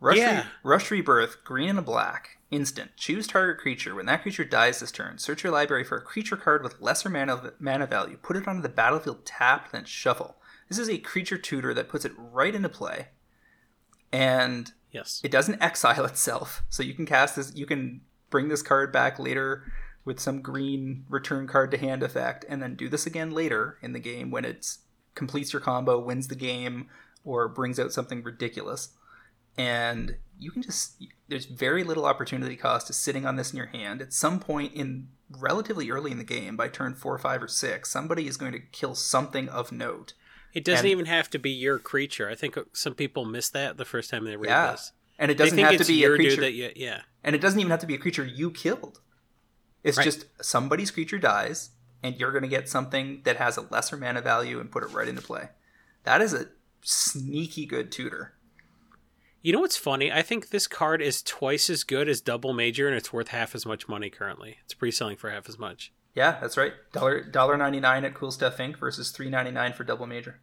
Rush, Yeah. Re- Rushed Rebirth, green and black. Instant. Choose target creature. When that creature dies this turn, search your library for a creature card with lesser mana, mana value. Put it onto the battlefield tapped, then shuffle. This is a creature tutor that puts it right into play. And Yes. it doesn't exile itself, so you can cast this. You can bring this card back later with some green return card to hand effect, and then do this again later in the game when it completes your combo, wins the game, or brings out something ridiculous. And you can just there's very little opportunity cost to sitting on this in your hand. At some point in relatively early in the game, by turn four, five, or six, somebody is going to kill something of note. It doesn't And- even have to be your creature. I think some people miss that the first time they read Yeah. this. And it doesn't have to be a creature. that you, yeah. And it doesn't even have to be a creature you killed. It's Right. just somebody's creature dies, and you're going to get something that has a lesser mana value and put it right into play. That is a sneaky good tutor. You know what's funny? I think this card is twice as good as Double Major, and it's worth half as much money currently. It's pre-selling for half as much. Yeah, that's right. Dollar dollar ninety nine at Cool Stuff Inc. versus three ninety nine for Double Major.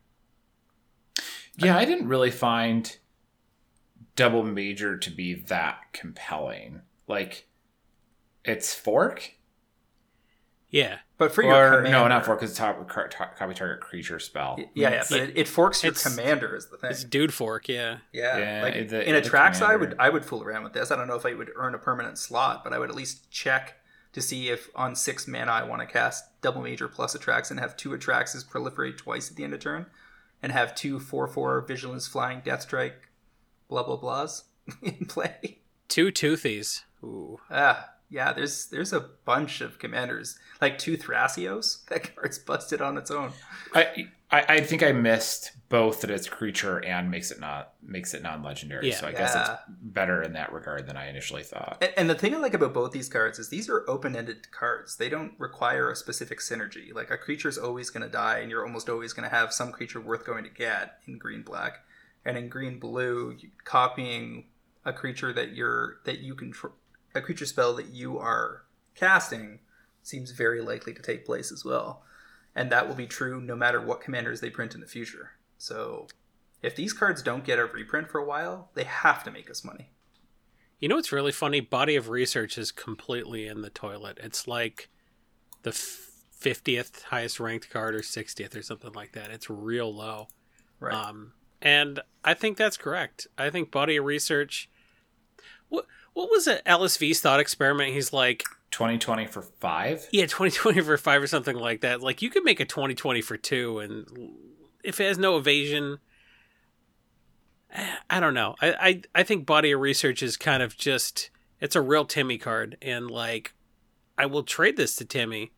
Yeah, I didn't really find double major to be that compelling. Like It's fork. Yeah. But for your commander, no, not fork because it's top, tar- copy target creature spell. Yeah, yeah, but it, it forks your commander is the thing. It's dude fork, yeah. Yeah, Yeah, like the- in Atraxa, I would. I would fool around with this. I don't know if I would earn a permanent slot, but I would at least check to see if on six mana I want to cast double major plus Atraxa and have two Atraxa proliferate twice at the end of turn, and have two four four vigilance flying death strike, blah blah blahs in play. Two toothies. Ooh. Ah, yeah. There's there's a bunch of commanders like two Thrasios. That card's busted on its own. I, I I think I missed both that it's creature and makes it not makes it non legendary. Yeah. so I guess it's better in that regard than I initially thought. And, and the thing I like about both these cards is these are open-ended cards. They don't require a specific synergy. Like a creature's always going to die, and you're almost always going to have some creature worth going to get in green black, and in green blue, copying a creature that you're that you control, a creature spell that you are casting, seems very likely to take place as well, and that will be true no matter what commanders they print in the future. So. If these cards don't get a reprint for a while, they have to make us money. You know what's really funny? Body of research is completely in the toilet. It's like the fiftieth highest ranked card or sixtieth or something like that. It's real low. Right. Um, and I think that's correct. I think body of research. What what was it? LSV's thought experiment. He's like, Twenty twenty for five. yeah, twenty twenty for five or something like that. Like you could make a twenty twenty for two, and if it has no evasion, I don't know. I, I I think body of research is kind of just it's a real Timmy card, and like I will trade this to Timmy,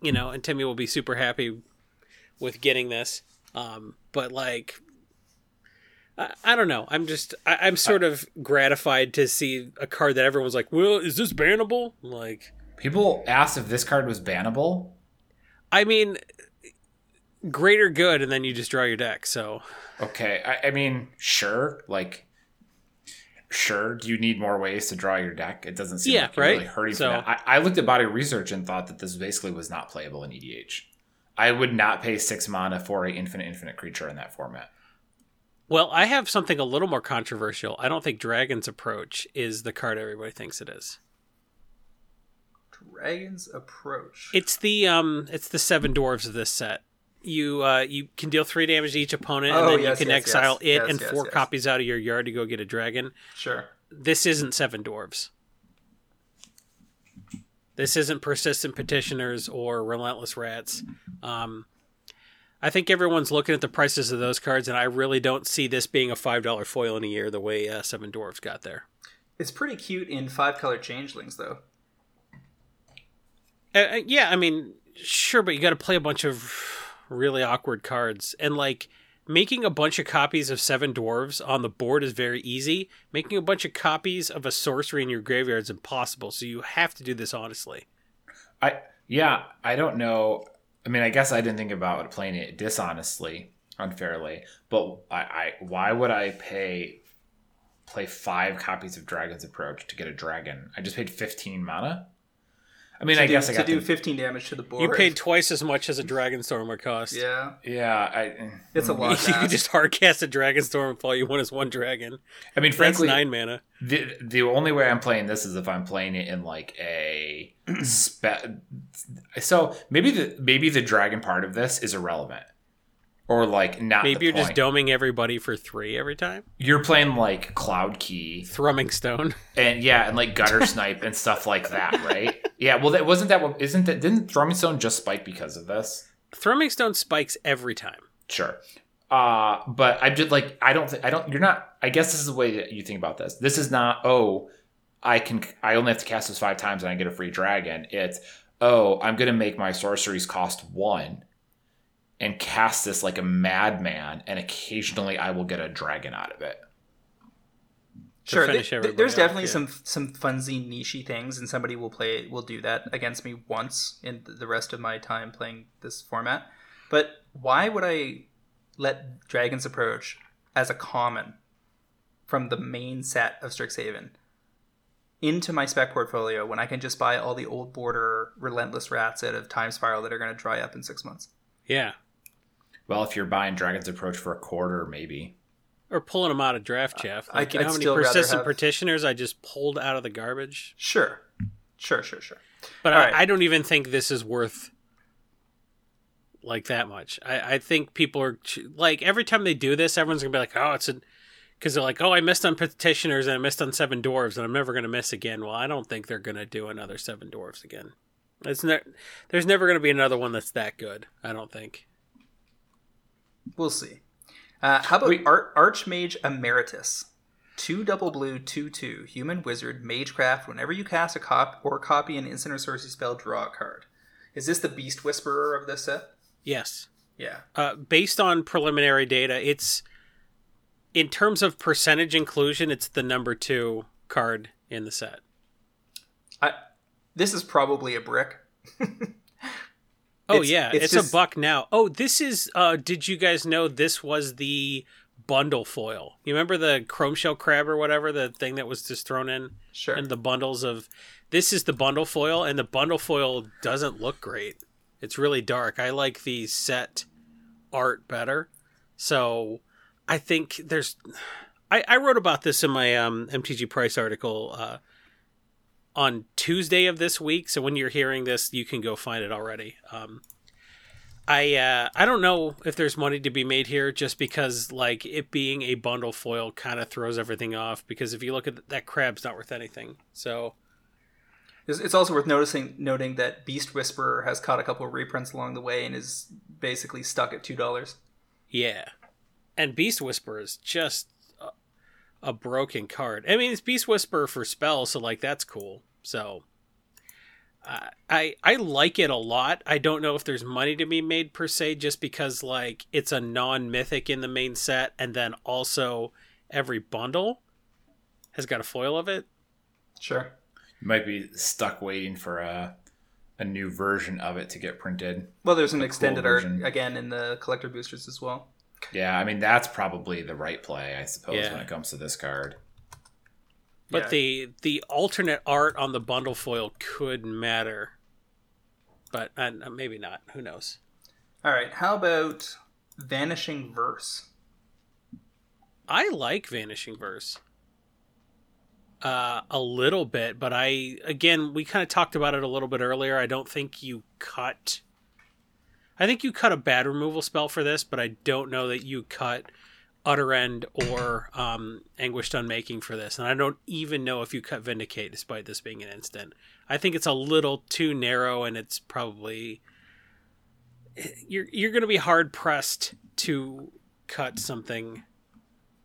you know, and Timmy will be super happy with getting this. Um, but like. I, I don't know. I'm just I, I'm sort of gratified to see a card that everyone's like, "Well, is this bannable?" Like, People asked if this card was bannable. I mean, greater good, and then you just draw your deck. So Okay, I, I mean, sure, like, sure. Do you need more ways to draw your deck? It doesn't seem Yeah, like you're right? really hurting So-. I, I looked at body research and thought that this basically was not playable in EDH. I would not pay six mana for a infinite infinite creature in that format. Well, I have something a little more controversial. I don't think Dragon's Approach is the card everybody thinks it is. Dragon's Approach. It's the um, it's the seven dwarves of this set. You uh, you can deal three damage to each opponent, and Oh, then yes, you can yes, exile yes, it and four copies out of your yard to go get a dragon. sure. This isn't seven dwarves. This isn't persistent petitioners or relentless rats. Um, I think everyone's looking at the prices of those cards, and I really don't see this being a five dollar foil in a year the way uh, Seven Dwarfs got there. It's pretty cute in five color changelings, though. Uh, uh, yeah, I mean, sure, but you got to play a bunch of really awkward cards, and like making a bunch of copies of Seven Dwarves on the board is very easy. Making a bunch of copies of a sorcery in your graveyard is impossible. So you have to do this honestly. I yeah, I don't know. I mean, I guess I didn't think about playing it dishonestly, unfairly. But I, I why would I pay play five copies of Dragon's Approach to get a dragon? I just paid fifteen mana. I mean, to I do, guess I to do the, 15 damage to the board. You paid twice as much as a Dragonstorm would cost. Yeah, yeah. I it's a mm. lot. you could just hard cast a Dragonstorm if all you want is one dragon. I mean, That's frankly, nine mana. the the only way I'm playing this is if I'm playing it in like a spe- so maybe the maybe the dragon part of this is irrelevant or like not Maybe you're just doming everybody for three every time. you're playing like cloud key Thrumming Stone. and yeah and like Guttersnipe and stuff like that right yeah well that wasn't that what isn't that didn't thrumming stone just spike because of this Thrumming Stone spikes every time. Sure. Uh, but I'm just like I don't think I don't you're not I guess this is the way that you think about this. This is not oh I can I only have to cast this five times and I get a free dragon. It's oh I'm gonna make my sorceries cost one and cast this like a madman and occasionally I will get a dragon out of it. Sure, th- th- there's off, definitely yeah. some some funsy nichey things, and somebody will play will do that against me once in the rest of my time playing this format. But why would I let Dragon's Approach as a common from the main set of Strixhaven into my spec portfolio when I can just buy all the old border relentless rats out of Time Spiral that are going to dry up in six months? Yeah. Well, if you're buying Dragon's Approach for a quarter, maybe. Or pulling them out of draft chaff. I- Like, you know I'd how many persistent have- petitioners I just pulled out of the garbage? Sure, Sure, sure, sure. But I, right. I don't even think this is worth like that much. I, I think people are like every time they do this, everyone's gonna be like, "Oh, it's a," because they're like, "Oh, I missed on petitioners and I missed on seven dwarves and I'm never gonna miss again." Well, I don't think they're gonna do another seven dwarves again. It's ne- There's never gonna be another one that's that good. I don't think. We'll see. Uh, how about Wait. Ar- Archmage Emeritus? Two double blue, two two, human wizard, magecraft. Whenever you cast a cop or copy an instant or sorcery spell, draw a card. Is this the Beast Whisperer of this set? Yes. Yeah. Uh, based on preliminary data, it's in terms of percentage inclusion, it's the number two card in the set. I, this is probably a brick. Oh It's- yeah, it's it's, just- a buck now. Oh, this is. uh Did you guys know this was the bundle foil? You remember the Chromeshell Crab or whatever the thing that was just thrown in Sure. And the bundles of. This is the bundle foil, and the bundle foil doesn't look great. It's really dark. I like the set art better. So I think there's. I, I wrote about this in my um, MTG Price article uh, on Tuesday of this week. So when you're hearing this, you can go find it already. Um, I uh, I don't know if there's money to be made here, just because like it being a bundle foil kind of throws everything off. Because if you look at that crab's not worth anything. So It's, it's also worth noticing noting that Beast Whisperer has caught a couple of reprints along the way and is basically stuck at two dollars. yeah, and Beast Whisperer is just a, a broken card. I mean, it's Beast Whisperer for spells, so like that's cool. So. Uh, I I like it a lot. I don't know if there's money to be made per se, just because like it's a non-mythic in the main set, and then also every bundle has got a foil of it. Sure. You might be stuck waiting for a a new version of it to get printed. Well, there's an A cool extended art version. again in the collector boosters as well. Yeah, I mean that's probably the right play, I suppose, Yeah. when it comes to this card. But Yeah. the the alternate art on the bundle foil could matter, but uh, maybe not. Who knows? All right. How about Vanishing Verse? I like Vanishing Verse. Uh, a little bit, but I again we kind of talked about it a little bit earlier. I don't think you cut. I think you cut a bad removal spell for this, but I don't know that you cut Utter End or um, Anguished Unmaking for this, and I don't even know if you cut Vindicate, despite this being an instant. I think it's a little too narrow, and it's probably you're you're going to be hard pressed to cut something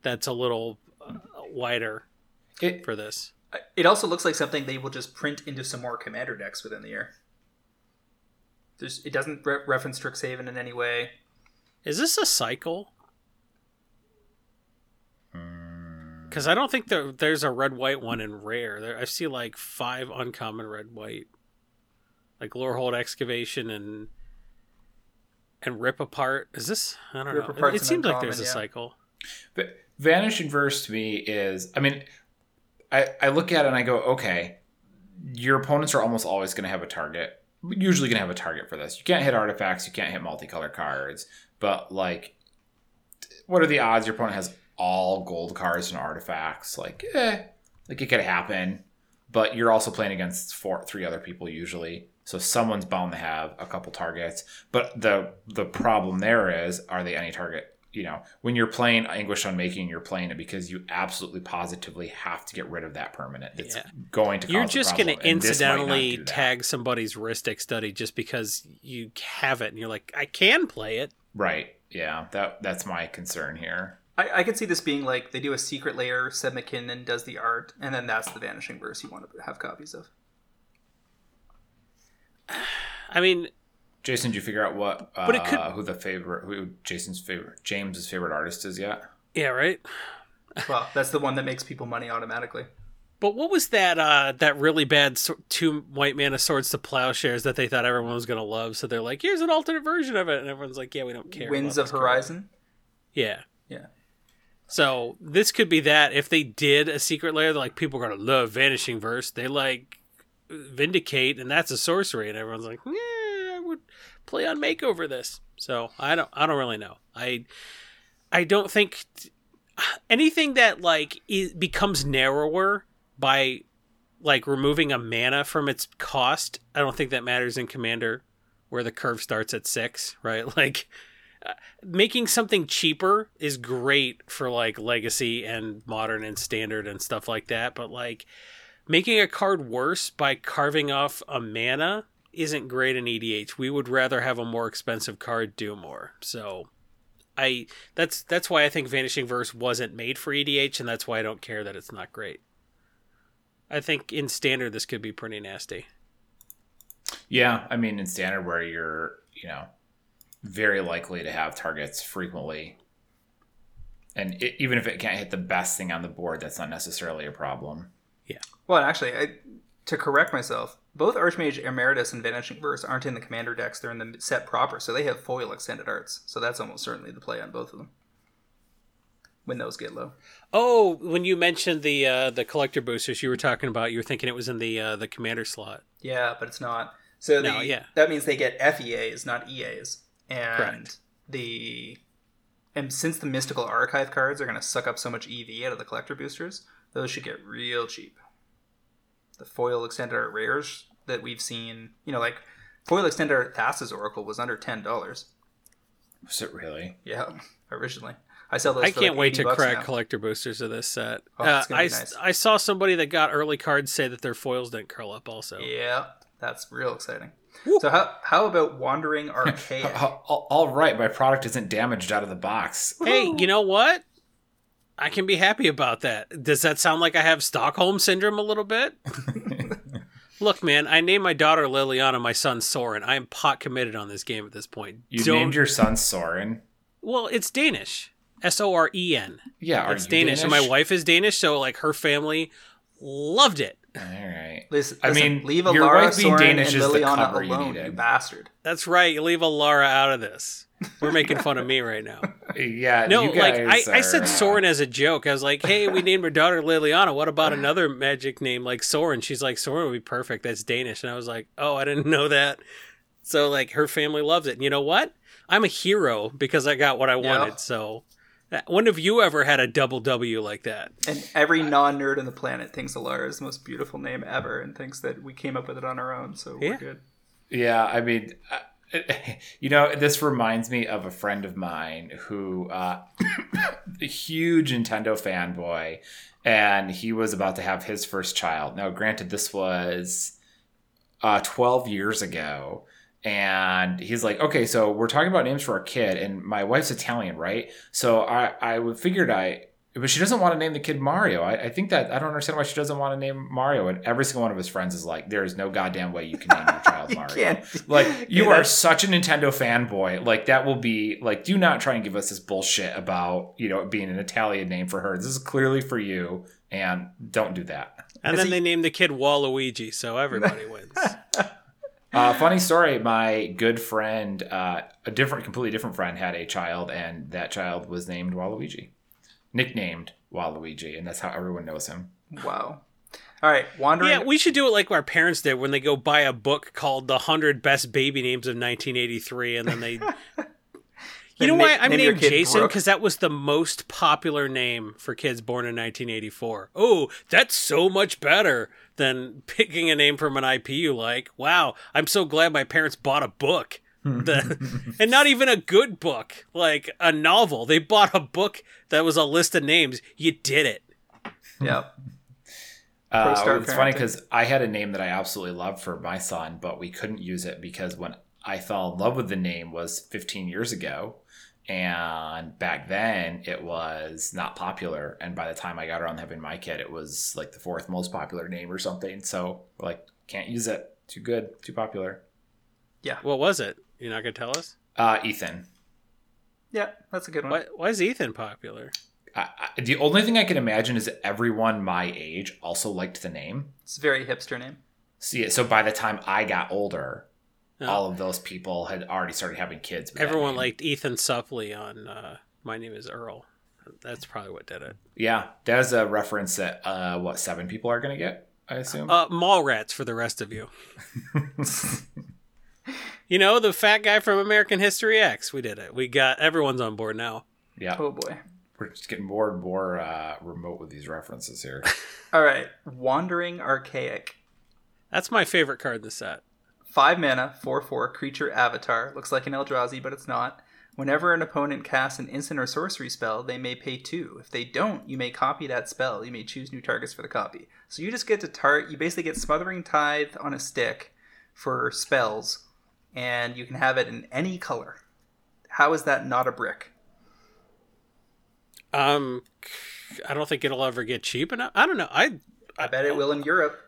that's a little uh, wider It, for this. It also looks like something they will just print into some more commander decks within the year. There's, it doesn't re- reference Strixhaven in any way. Is this a cycle? Hmm. Because I don't think there, there's a red white one in rare. There, I see like five uncommon red white, like Lorehold excavation and and rip apart. Is this? I don't Rip know. It, Apart's it seems like uncommon, there's a yeah. cycle. But Vanishing Verse to me is, I mean, I, I look at it and I go, okay, your opponents are almost always going to have a target. Usually going to have a target for this. You can't hit artifacts, you can't hit multicolored cards, but like, what are the odds your opponent has all gold cards and artifacts? Like, eh, like it could happen, but you're also playing against four, three other people usually. So someone's bound to have a couple targets. But the the problem there is, are they any target? You know, when you're playing Anguished Unmaking, you're playing it because you absolutely positively have to get rid of that permanent. That's Yeah. going to. You're just going to problem, and this might not incidentally tag somebody's Rhystic study just because you have it and you're like, I can play it. Right. Yeah. That that's my concern here. I, I could see this being like they do a Secret Lair, Seb McKinnon does the art, and then that's the Vanishing Verse you want to have copies of. I mean, Jason, did you figure out what uh, But it could- who the favorite who Jason's favorite James's favorite artist is yet? yeah, right. Well, that's the one that makes people money automatically. But what was that? Uh, that really bad so- two white man of swords to plowshares that they thought everyone was gonna love. So they're like, "Here's an alternate version of it," and everyone's like, "Yeah, we don't care." Winds of this card." Horizon. Yeah. Yeah. So this could be that if they did a Secret Lair, like people are gonna love Vanishing Verse. They like Vindicate, and that's a sorcery, and everyone's like, "Yeah, I would play on Makeover this." So I don't, I don't really know. I, I don't think anything that like is, becomes narrower by like removing a mana from its cost. I don't think that matters in Commander, where the curve starts at six, right? Like uh, making something cheaper is great for like legacy and modern and standard and stuff like that, but like making a card worse by carving off a mana isn't great in EDH. We would rather have a more expensive card do more. So I that's that's why I think Vanishing Verse wasn't made for EDH and that's why I don't care that it's not great. I think in standard this could be pretty nasty. Yeah, I mean in standard where you're, you know, very likely to have targets frequently. And it, even if it can't hit the best thing on the board, that's not necessarily a problem. Yeah. Well, actually, I, to correct myself, both Archmage Emeritus and Vanishing Verse aren't in the commander decks. They're in the set proper, so they have foil extended arts. So that's almost certainly the play on both of them. When those get low. Oh, when you mentioned the uh, the collector boosters you were talking about, you were thinking it was in the uh, the commander slot. Yeah, but it's not. So No, the, yeah. that means they get FEAs, not EAs. And Correct. the and since the mystical archive cards are going to suck up so much EV out of the collector boosters, those should get real cheap. The foil extended art rares that we've seen, you know, like foil extended art Thassa's Oracle was under ten dollars. Was it really? Yeah, originally. I sell those. I for can't like wait to crack now. collector boosters of this set. Oh, uh, I, nice. I saw somebody that got early cards say that their foils didn't curl up also. Yeah, that's real exciting. Woo. So how how about wandering archaic? All all right, my product isn't damaged out of the box. Hey, you know what? I can be happy about that. Does that sound like I have Stockholm syndrome a little bit? Look, man, I named my daughter Liliana, my son Soren. I am pot committed on this game at this point. You Don't- named your son Soren. Well, it's Danish. S O R E N. Yeah, are It's you Danish, and my wife is Danish, so like her family loved it. All right. Listen, I listen, mean, leave your Alara, wife being Soren, Danish and Liliana alone, you bastard. That's right. You leave Alara out of this. We're making fun of me right now. Yeah, No, you like guys I, I said uh, Soren as a joke. I was like, hey, we named our daughter Liliana. What about another magic name like Soren? She's like, Soren would be perfect. That's Danish. And I was like, oh, I didn't know that. So like her family loves it. And you know what? I'm a hero because I got what I Yeah. wanted. So uh, when have you ever had a double W like that? And every non-nerd on the planet thinks Alara is the most beautiful name ever, and thinks that we came up with it on our own. So Yeah. we're good. Yeah, I mean, uh, you know, this reminds me of a friend of mine who, uh, a huge Nintendo fanboy, and he was about to have his first child. Now, granted, this was uh, 12 years ago. And he's like, okay, so we're talking about names for our kid, and my wife's Italian, right? So I, I figured I, but she doesn't want to name the kid Mario. I, I think that I don't understand why she doesn't want to name Mario. And every single one of his friends is like, there is no goddamn way you can name your child You Mario. can't. Like you Yeah, are that's- such a Nintendo fanboy. Like that will be like do not try and give us this bullshit about, you know, being an Italian name for her. This is clearly for you and don't do that. And Is then he- they named the kid Waluigi, so everybody wins. Uh, funny story, my good friend, uh, a different completely different friend had a child and that child was named Waluigi. Nicknamed Waluigi, and that's how everyone knows him. Wow. All right, wandering. Yeah, we should do it like our parents did when they go buy a book called "The Hundred Best Baby Names of 1983," and then they. You know Then why na- I'm name named kid Jason? Because that was the most popular name for kids born in 1984. Oh, that's so much better than picking a name from an IP you like. Wow, I'm so glad my parents bought a book. The- and not even a good book, like a novel. They bought a book that was a list of names. You did it. Yep. Uh, Pro-star it's funny because I had a name that I absolutely loved for my son, but we couldn't use it because when I fell in love with the name was 15 years ago, and back then it was not popular. And by the time I got around to having my kid, it was like the fourth most popular name or something. So we're like, can't use it. Too good. Too popular. Yeah. What was it? You're not gonna tell us? Uh, Ethan. Yeah, that's a good one. Why, why is Ethan popular? I, I, the only thing I can imagine is that everyone my age also liked the name. It's a very hipster name. See, so by the time I got older, Oh. all of those people had already started having kids. with Everyone liked Ethan Suplee on uh, My Name is Earl. That's probably what did it. yeah, that's a reference that uh, what seven people are gonna get, I assume. Uh, Mallrats for the rest of you. you know, the fat guy from American History X. We did it. We got everyone's on board now. yeah, Oh boy. we're just getting more and more uh, remote with these references here. All right, Wandering Archaic. That's my favorite card in the set. Five mana, four four creature avatar. Looks like an Eldrazi, but it's not. Whenever an opponent casts an instant or sorcery spell, they may pay two. If they don't, you may copy that spell. You may choose new targets for the copy. So you just get to tar. You basically get Smothering Tithe on a stick for spells, and you can have it in any color. How is that not a brick? Um, I don't think it'll ever get cheap enough. I don't know. I I bet it will in Europe.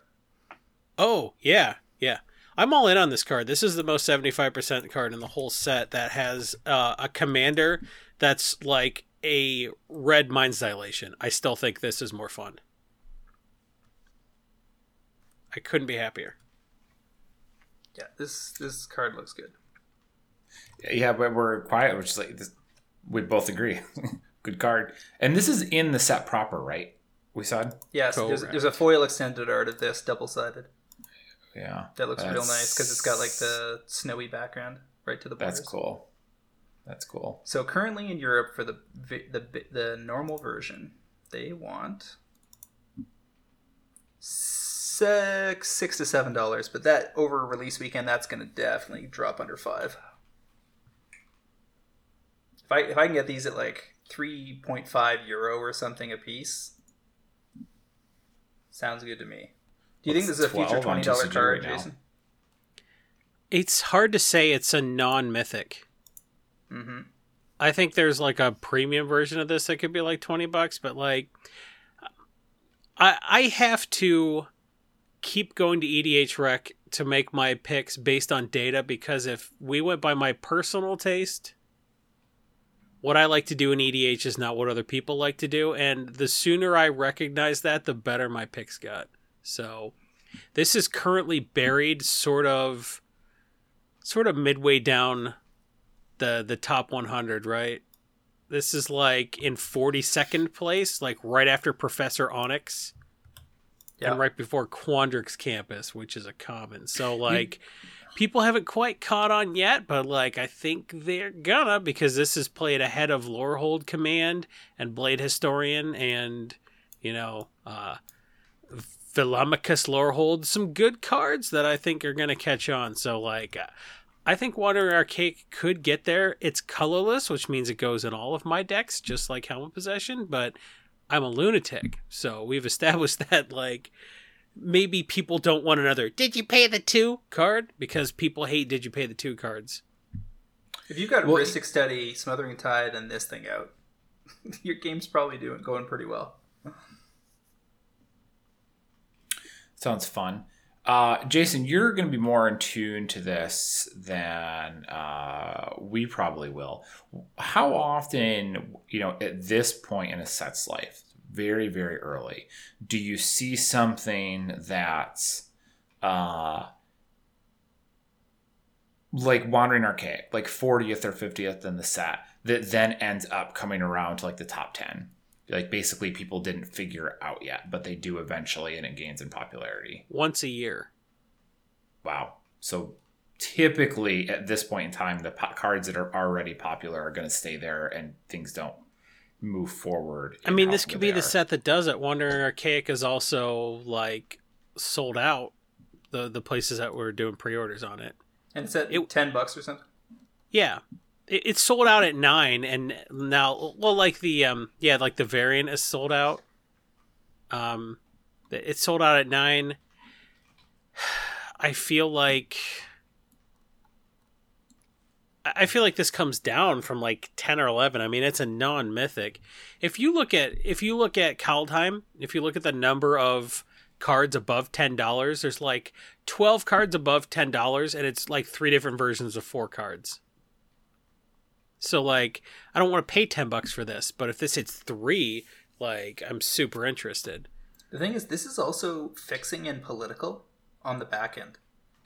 Oh, yeah, yeah. I'm all in on this card. This is the most 75% card in the whole set that has uh, a commander that's like a red mind's dilation. I still think this is more fun. I couldn't be happier. Yeah, this this card looks good. yeah, but we're quiet, which is like this, we both agree. Good card, and this is in the set proper, right? We said, Yes, there's, there's a foil extended art of this double sided. yeah, That looks real nice because it's got like the snowy background right to the borders. that's cool. That's cool. So currently in Europe for the vi- the bi- the normal version, they want six six to seven dollars, but that over release weekend, that's going to definitely drop under five. If I if I can get these at like three point five euro or something a piece, sounds good to me. Do you think this is a future twenty on dollar TCG card, right? Jason? It's hard to say it's a non mythic. Mm-hmm. I think there's like a premium version of this that could be like 20 bucks, but like I I have to keep going to EDH Rec to make my picks based on data because if we went by my personal taste, what I like to do in EDH is not what other people like to do, and the sooner I recognize that, the better my picks got. So this is currently buried sort of sort of midway down the the top 100, right? This is like in 42nd place, like right after Professor Onyx Yeah. and right before Quandrix Campus, which is a common. So like people haven't quite caught on yet, but like I think they're gonna because this is played ahead of Lorehold Command and Blade Historian and you know uh Velomachus Lorehold, some good cards that I think are gonna catch on. So like uh, I think Wandering Archaic could get there. It's colorless, which means it goes in all of my decks, just like Helm of Possession, but I'm a lunatic. So we've established that like maybe people don't want another did you pay the two card because people hate did you pay the two cards. If you've got Well, Rhystic Study, Smothering Tithe, and this thing out, your game's probably doing going pretty well. Sounds fun. Uh, Jason, you're going to be more in tune to this than uh, we probably will. How often, you know, at this point in a set's life, very, very early, do you see something that's uh, like Wandering Archaic, like 40th or 50th in the set, that then ends up coming around to like the top 10? Like basically, people didn't figure out yet, but they do eventually, and it gains in popularity. Once a year. Wow. So typically at this point in time, the po- cards that are already popular are going to stay there, and things don't move forward. I mean this could they be the are. set that does it. Wandering Archaic is also like sold out the the places that were doing pre-orders on it. And it's at It- ten bucks or something. Yeah. It, it's sold out at nine, and now, well, like the um, yeah, like the variant is sold out. Um, it's sold out at nine. I feel like I I feel like this comes down from like ten or eleven. I mean, it's a non-mythic. If you look at if you look at Kaldheim, if you look at the number of cards above ten dollars, there's like twelve cards above ten dollars, and it's like three different versions of four cards. So like, I don't want to pay ten bucks for this, but if this hits three, like, I'm super interested. The thing is, this is also fixing and political on the back end.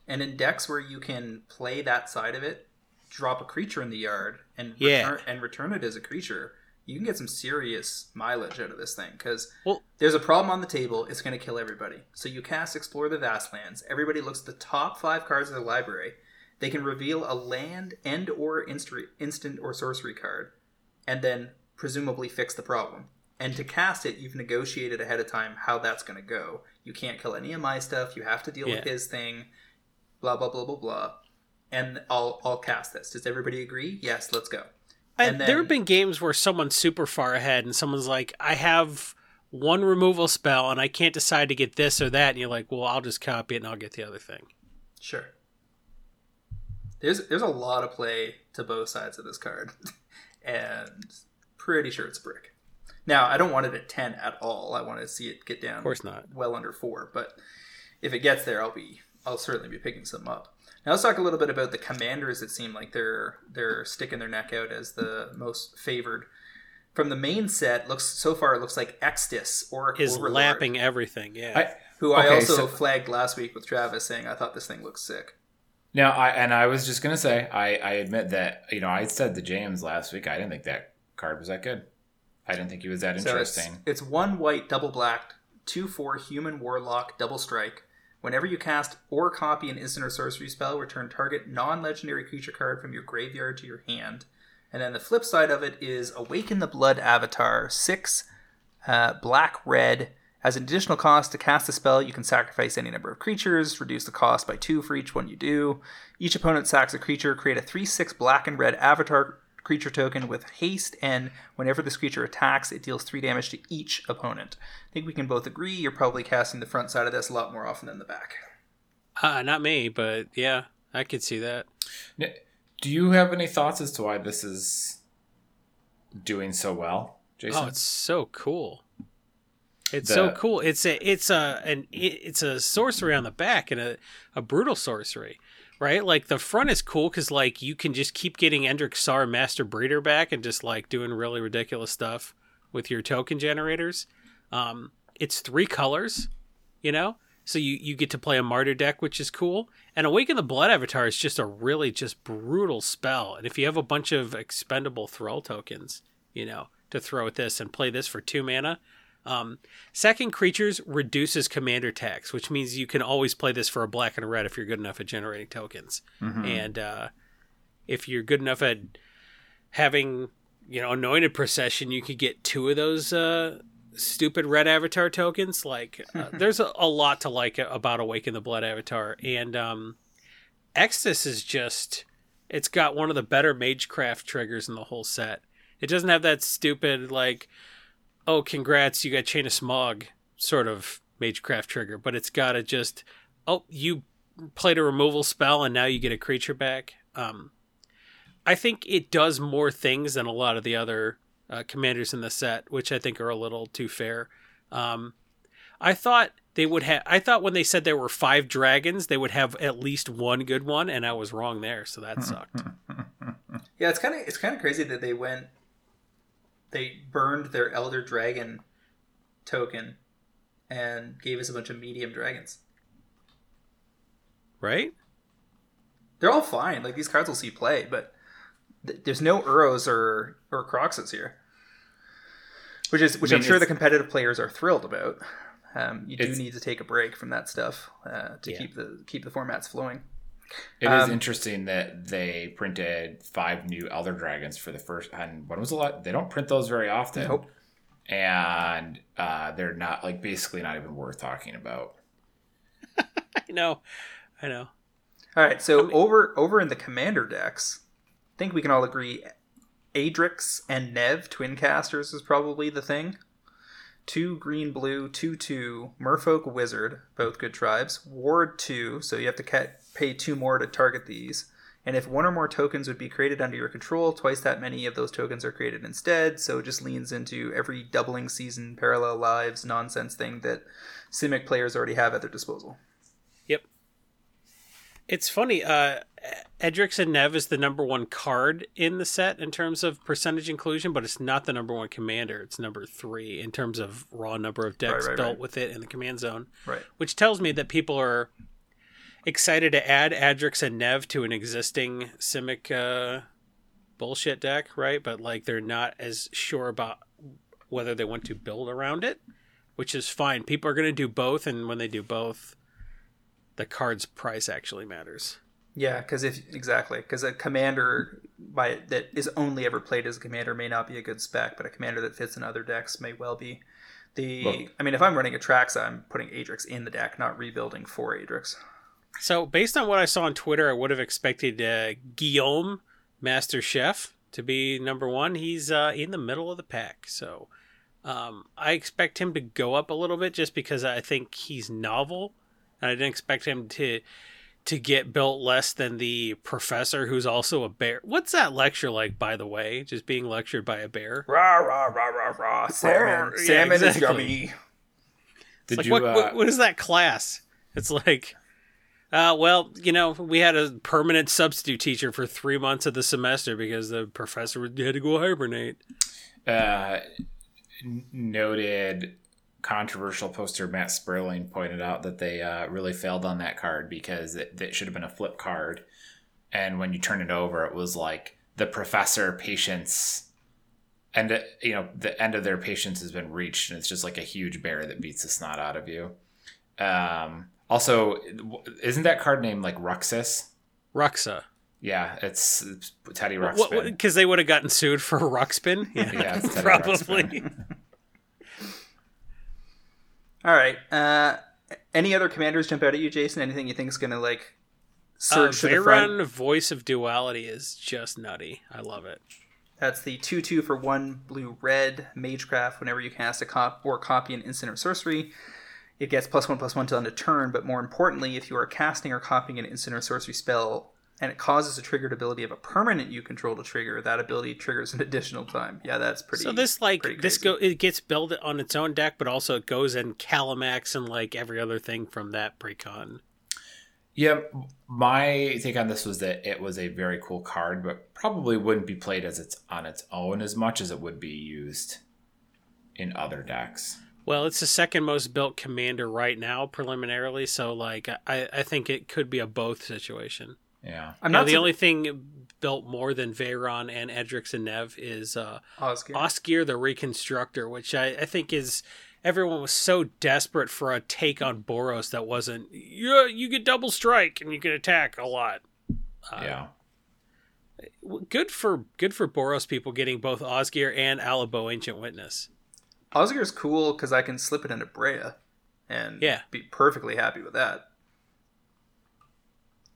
And in decks where you can play that side of it, drop a creature in the yard and Yeah. return, and return it as a creature, you can get some serious mileage out of this thing. Because Well- there's a problem on the table, it's going to kill everybody. So you cast Explore the Vast Lands. Everybody looks at the top five cards of the library. They can reveal a land and or instant instant or sorcery card, and then presumably fix the problem. And to cast it, you've negotiated ahead of time how that's going to go. You can't kill any of my stuff. You have to deal with his thing. Blah blah blah blah blah. And I'll I'll cast this. Does everybody agree? Yes, let's go. And, And there have been games where someone's super far ahead and someone's like, I have one removal spell and I can't decide to get this or that. And you're like, well, I'll just copy it and I'll get the other thing. Sure. There's there's a lot of play to both sides of this card, and pretty sure it's a brick. Now I don't want it at ten at all. I want to see it get down, Of course not. well under four. But if it gets there, I'll be I'll certainly be picking some up. Now let's talk a little bit about the commanders that seem like they're they're sticking their neck out as the most favored. From the main set, looks so far it looks like Extus Oriq Overlord, lapping everything. Yeah. I, who I also so- flagged last week with Travis saying I thought this thing looks sick. Now, I and I was just gonna say, I, I admit that you know I said to James last week I didn't think that card was that good. I didn't think he was that So it's, interesting. it's one white, double black, two four human warlock, double strike. Whenever you cast or copy an instant or sorcery spell, return target non-legendary creature card from your graveyard to your hand. And then the flip side of it is Awaken the Blood Avatar, six uh, black red. As an additional cost to cast a spell, you can sacrifice any number of creatures, reduce the cost by two for each one you do. Each opponent sacks a creature, create a 3 6 black and red avatar creature token with haste, and whenever this creature attacks, it deals 3 damage to each opponent. I think we can both agree you're probably casting the front side of this a lot more often than the back. Uh, not me, but yeah, I could see that. Do you have any thoughts as to why this is doing so well, Jason? Oh, it's so cool. It's The- so cool. It's a it's a an it's a sorcery on the back and a, a brutal sorcery, right? Like the front is cool because like you can just keep getting Endrek Sahr Master Breeder back and just like doing really ridiculous stuff with your token generators. Um, it's three colors, you know, so you you get to play a Mardu deck, which is cool. And Awaken the Blood Avatar is just a really just brutal spell. And if you have a bunch of expendable Thrull tokens, you know, to throw at this and play this for two mana. Um, second creatures reduces commander tax, which means you can always play this for a black and a red if you're good enough at generating tokens. Mhm. And uh, if you're good enough at having, you know, anointed procession, you could get two of those uh, stupid red avatar tokens. Like, uh, there's a, a lot to like about Awaken the Blood Avatar, and um, Extus is just. It's got one of the better Magecraft triggers in the whole set. It doesn't have that stupid like, oh, congrats, you got Chain of Smog sort of Magecraft trigger, but it's got to just, oh, you played a removal spell and now you get a creature back. Um, I think it does more things than a lot of the other uh, commanders in the set, which I think are a little too fair. Um, I thought they would have. I thought when they said there were five dragons, they would have at least one good one, and I was wrong there. So that sucked. Yeah, it's kind of it's kind of crazy that they went they burned their elder dragon token and gave us a bunch of medium dragons. right? They're all fine. Like these cards will see play, but th- there's no Uros or or Kroxas here, which is which I mean, am sure the competitive players are thrilled about. Um, you do need to take a break from that stuff uh, to Yeah. keep the keep the formats flowing. It is Um, interesting that they printed five new Elder Dragons for the first. And when was a lot? They don't print those very often. Nope. And uh, they're not like basically not even worth talking about. I know, I know. All right, so over over in the commander decks, I think we can all agree Adrix and Nev twin casters is probably the thing. Two green blue, two two Merfolk wizard, both good tribes. Ward two, so you have to ca- pay two more to target these. And if one or more tokens would be created under your control, twice that many of those tokens are created instead. So it just leans into every doubling season, parallel lives nonsense thing that Simic players already have at their disposal. Yep. It's funny. Uh, Adrix and Nev is the number one card in the set in terms of percentage inclusion, but it's not the number one commander. It's number three in terms of raw number of decks Right, right, built right. with it in the command zone, Right. which tells me that people are excited to add Adrix and Nev to an existing Simic uh, bullshit deck, right? But like they're not as sure about whether they want to build around it, which is fine. People are going to do both, and when they do both, the card's price actually matters. Yeah, because if exactly because a commander by that is only ever played as a commander may not be a good spec, but a commander that fits in other decks may well be. The Look. I mean, if I'm running Atraxa, I'm putting Adrix in the deck, not rebuilding for Adrix. So, based on what I saw on Twitter, I would have expected uh, Gyome, Master Chef, to be number one. He's uh, in the middle of the pack. So, um, I expect him to go up a little bit just because I think he's novel. And I didn't expect him to to get built less than the professor, who's also a bear. What's that lecture like, by the way? Just being lectured by a bear? Rah rah rah rah rah. Salmon, Yeah, salmon is exactly. yummy. It's Did like, you? what, uh, what, what is that class? It's like, uh, well, you know, we had a permanent substitute teacher for three months of the semester because the professor had to go hibernate. uh, noted controversial poster Matt Sperling pointed out that they uh, really failed on that card because it, it should have been a flip card, and when you turn it over, it was like the professor patience, and uh, you know the end of their patience has been reached, and it's just like a huge bear that beats the snot out of you. Um, also, isn't that card named like Ruxus? Ruxa. Yeah, it's, it's Teddy Ruxpin. Because they would have gotten sued for Ruxpin? Yeah, Yeah, it's Teddy probably. Ruxpin. All right. Uh, any other commanders jump out at you, Jason? Anything you think is gonna like Uh, surge to the front? Veyran, Voice of Duality, is just nutty. I love it. That's the 2 2 for 1 blue red Magecraft. Whenever you cast a cop or copy an instant or sorcery, it gets plus 1 plus 1 till end of turn. But more importantly, if you are casting or copying an instant or sorcery spell and it causes a triggered ability of a permanent you control to trigger, that ability triggers an additional time. Yeah, that's pretty. so this like this go it gets built on its own deck, but also it goes in Kalamax and like every other thing from that precon. Yeah, my take on this was that it was a very cool card, but probably wouldn't be played as it's on its own as much as it would be used in other decks. Well, it's the second most built commander right now, preliminarily. So, like, I, I think it could be a both situation. Yeah. I'm Now, not the su- only thing built more than Veyran and Adrix and Nev is uh, Oscar. Osgir the Reconstructor, which I, I think is everyone was so desperate for a take on Boros that wasn't yeah you get double strike and you can attack a lot. Uh, yeah. Good for good for Boros people getting both Osgir and Alibou Ancient Witness. Oscar's cool because I can slip it into Breya and Yeah. be perfectly happy with that.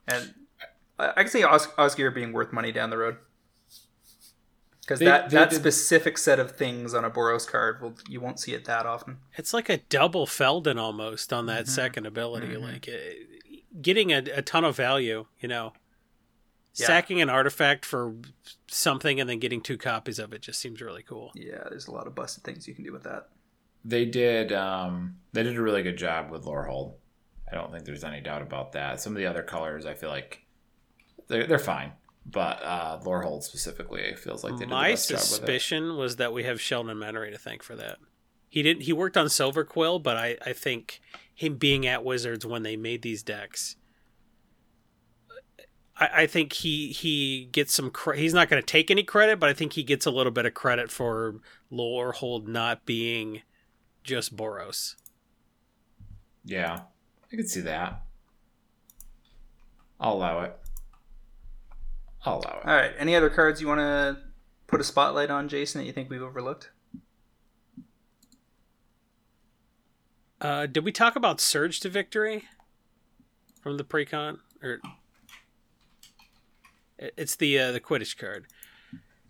And I, I can see Os- Oscar being worth money down the road. Because that, they that did- specific set of things on a Boros card, well, you won't see it that often. It's like a double Feldon almost on that Mhm. second ability. Mhm. Like uh, getting a, a ton of value, you know. Yeah. Sacking an artifact for something and then getting two copies of it just seems really cool. Yeah, there's a lot of busted things you can do with that. They did um they did a really good job with Lorehold. I don't think there's any doubt about that. Some of the other colors I feel like they're they're fine. But uh Lorehold specifically feels like they did My the best job with it. My suspicion was that we have Sheldon Menery to thank for that. He didn't. He worked on Silverquill, but I, I think him being at Wizards when they made these decks, I, I think he he gets some. Cre- he's not going to take any credit, but I think he gets a little bit of credit for Lorehold not being just Boros. Yeah. I could see that. I'll allow it. I'll allow it. All right, any other cards you want to put a spotlight on, Jason, that you think we've overlooked? Uh, did we talk about Surge to Victory from the precon? Or It- it's the uh, the Quidditch card.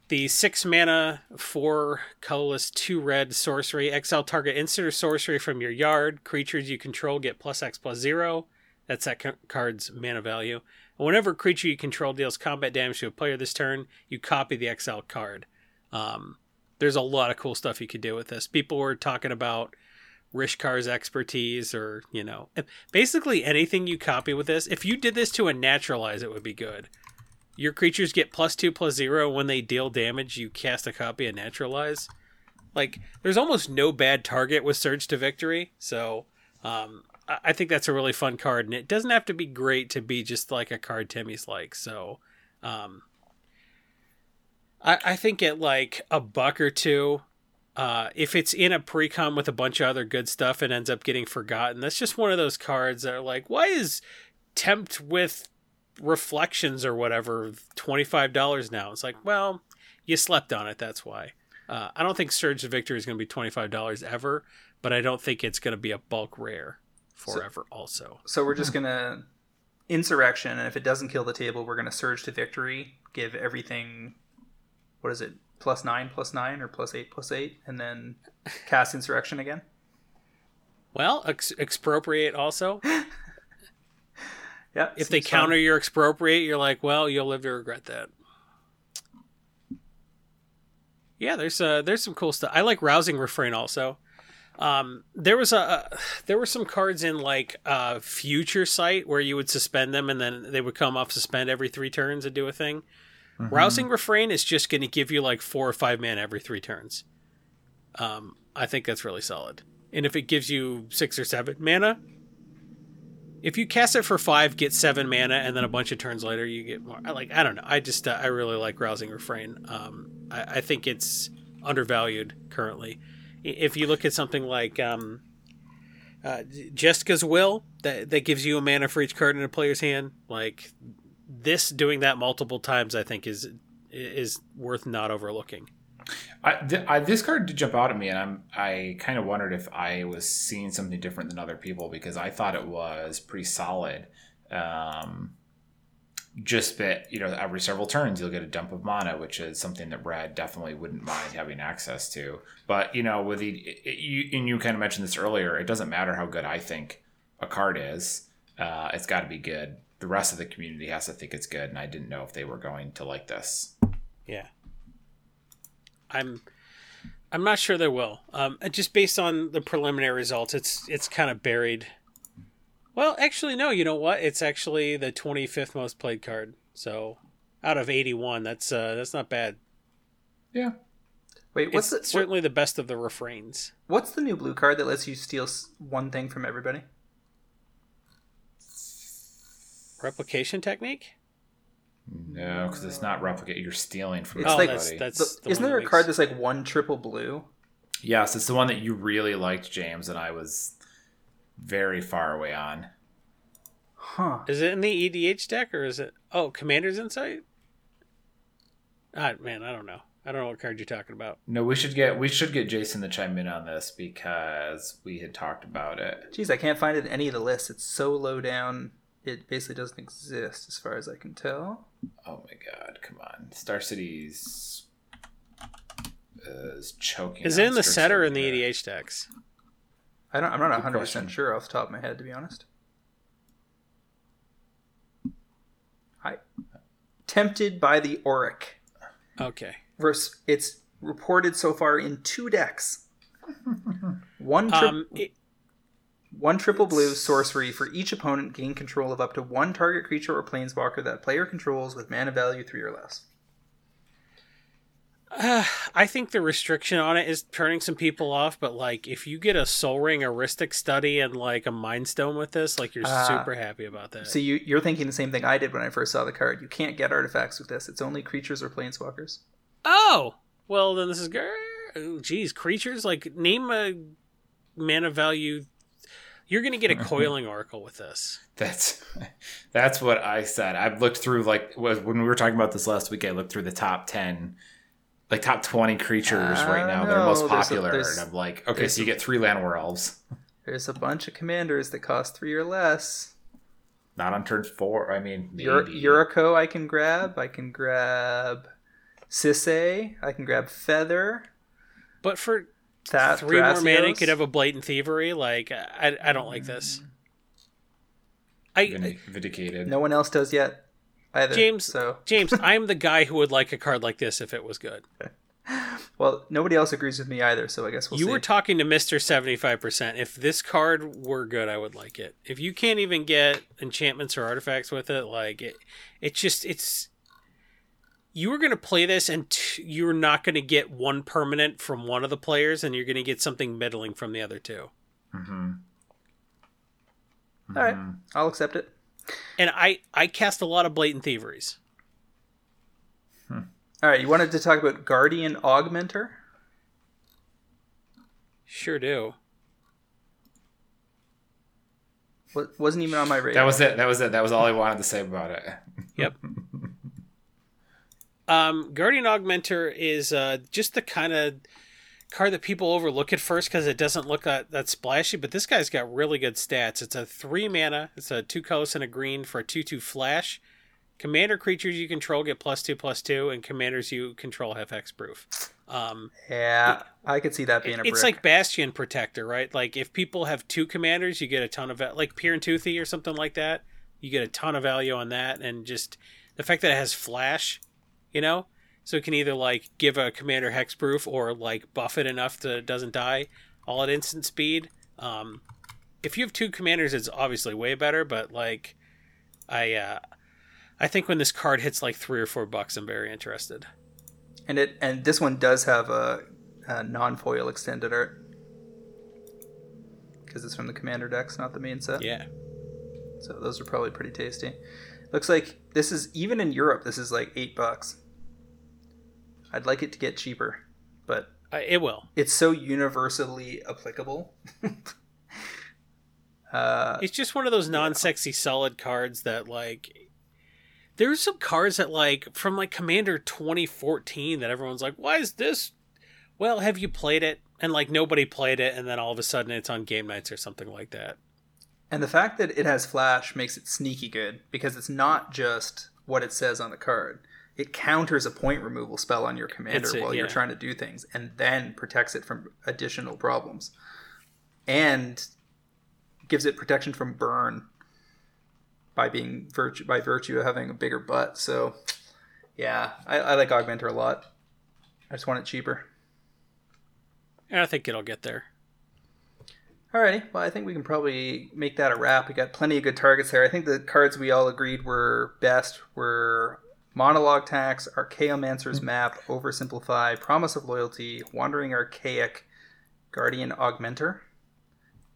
The six mana, four colorless, two red sorcery. Exile target instant or sorcery from your yard. Creatures you control get plus X plus zero. That's that card's mana value. And whenever a creature you control deals combat damage to a player this turn, you copy the XL card. Um, there's a lot of cool stuff you could do with this. People were talking about Rishkar's expertise, or you know, basically anything you copy with this. If you did this to a naturalize, it would be good. Your creatures get plus two plus zero when they deal damage. You cast a copy of naturalize. Like, there's almost no bad target with Surge to Victory. So, um, I I think that's a really fun card, and it doesn't have to be great to be just like a card Timmy's like. So, um, I, I think at like a buck or two, uh, if it's in a precon with a bunch of other good stuff and ends up getting forgotten, that's just one of those cards that are like, why is tempt with reflections or whatever twenty five dollars now. It's like, well, you slept on it. That's why. Uh, I don't think Surge to Victory is going to be twenty five dollars ever, but I don't think it's going to be a bulk rare forever. also, So we're just gonna insurrection, and if it doesn't kill the table, we're gonna surge to victory. Give everything. What is it? Plus nine, plus nine, or plus eight, plus eight, and then cast insurrection again. well, ex- expropriate also. Yeah. If they seems fun. counter your expropriate, you're like, well, you'll live to regret that. Yeah, there's uh there's some cool stuff. I like rousing refrain also. Um, there was a uh, there were some cards in like uh future sight where you would suspend them and then they would come off suspend every three turns and do a thing. Rousing refrain is just going to give you like four or five mana every three turns. Um, I think that's really solid. And if it gives you six or seven mana, if you cast it for five, get seven mana, and then a bunch of turns later you get more. Like I don't know. I just uh, I really like rousing refrain. Um, I, I think it's undervalued currently. If you look at something like um, uh, Jeska's Will, that that gives you a mana for each card in a player's hand, like this doing that multiple times, I think is is worth not overlooking. I, th- I, this card did jump out at me, and I'm I kind of wondered if I was seeing something different than other people because I thought it was pretty solid. Um, just that you know, every several turns you'll get a dump of mana, which is something that Brad definitely wouldn't mind having access to. But you know, with the it, it- you and you kind of mentioned this earlier, it doesn't matter how good I think a card is. Uh, it's got to be good. The rest of the community has to think it's good, and I didn't know if they were going to like this. Yeah. I'm I'm not sure they will. Um, just based on the preliminary results, it's it's kind of buried. Well, actually, no. You know what? It's actually the 25th most played card. So, out of 81, that's uh, that's not bad. Yeah. Wait, what's it's the what- certainly the best of the refrains. what's the new blue card that lets you steal one thing from everybody? Replication technique. No, because it's not replicate. You're stealing from It's oh, like- everybody. that's The- that's. the isn't one there that a card that's like one triple blue? yes, it's the one that you really liked, James, and I was very far away on. Huh. Is it in the EDH deck or is it? Oh, Commander's Insight. Ah, man, I don't know. I don't know what card you're talking about. No, we should get we should get Jason to chime in on this because we had talked about it. Jeez, I can't find it in any of the lists. It's so low down. It basically doesn't exist, as far as I can tell. Oh my god, come on, Star City's uh, is choking. Is it in the Strix set or in the Arena. EDH decks? I don't. I'm not 100 percent sure off the top of my head, to be honest. I tempted by the Auric. Okay. Versus, it's reported so far in two decks. One tri- Um, it, one triple blue sorcery for each opponent gain control of up to one target creature or planeswalker that player controls with mana value three or less. uh, I think the restriction on it is turning some people off, but like if you get a Sol Ring, a Rhystic Study, and like a Mind Stone with this, like you're Ah. super happy about that. So you, you're thinking the same thing I did when I first saw the card. You can't get artifacts with this. It's only creatures or planeswalkers. oh, well then this is good. Oh, geez, creatures like name a mana value. You're gonna get a Coiling Oracle with this. That's that's what I said. I've looked through like when we were talking about this last week. I looked through the top ten, like top twenty creatures Uh, right now. They're no, most there's a- popular, there's- and I'm like, okay, so you get three land elves. There's a bunch of commanders that cost three or less. Not on turn four. I mean, maybe. Ur- Yuriko I can grab. I can grab Sisay. I can grab Feather. But for That three more mana, you could have a blatant thievery. Like I, I don't like this. I Vin- vindicated. No one else does yet either. James- So James, I'm the guy who would like a card like this if it was good. well, nobody else agrees with me either. So I guess we'll you see. were talking to Mister Seventy Five Percent. If this card were good, I would like it. If you can't even get enchantments or artifacts with it, like it, it's just it's. You were going to play this, and t- you're not going to get one permanent from one of the players, and you're going to get something middling from the other two. Mm-hmm. All right, I'll accept it. And I, I cast a lot of blatant thieveries. All right, you wanted to talk about Guardian Augmenter? Sure do. Wa- Wasn't even on my radar. That was it. That was it. That was all I wanted to say about it. Yep. Um, Guardian Augmenter is uh, just the kind of card that people overlook at first because it doesn't look that, that splashy, but this guy's got really good stats. It's a three mana, it's a two colors and a green for a 2 2 flash. Commander creatures you control get plus two plus two, and commanders you control have hexproof. Um, yeah, I could see that being a it's like Bastion Protector, right? Like if people have two commanders, you get a ton of like Pir and Toothy or something like that. You get a ton of value on that, and just the fact that it has flash, you know, so it can either like give a commander hexproof or like buff it enough that it doesn't die, all at instant speed. Um, if you have two commanders, it's obviously way better. But like, I uh, I think when this card hits like three or four bucks, I'm very interested. and it and this one does have a, a non-foil extended art because it's from the commander decks, not the main set. Yeah. So those are probably pretty tasty. Looks like this is even in Europe. This is like eight bucks. I'd like it to get cheaper, but Uh, it will. it's so universally applicable. uh, It's just one of those non-sexy solid cards that like there's some cards that like from like Commander 2014 that everyone's like, "Why is this?" Well, have you played it? And like nobody played it and then all of a sudden it's on game nights or something like that. And the fact that it has flash makes it sneaky good because it's not just what it says on the card. It counters a point removal spell on your commander a- while you're trying to do things and then protects it from additional problems. And gives it protection from burn by being virtue by virtue of having a bigger butt. So yeah, I, I like Augmenter a lot. I just want it cheaper. And I think it'll get there. Alrighty, well, I think we can probably make that a wrap. We got plenty of good targets there. I think the cards we all agreed were best were Monologue Tax, Archaeomancer's Map, Oversimplify, Promise of Loyalty, Wandering Archaic, Guardian Augmenter,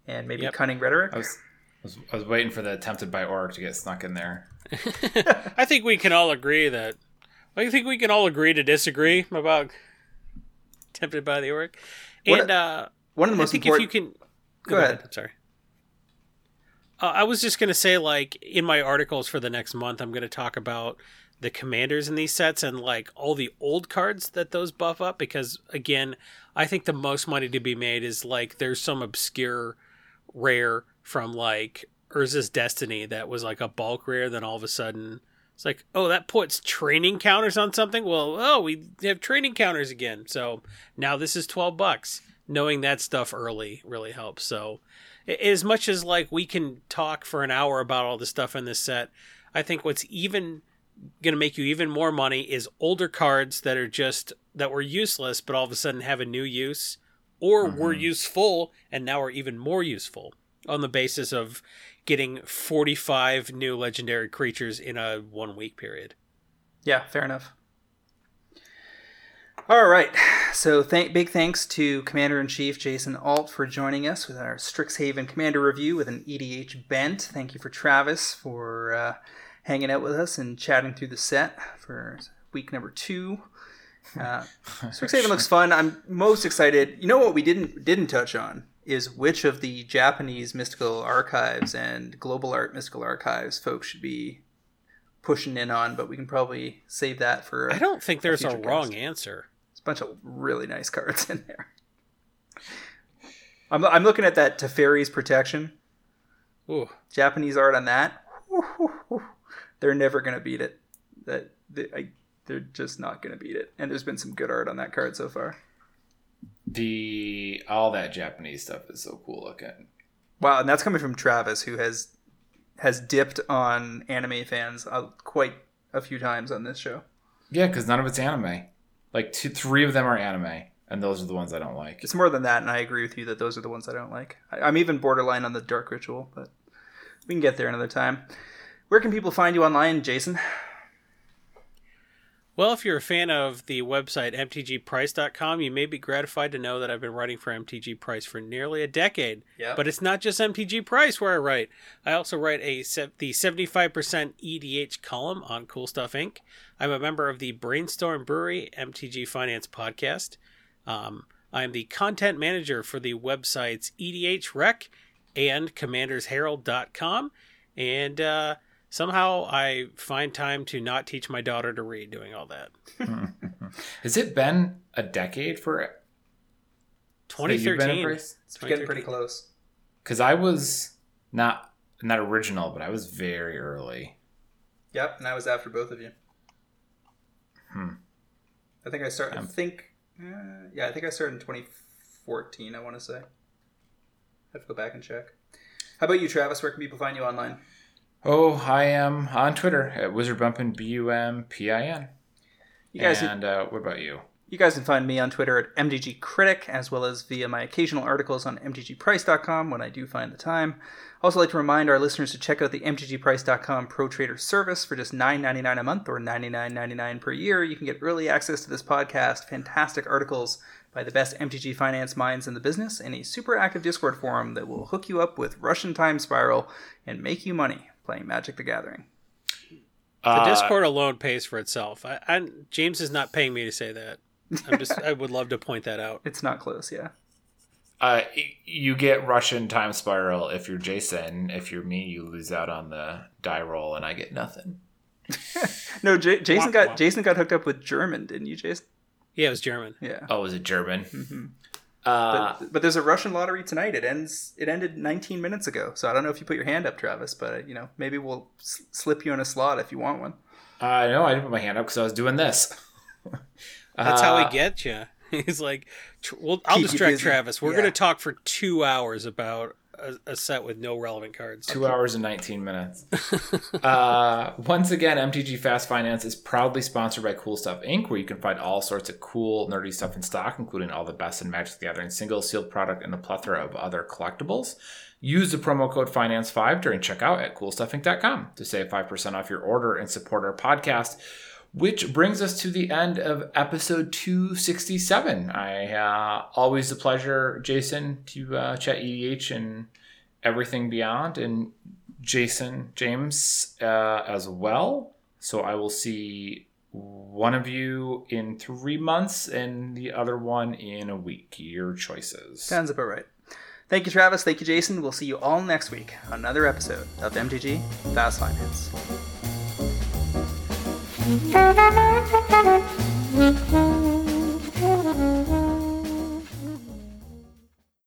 and maybe Yep. Cunning Rhetoric. I was, I was, I was waiting for the attempted by Oriq to get snuck in there. I think we can all agree that I think we can all agree to disagree about tempted by the Oriq. What- And uh One of the most I think important. if you can Go ahead. I'm sorry. Uh, I was just going to say, like, in my articles for the next month, I'm going to talk about the commanders in these sets and, like, all the old cards that those buff up because, again, I think the most money to be made is, like, there's some obscure rare from, like, Urza's Destiny that was, like, a bulk rare, then all of a sudden. It's like, oh, that puts training counters on something. Well, oh, we have training counters again. So now this is twelve bucks. Knowing that stuff early really helps. So, as much as like we can talk for an hour about all the stuff in this set, I think what's even going to make you even more money is older cards that are just that were useless, but all of a sudden have a new use, or were useful and now are even more useful on the basis of getting 45 new legendary creatures in a one week period. Yeah, fair enough. All right. So, thank, big thanks to Commander in Chief Jason Alt for joining us with our Strixhaven Commander review with an EDH bent. Thank you for Travis for uh, hanging out with us and chatting through the set for week number two. Uh, Strixhaven looks fun. I'm most excited. You know what we didn't didn't touch on is which of the Japanese mystical archives and global art mystical archives folks should be pushing in on, but we can probably save that for. I don't think there's a, future wrong cast. answer. There's a bunch of really nice cards in there. I'm, I'm looking at that Teferi's Protection. Ooh. Japanese art on that. They're never gonna beat it. That they, I, they're just not gonna beat it. And there's been some good art on that card so far. The all that Japanese stuff is so cool looking. Wow, and that's coming from Travis, who has has dipped on anime fans uh, quite a few times on this show. Yeah, because none of it's anime. Like two, three of them are anime, and those are the ones I don't like. It's more than that, and I agree with you that those are the ones I don't like. I, I'm even borderline on the Dark Ritual, but we can get there another time. Where can people find you online, Jason? Well, if you're a fan of the website mtgprice.com, you may be gratified to know that I've been writing for MTG Price for nearly a decade. Yeah. But it's not just MTG Price where I write. I also write a the 75% EDH column on Cool Stuff Inc. I'm a member of the Brainstorm Brewery MTG Finance podcast. Um, I'm the content manager for the websites EDH Rec and commandersherald.com. And uh, somehow I find time to not teach my daughter to read doing all that. Has it been a decade for that you've been at 2013. It's getting pretty close. Because I was not not original, but I was very early. Yep, and I was after both of you. Hmm. I think I started. I think, uh, yeah, I think I started in 2014. I want to say. I have to go back and check. How about you, Travis? Where can people find you online? Oh, I am on Twitter at wizardbumpin b u m p i n. You guys, and uh, what about you? you guys can find me on Twitter at MTG Critic, as well as via my occasional articles on MTGPrice.com when I do find the time. I Also, like to remind our listeners to check out the MTGPrice.com Pro Trader service for just $9.99 a month or $99.99 per year. You can get early access to this podcast, fantastic articles by the best MTG finance minds in the business, and a super active Discord forum that will hook you up with Russian Time Spiral and make you money playing Magic the Gathering. The Uh, Discord alone pays for itself. I, I, James is not paying me to say that. I'm just. I would love to point that out. It's not close, yeah. Uh, you get Russian time spiral if you're Jason. If you're me, you lose out on the die roll, and I get nothing. No, J- Jason Womp got womp. Jason got hooked up with German, didn't you, Jason? Yeah, it was German. Yeah. Oh, was it German? hmm Uh, but, but there's a Russian lottery tonight. It ends. It ended 19 minutes ago. So I don't know if you put your hand up, Travis. But uh, you know, maybe we'll s- slip you in a slot if you want one. I know I didn't put my hand up because I was doing this. That's how Uh, he gets you. He's like, tr- well, I'll distract. Travis. We're Yeah. going to talk for two hours about a, a set with no relevant cards. Two hours and 19 minutes. uh, once again, MTG Fast Finance is proudly sponsored by Cool Stuff Inc., where you can find all sorts of cool, nerdy stuff in stock, including all the best in Magic the Gathering single sealed product and a plethora of other collectibles. Use the promo code FINANCE5 during checkout at coolstuffinc.com to save 5% off your order and support our podcast. Which brings us to the end of episode 267. I uh, always a pleasure, Jason, to uh, chat EDH and everything beyond, and Jason James uh, as well. So I will see one of you in three months and the other one in a week. Your choices. Sounds about right. Thank you, Travis. Thank you, Jason. We'll see you all next week on another episode of MTG Fast Finance. Thank you.